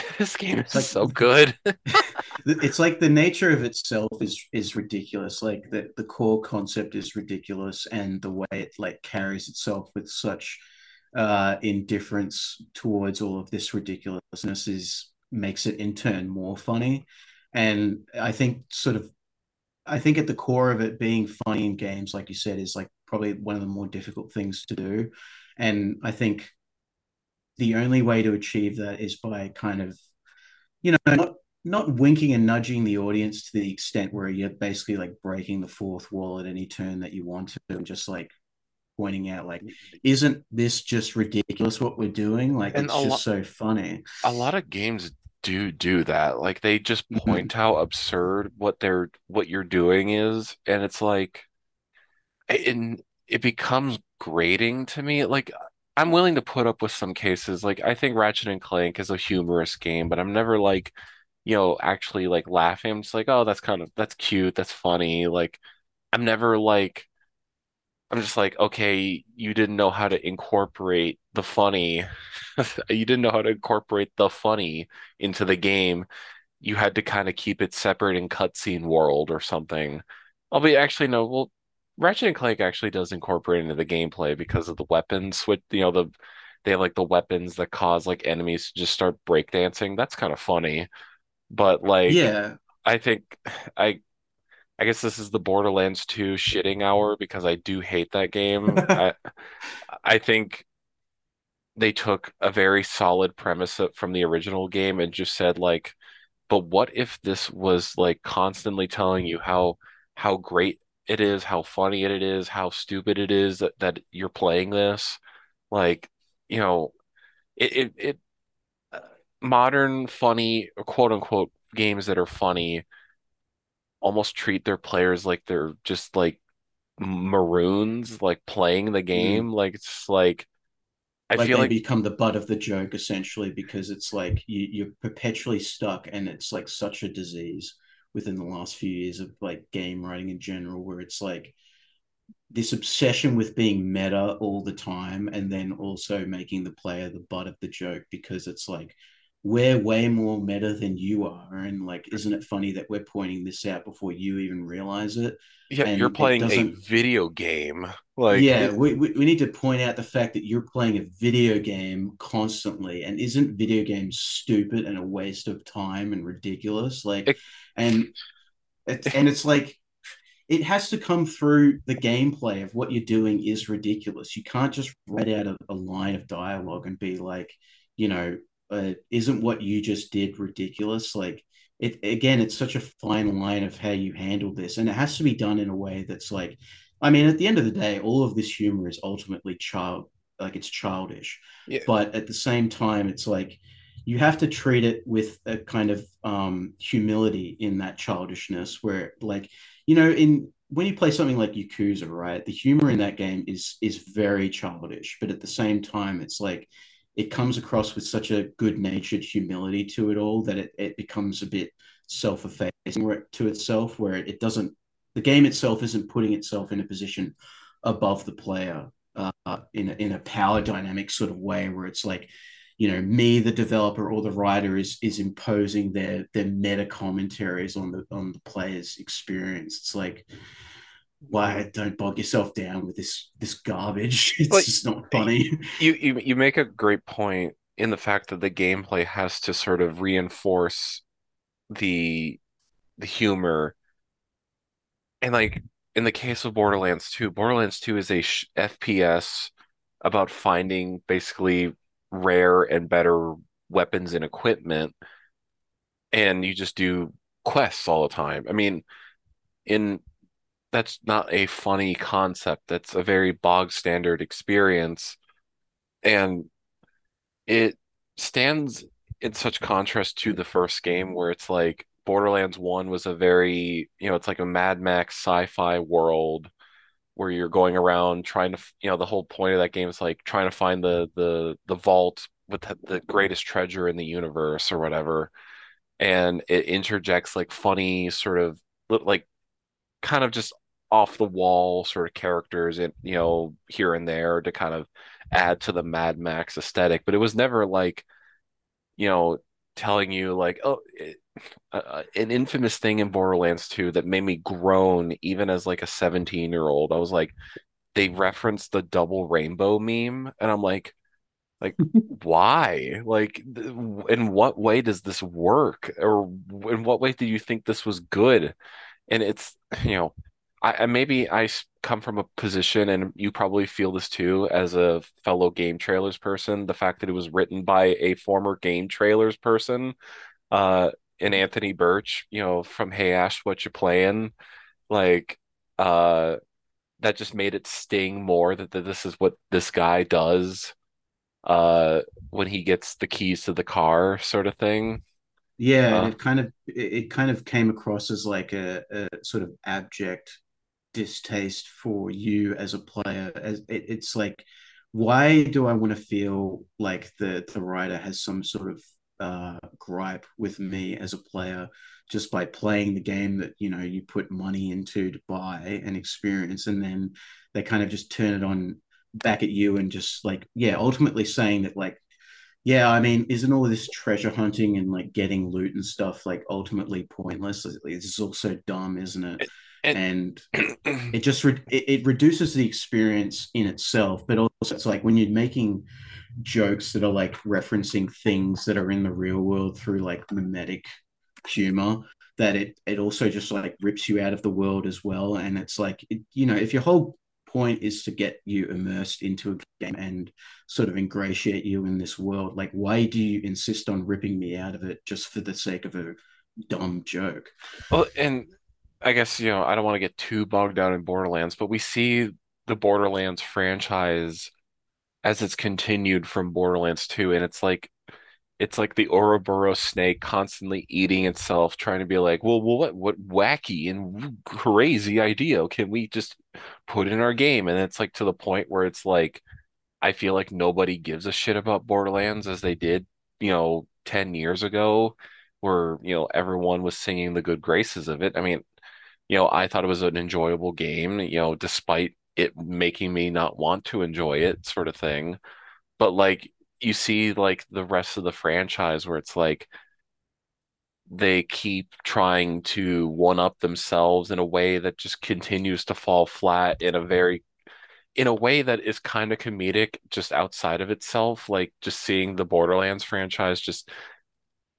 this game is
like
so good.
it's like the nature of itself is is ridiculous. Like the the core concept is ridiculous and the way it like carries itself with such uh indifference towards all of this ridiculousness is makes it in turn more funny. And i think sort of i think at the core of it being funny in games like you said is like probably one of the more difficult things to do. And i think the only way to achieve that is by kind of you know, not not winking and nudging the audience to the extent where you're basically like breaking the fourth wall at any turn that you want to, and just like pointing out, like, isn't this just ridiculous what we're doing? Like,
And
it's just
lot
so funny.
a lot of games do do that. Like they just
Mhm.
point how absurd what they're what you're doing is, and it's like and it becomes grating to me. Like I'm willing to put up with some cases. Like I think Ratchet and Clank is a humorous game, but I'm never like, you know, actually like laughing. I'm just like, oh, that's kind of that's cute, that's funny. Like I'm never like I'm just like, okay, you didn't know how to incorporate the funny. You didn't know how to incorporate the funny into the game. You had to kind of keep it separate in cutscene world or something. I'll be actually no, well, Ratchet and Clank actually does incorporate into the gameplay because of the weapons switch, you know, the they have like the weapons that cause like enemies to just start breakdancing. That's kind of funny. But like
Yeah,
I think I I guess this is the Borderlands 2 shitting hour because I do hate that game. I I think they took a very solid premise from the original game and just said like, but what if this was like constantly telling you how how great it is, how funny it is, how stupid it is that, that you're playing this? Like, you know, it it, it uh, modern funny quote unquote games that are funny almost treat their players like they're just like maroons, like playing the
Mm.
game. Like it's like I
like
feel
they
like
become the butt of the joke essentially because it's like you, you're perpetually stuck and it's like such a disease within the last few years of like game writing in general where it's like this obsession with being meta all the time and then also making the player the butt of the joke because it's like we're way more meta than you are and like isn't it funny that we're pointing this out before you even realize it
yeah, you're playing a video game. Like
yeah, we, we, we need to point out the fact that you're playing a video game constantly, and isn't video games stupid and a waste of time and ridiculous? Like,
it
and it's and it's like it has to come through the gameplay of what you're doing is ridiculous. You can't just write out a, a line of dialogue and be like, you know, uh, isn't what you just did ridiculous? Like, it again, it's such a fine line of how you handle this, and it has to be done in a way that's like, I mean, at the end of the day, all of this humor is ultimately child, like it's childish,
yeah,
but at the same time, it's like you have to treat it with a kind of um, humility in that childishness, where like you know, in when you play something like Yakuza, right, the humor in that game is is very childish, but at the same time, it's like it comes across with such a good natured humility to it all that it, it becomes a bit self effacing to itself, where it doesn't, the game itself isn't putting itself in a position above the player uh, in, a, in a power dynamic sort of way, where it's like, you know, me, the developer or the writer is is imposing their their meta commentaries on the on the player's experience. It's like, why don't bog yourself down with this this garbage? It's
like
just not
you
funny.
you you make a great point in the fact that the gameplay has to sort of reinforce the the humor and like in the case of Borderlands 2, Borderlands 2 is a sh FPS about finding basically rare and better weapons and equipment, and you just do quests all the time. I mean, in that's not a funny concept. That's a very bog standard experience, and it stands in such contrast to the first game where it's like Borderlands 1 was a very, you know, it's like a Mad Max sci-fi world where you're going around trying to, you know, the whole point of that game is like trying to find the the the vault with the, the greatest treasure in the universe or whatever. And it interjects like funny sort of like kind of just off the wall sort of characters and you know here and there to kind of add to the Mad Max aesthetic, but it was never like, you know, telling you like, oh, it, uh, an infamous thing in Borderlands 2 that made me groan even as like a 17 year old. I was like, they referenced the double rainbow meme, and I'm like, like why? Like, th- in what way does this work, or in what way do you think this was good? And it's, you know, I, maybe I come from a position, and you probably feel this too, as a fellow GameTrailers person, the fact that it was written by a former GameTrailers person, uh, and Anthony Burch, you know, from Hey Ash, What You Playing? Like, uh, that just made it sting more that, that this is what this guy does, uh, when he gets the keys to the car, sort of thing.
Yeah,
Uh,
it kind of it it kind of came across as like a, a sort of abject distaste for you as a player. As it, it's like, why do I want to feel like the the writer has some sort of uh, gripe with me as a player just by playing the game that you know you put money into to buy and experience and then they kind of just turn it on back at you and just like yeah ultimately saying that like yeah i mean isn't all this treasure hunting and like getting loot and stuff like ultimately pointless it's also dumb isn't it
And
and it just re- it, it reduces the experience in itself but also it's like when you're making jokes that are like referencing things that are in the real world through like mimetic humor that it it also just like rips you out of the world as well. And it's like it, you know if your whole point is to get you immersed into a game and sort of ingratiate you in this world like why do you insist on ripping me out of it just for the sake of a dumb joke?
Well, and I guess, you know, I don't want to get too bogged down in Borderlands, but we see the Borderlands franchise as it's continued from Borderlands 2, and it's like it's like the Ouroboros snake constantly eating itself, trying to be like, well, what what wacky and crazy idea can we just put in our game? And it's like to the point where it's like I feel like nobody gives a shit about Borderlands as they did, you know, 10 years ago, where, you know, everyone was singing the good graces of it. I mean, you know, I thought it was an enjoyable game, you know, despite it making me not want to enjoy it, sort of thing. But like you see like the rest of the franchise where it's like they keep trying to one up themselves in a way that just continues to fall flat in a very in a way that is kind of comedic just outside of itself like just seeing the Borderlands franchise just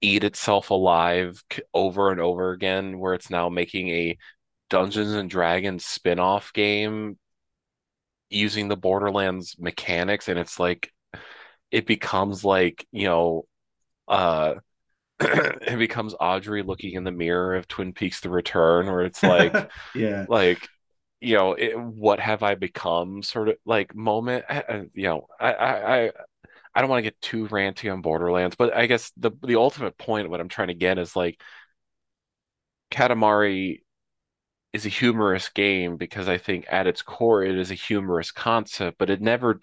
eat itself alive over and over again where it's now making a Dungeons and Dragons spin-off game using the Borderlands mechanics and it's like it becomes like, you know, uh it becomes Audrey looking in the mirror of Twin Peaks: The Return, where it's like,
yeah
like, you know, it, what have I become? Sort of like moment. Uh, you know, I, I, I, I don't want to get too ranty on Borderlands, but I guess the the ultimate point of what I'm trying to get is like, Katamari is a humorous game because I think at its core it is a humorous concept, but it never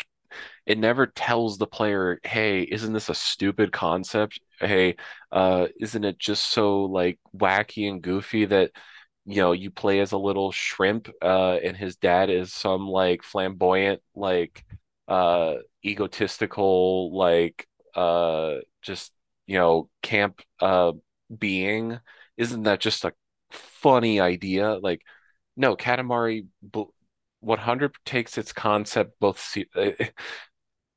it never tells the player, hey, isn't this a stupid concept? Hey, uh, isn't it just so like wacky and goofy that you know you play as a little shrimp, uh, and his dad is some like flamboyant, like uh, egotistical, like uh, just you know camp uh being. Isn't that just a funny idea? Like, no, Katamari. 100 takes its concept both uh,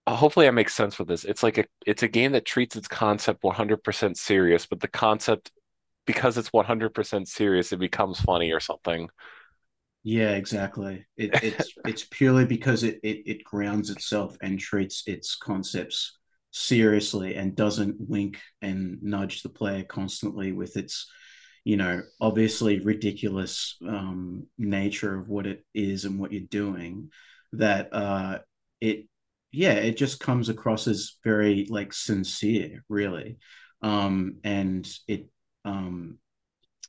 uh, hopefully I make sense with this. It's like a it's a game that treats its concept 100% serious, but the concept because it's 100% serious, it becomes funny or something.
Yeah, exactly. It, it's it's purely because it, it it grounds itself and treats its concepts seriously and doesn't wink and nudge the player constantly with its, you know, obviously ridiculous um, nature of what it is and what you're doing. That uh, it, yeah, it just comes across as very like sincere, really, um, and it um,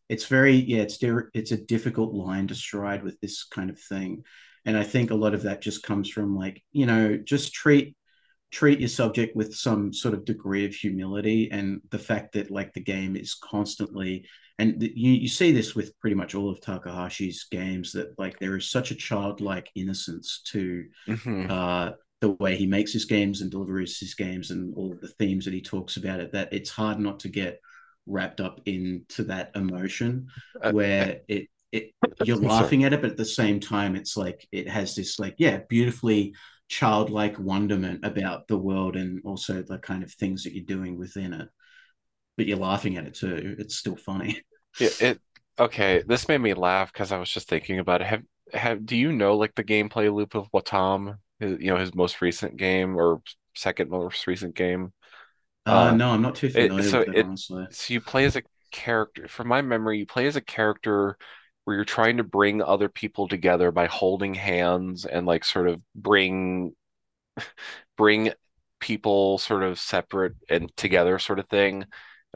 it's very yeah it's it's a difficult line to stride with this kind of thing and i think a lot of that just comes from like you know just treat treat your subject with some sort of degree of humility and the fact that like the game is constantly and you, you see this with pretty much all of takahashi's games that like there is such a childlike innocence to
hmm
uh the way he makes his games and delivers his games and all of the themes that he talks about it that it's hard not to get wrapped up into that emotion
Uh,
where it it you're laughing at it but at the same time it's like it has this like yeah beautifully childlike wonderment about the world and also the kind of things that you're doing within it but you're laughing at it too it's still funny
Yeah, it okay. This made me laugh because I was just thinking about it. Have have do you know like the gameplay loop of Wattam? His, you know his most recent game or second most recent game.
uh
Uh,
no i'm not too
it
familiar
so
with it
it
honestly
so you play as a character. From my memory, you play as a character where you're trying to bring other people together by holding hands and like sort of bring bring people sort of separate and together sort of thing.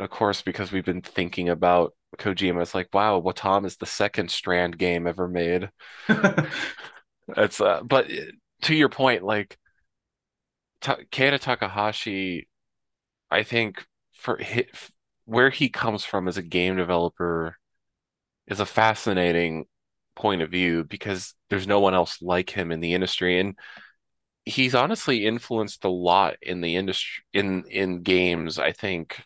And of course, because we've been thinking about Kojima, it's like, wow, Wattam is the second Strand game ever made. It's uh, but uh, to your point, like Ta Keita Takahashi, I think for hi where he comes from as a game developer is a fascinating point of view because there's no one else like him in the industry and he's honestly influenced a lot in the industry in in games I think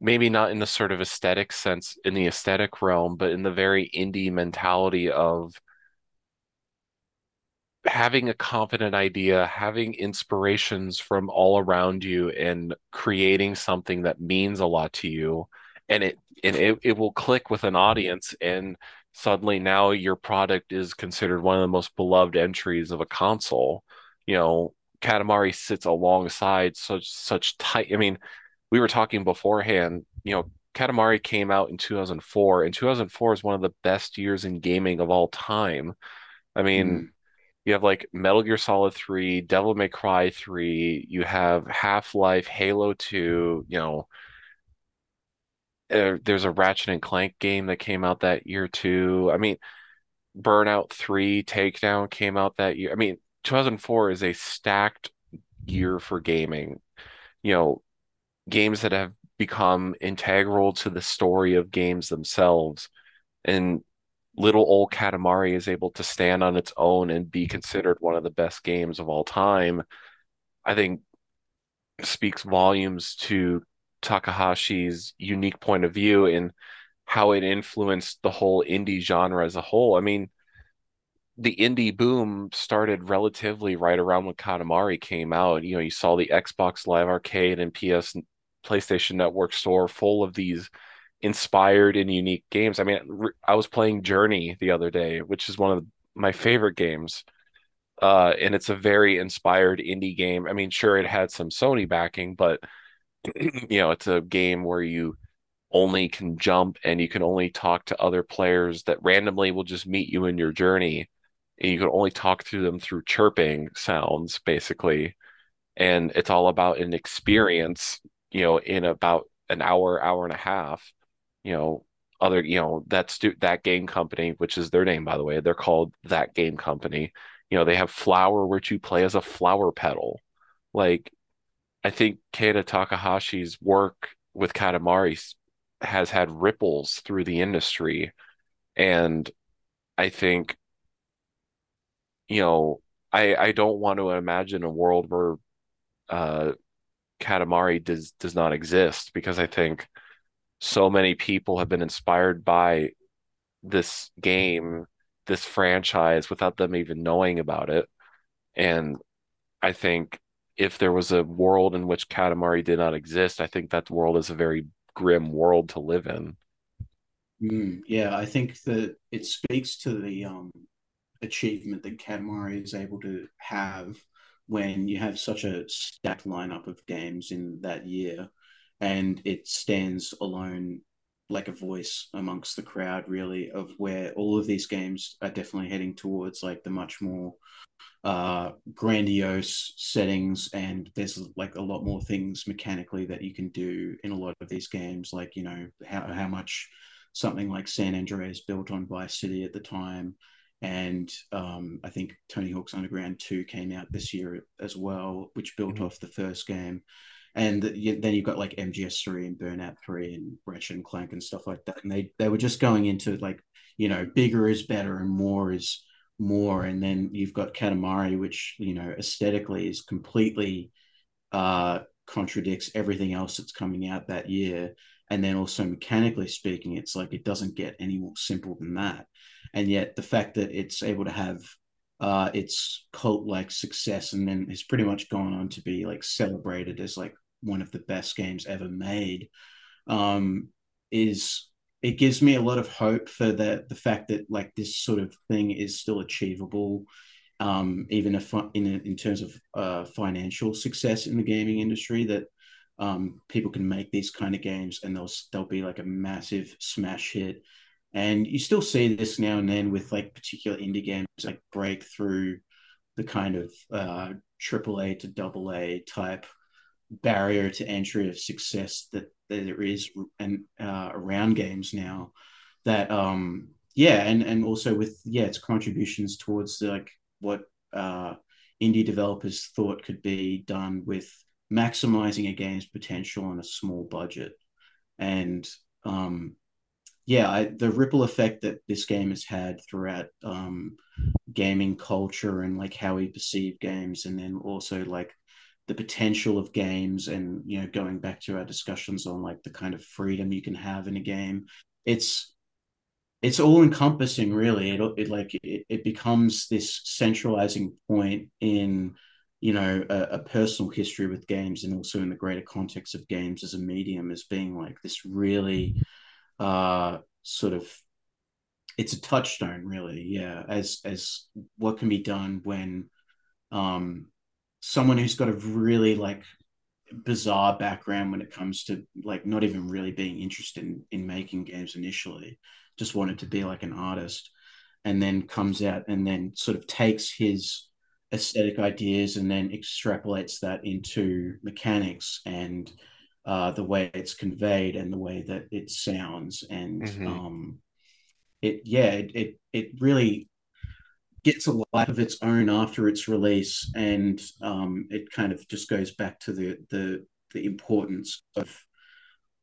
maybe not in the sort of aesthetic sense in the aesthetic realm but in the very indie mentality of having a confident idea, having inspirations from all around you and creating something that means a lot to you and it and it, it will click with an audience and suddenly now your product is considered one of the most beloved entries of a console. You know, Katamari sits alongside such such tight I mean, we were talking beforehand, you know, Katamari came out in 2004 and 2004 is one of the best years in gaming of all time. I mean,
Mm.
you have like Metal Gear Solid 3, Devil May Cry 3, you have Half-Life, Halo 2, you know, uh, there's a Ratchet and Clank game that came out that year too. I mean, Burnout 3 Takedown came out that year. I mean, 2004 is a stacked year for gaming. You know, games that have become integral to the story of games themselves. And little old Katamari is able to stand on its own and be considered one of the best games of all time. I think speaks volumes to Takahashi's unique point of view and how it influenced the whole indie genre as a whole. I mean, the indie boom started relatively right around when Katamari came out. You know, you saw the Xbox Live Arcade and PS PlayStation Network store full of these inspired and unique games. I mean, I was playing Journey the other day, which is one of my favorite games. Uh, and it's a very inspired indie game. I mean, sure, it had some Sony backing, but you know, it's a game where you only can jump and you can only talk to other players that randomly will just meet you in your journey. And you can only talk to them through chirping sounds, basically. And it's all about an experience, you know, in about an hour, hour and a half. You know, other, you know, that's thatgamecompany, which is their name, by the way. They're called thatgamecompany. You know, they have Flower, which you play as a flower petal. Like, I think Keita Takahashi's work with Katamari has had ripples through the industry. And I think, you know, I I don't want to imagine a world where uh Katamari does does not exist because I think so many people have been inspired by this game, this franchise without them even knowing about it. And I think if there was a world in which Katamari did not exist, I think that world is a very grim world to live in.
Mm. Yeah, I think that it speaks to the um achievement that Katamari is able to have when you have such a stacked lineup of games in that year and it stands alone like a voice amongst the crowd really of where all of these games are definitely heading towards like the much more uh grandiose settings and there's like a lot more things mechanically that you can do in a lot of these games like you know how, how much something like San Andreas built on Vice City at the time and um, I think Tony Hawk's Underground 2 came out this year as well, which built
Mhm.
off the first game. And then you've got like MGS3 and Burnout 3 and Ratchet and Clank and stuff like that. And they, they were just going into like, you know, bigger is better and more is more. And then you've got Katamari, which, you know, aesthetically is completely uh, contradicts everything else that's coming out that year. And then also mechanically speaking, it's like it doesn't get any more simple than that. And yet the fact that it's able to have uh, its cult like success and then has pretty much gone on to be like celebrated as like one of the best games ever made um, is it gives me a lot of hope for the the fact that like this sort of thing is still achievable um, even if in in terms of uh, financial success in the gaming industry that um, people can make these kind of games and they'll they'll be like a massive smash hit. And you still see this now and then with like particular indie games like break through the kind of uh, AAA to double A type barrier to entry of success that, that there is and uh, around games now. That um yeah, and and also with yeah, its contributions towards like what uh, indie developers thought could be done with maximizing a game's potential on a small budget. and um, yeah, I, the ripple effect that this game has had throughout um, gaming culture and like how we perceive games, and then also like the potential of games, and you know, going back to our discussions on like the kind of freedom you can have in a game, it's it's all encompassing really. It, it like it, it becomes this centralizing point in you know a, a, personal history with games and also in the greater context of games as a medium as being like this really uh sort of it's a touchstone really yeah as as what can be done when um someone who's got a really like bizarre background when it comes to like not even really being interested in, in making games initially just wanted to be like an artist and then comes out and then sort of takes his aesthetic ideas and then extrapolates that into mechanics and uh, the way it's conveyed and the way that it sounds. And mm-hmm. um, it yeah it, it it really gets a life of its own after its release. And um, it kind of just goes back to the the the importance of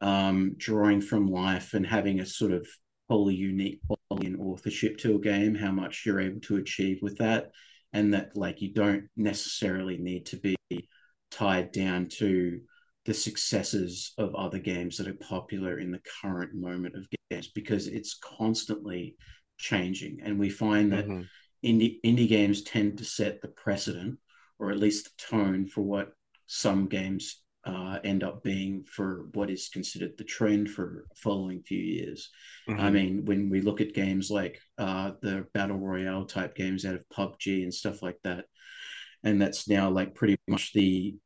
um, drawing from life and having a sort of wholly unique quality and authorship to a game how much you're able to achieve with that. And that like you don't necessarily need to be tied down to the successes of other games that are popular in the current moment of games because it's constantly changing and we find that mm-hmm. indie indie games tend to set the precedent or at least the tone for what some games uh, end up being for what is considered the trend for following few years. Mm-hmm. I mean, when we look at games like uh, the battle royale type games out of PUBG and stuff like that, and that's now like pretty much the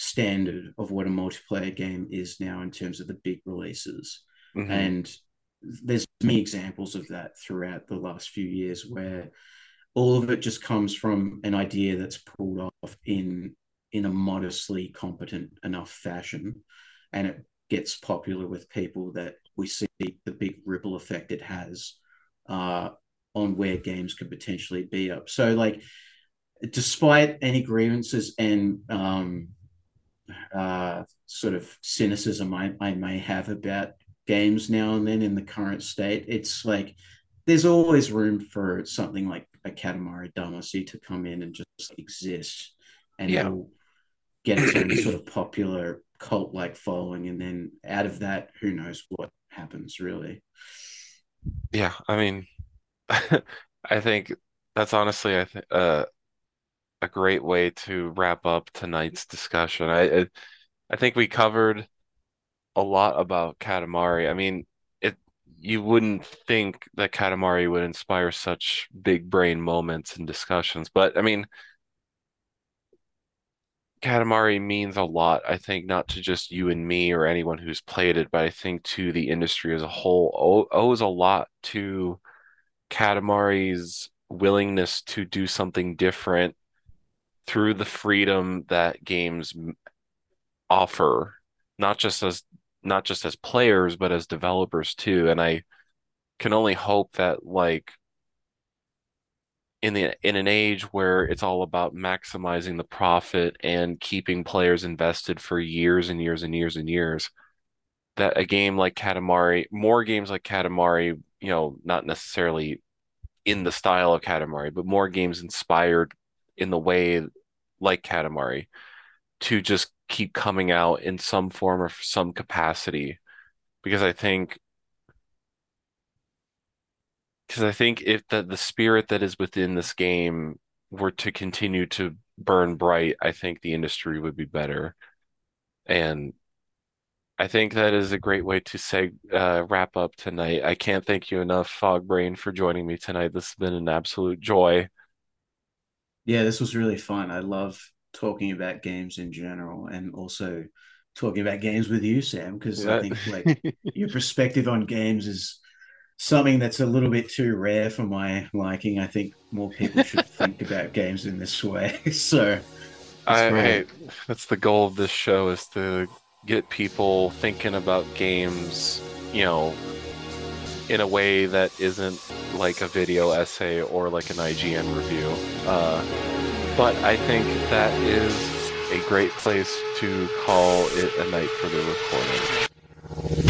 standard of what a multiplayer game is now in terms of the big releases. Mm-hmm. And there's many examples of that throughout the last few years where all of it just comes from an idea that's pulled off in in a modestly competent enough fashion and it gets popular with people that we see the big ripple effect it has uh, on where games could potentially be up. So, like, despite any grievances and um, uh, sort of cynicism I, I may have about games now and then in the current state, it's like there's always room for something like a Katamari Damacy to come in and just exist and yeah. it'll get own sort of popular cult like following. And then out of that who knows what happens really.
Yeah i mean i think that's honestly i think uh, a great way to wrap up tonight's discussion. I i think we covered a lot about katamari. I mean it you wouldn't think that katamari would inspire such big brain moments and discussions but i mean Katamari means a lot, I think, not to just you and me or anyone who's played it, but I think to the industry as a whole owes a lot to Katamari's willingness to do something different through the freedom that games offer, not just as not just as players, but as developers too. And I can only hope that like in the in an age where it's all about maximizing the profit and keeping players invested for years and years and years and years that a game like Katamari more games like Katamari you know not necessarily in the style of Katamari but more games inspired in the way like Katamari to just keep coming out in some form or some capacity because I think because I think if the the spirit that is within this game were to continue to burn bright, I think the industry would be better. And I think that is a great way to say uh, wrap up tonight. I can't thank you enough, Fogbrain, for joining me tonight. This has been an absolute joy.
Yeah, this was really fun. I love talking about games in general and also talking about games with you, Sam, because yeah. I think like your perspective on games is something that's a little bit too rare for my liking. I think more people should think about games in this way. so,
I, I, that's the goal of this show is to get people thinking about games, you know, in a way that isn't like a video essay or like an IGN review. Uh, but I think that is a great place to call it a night for the recording.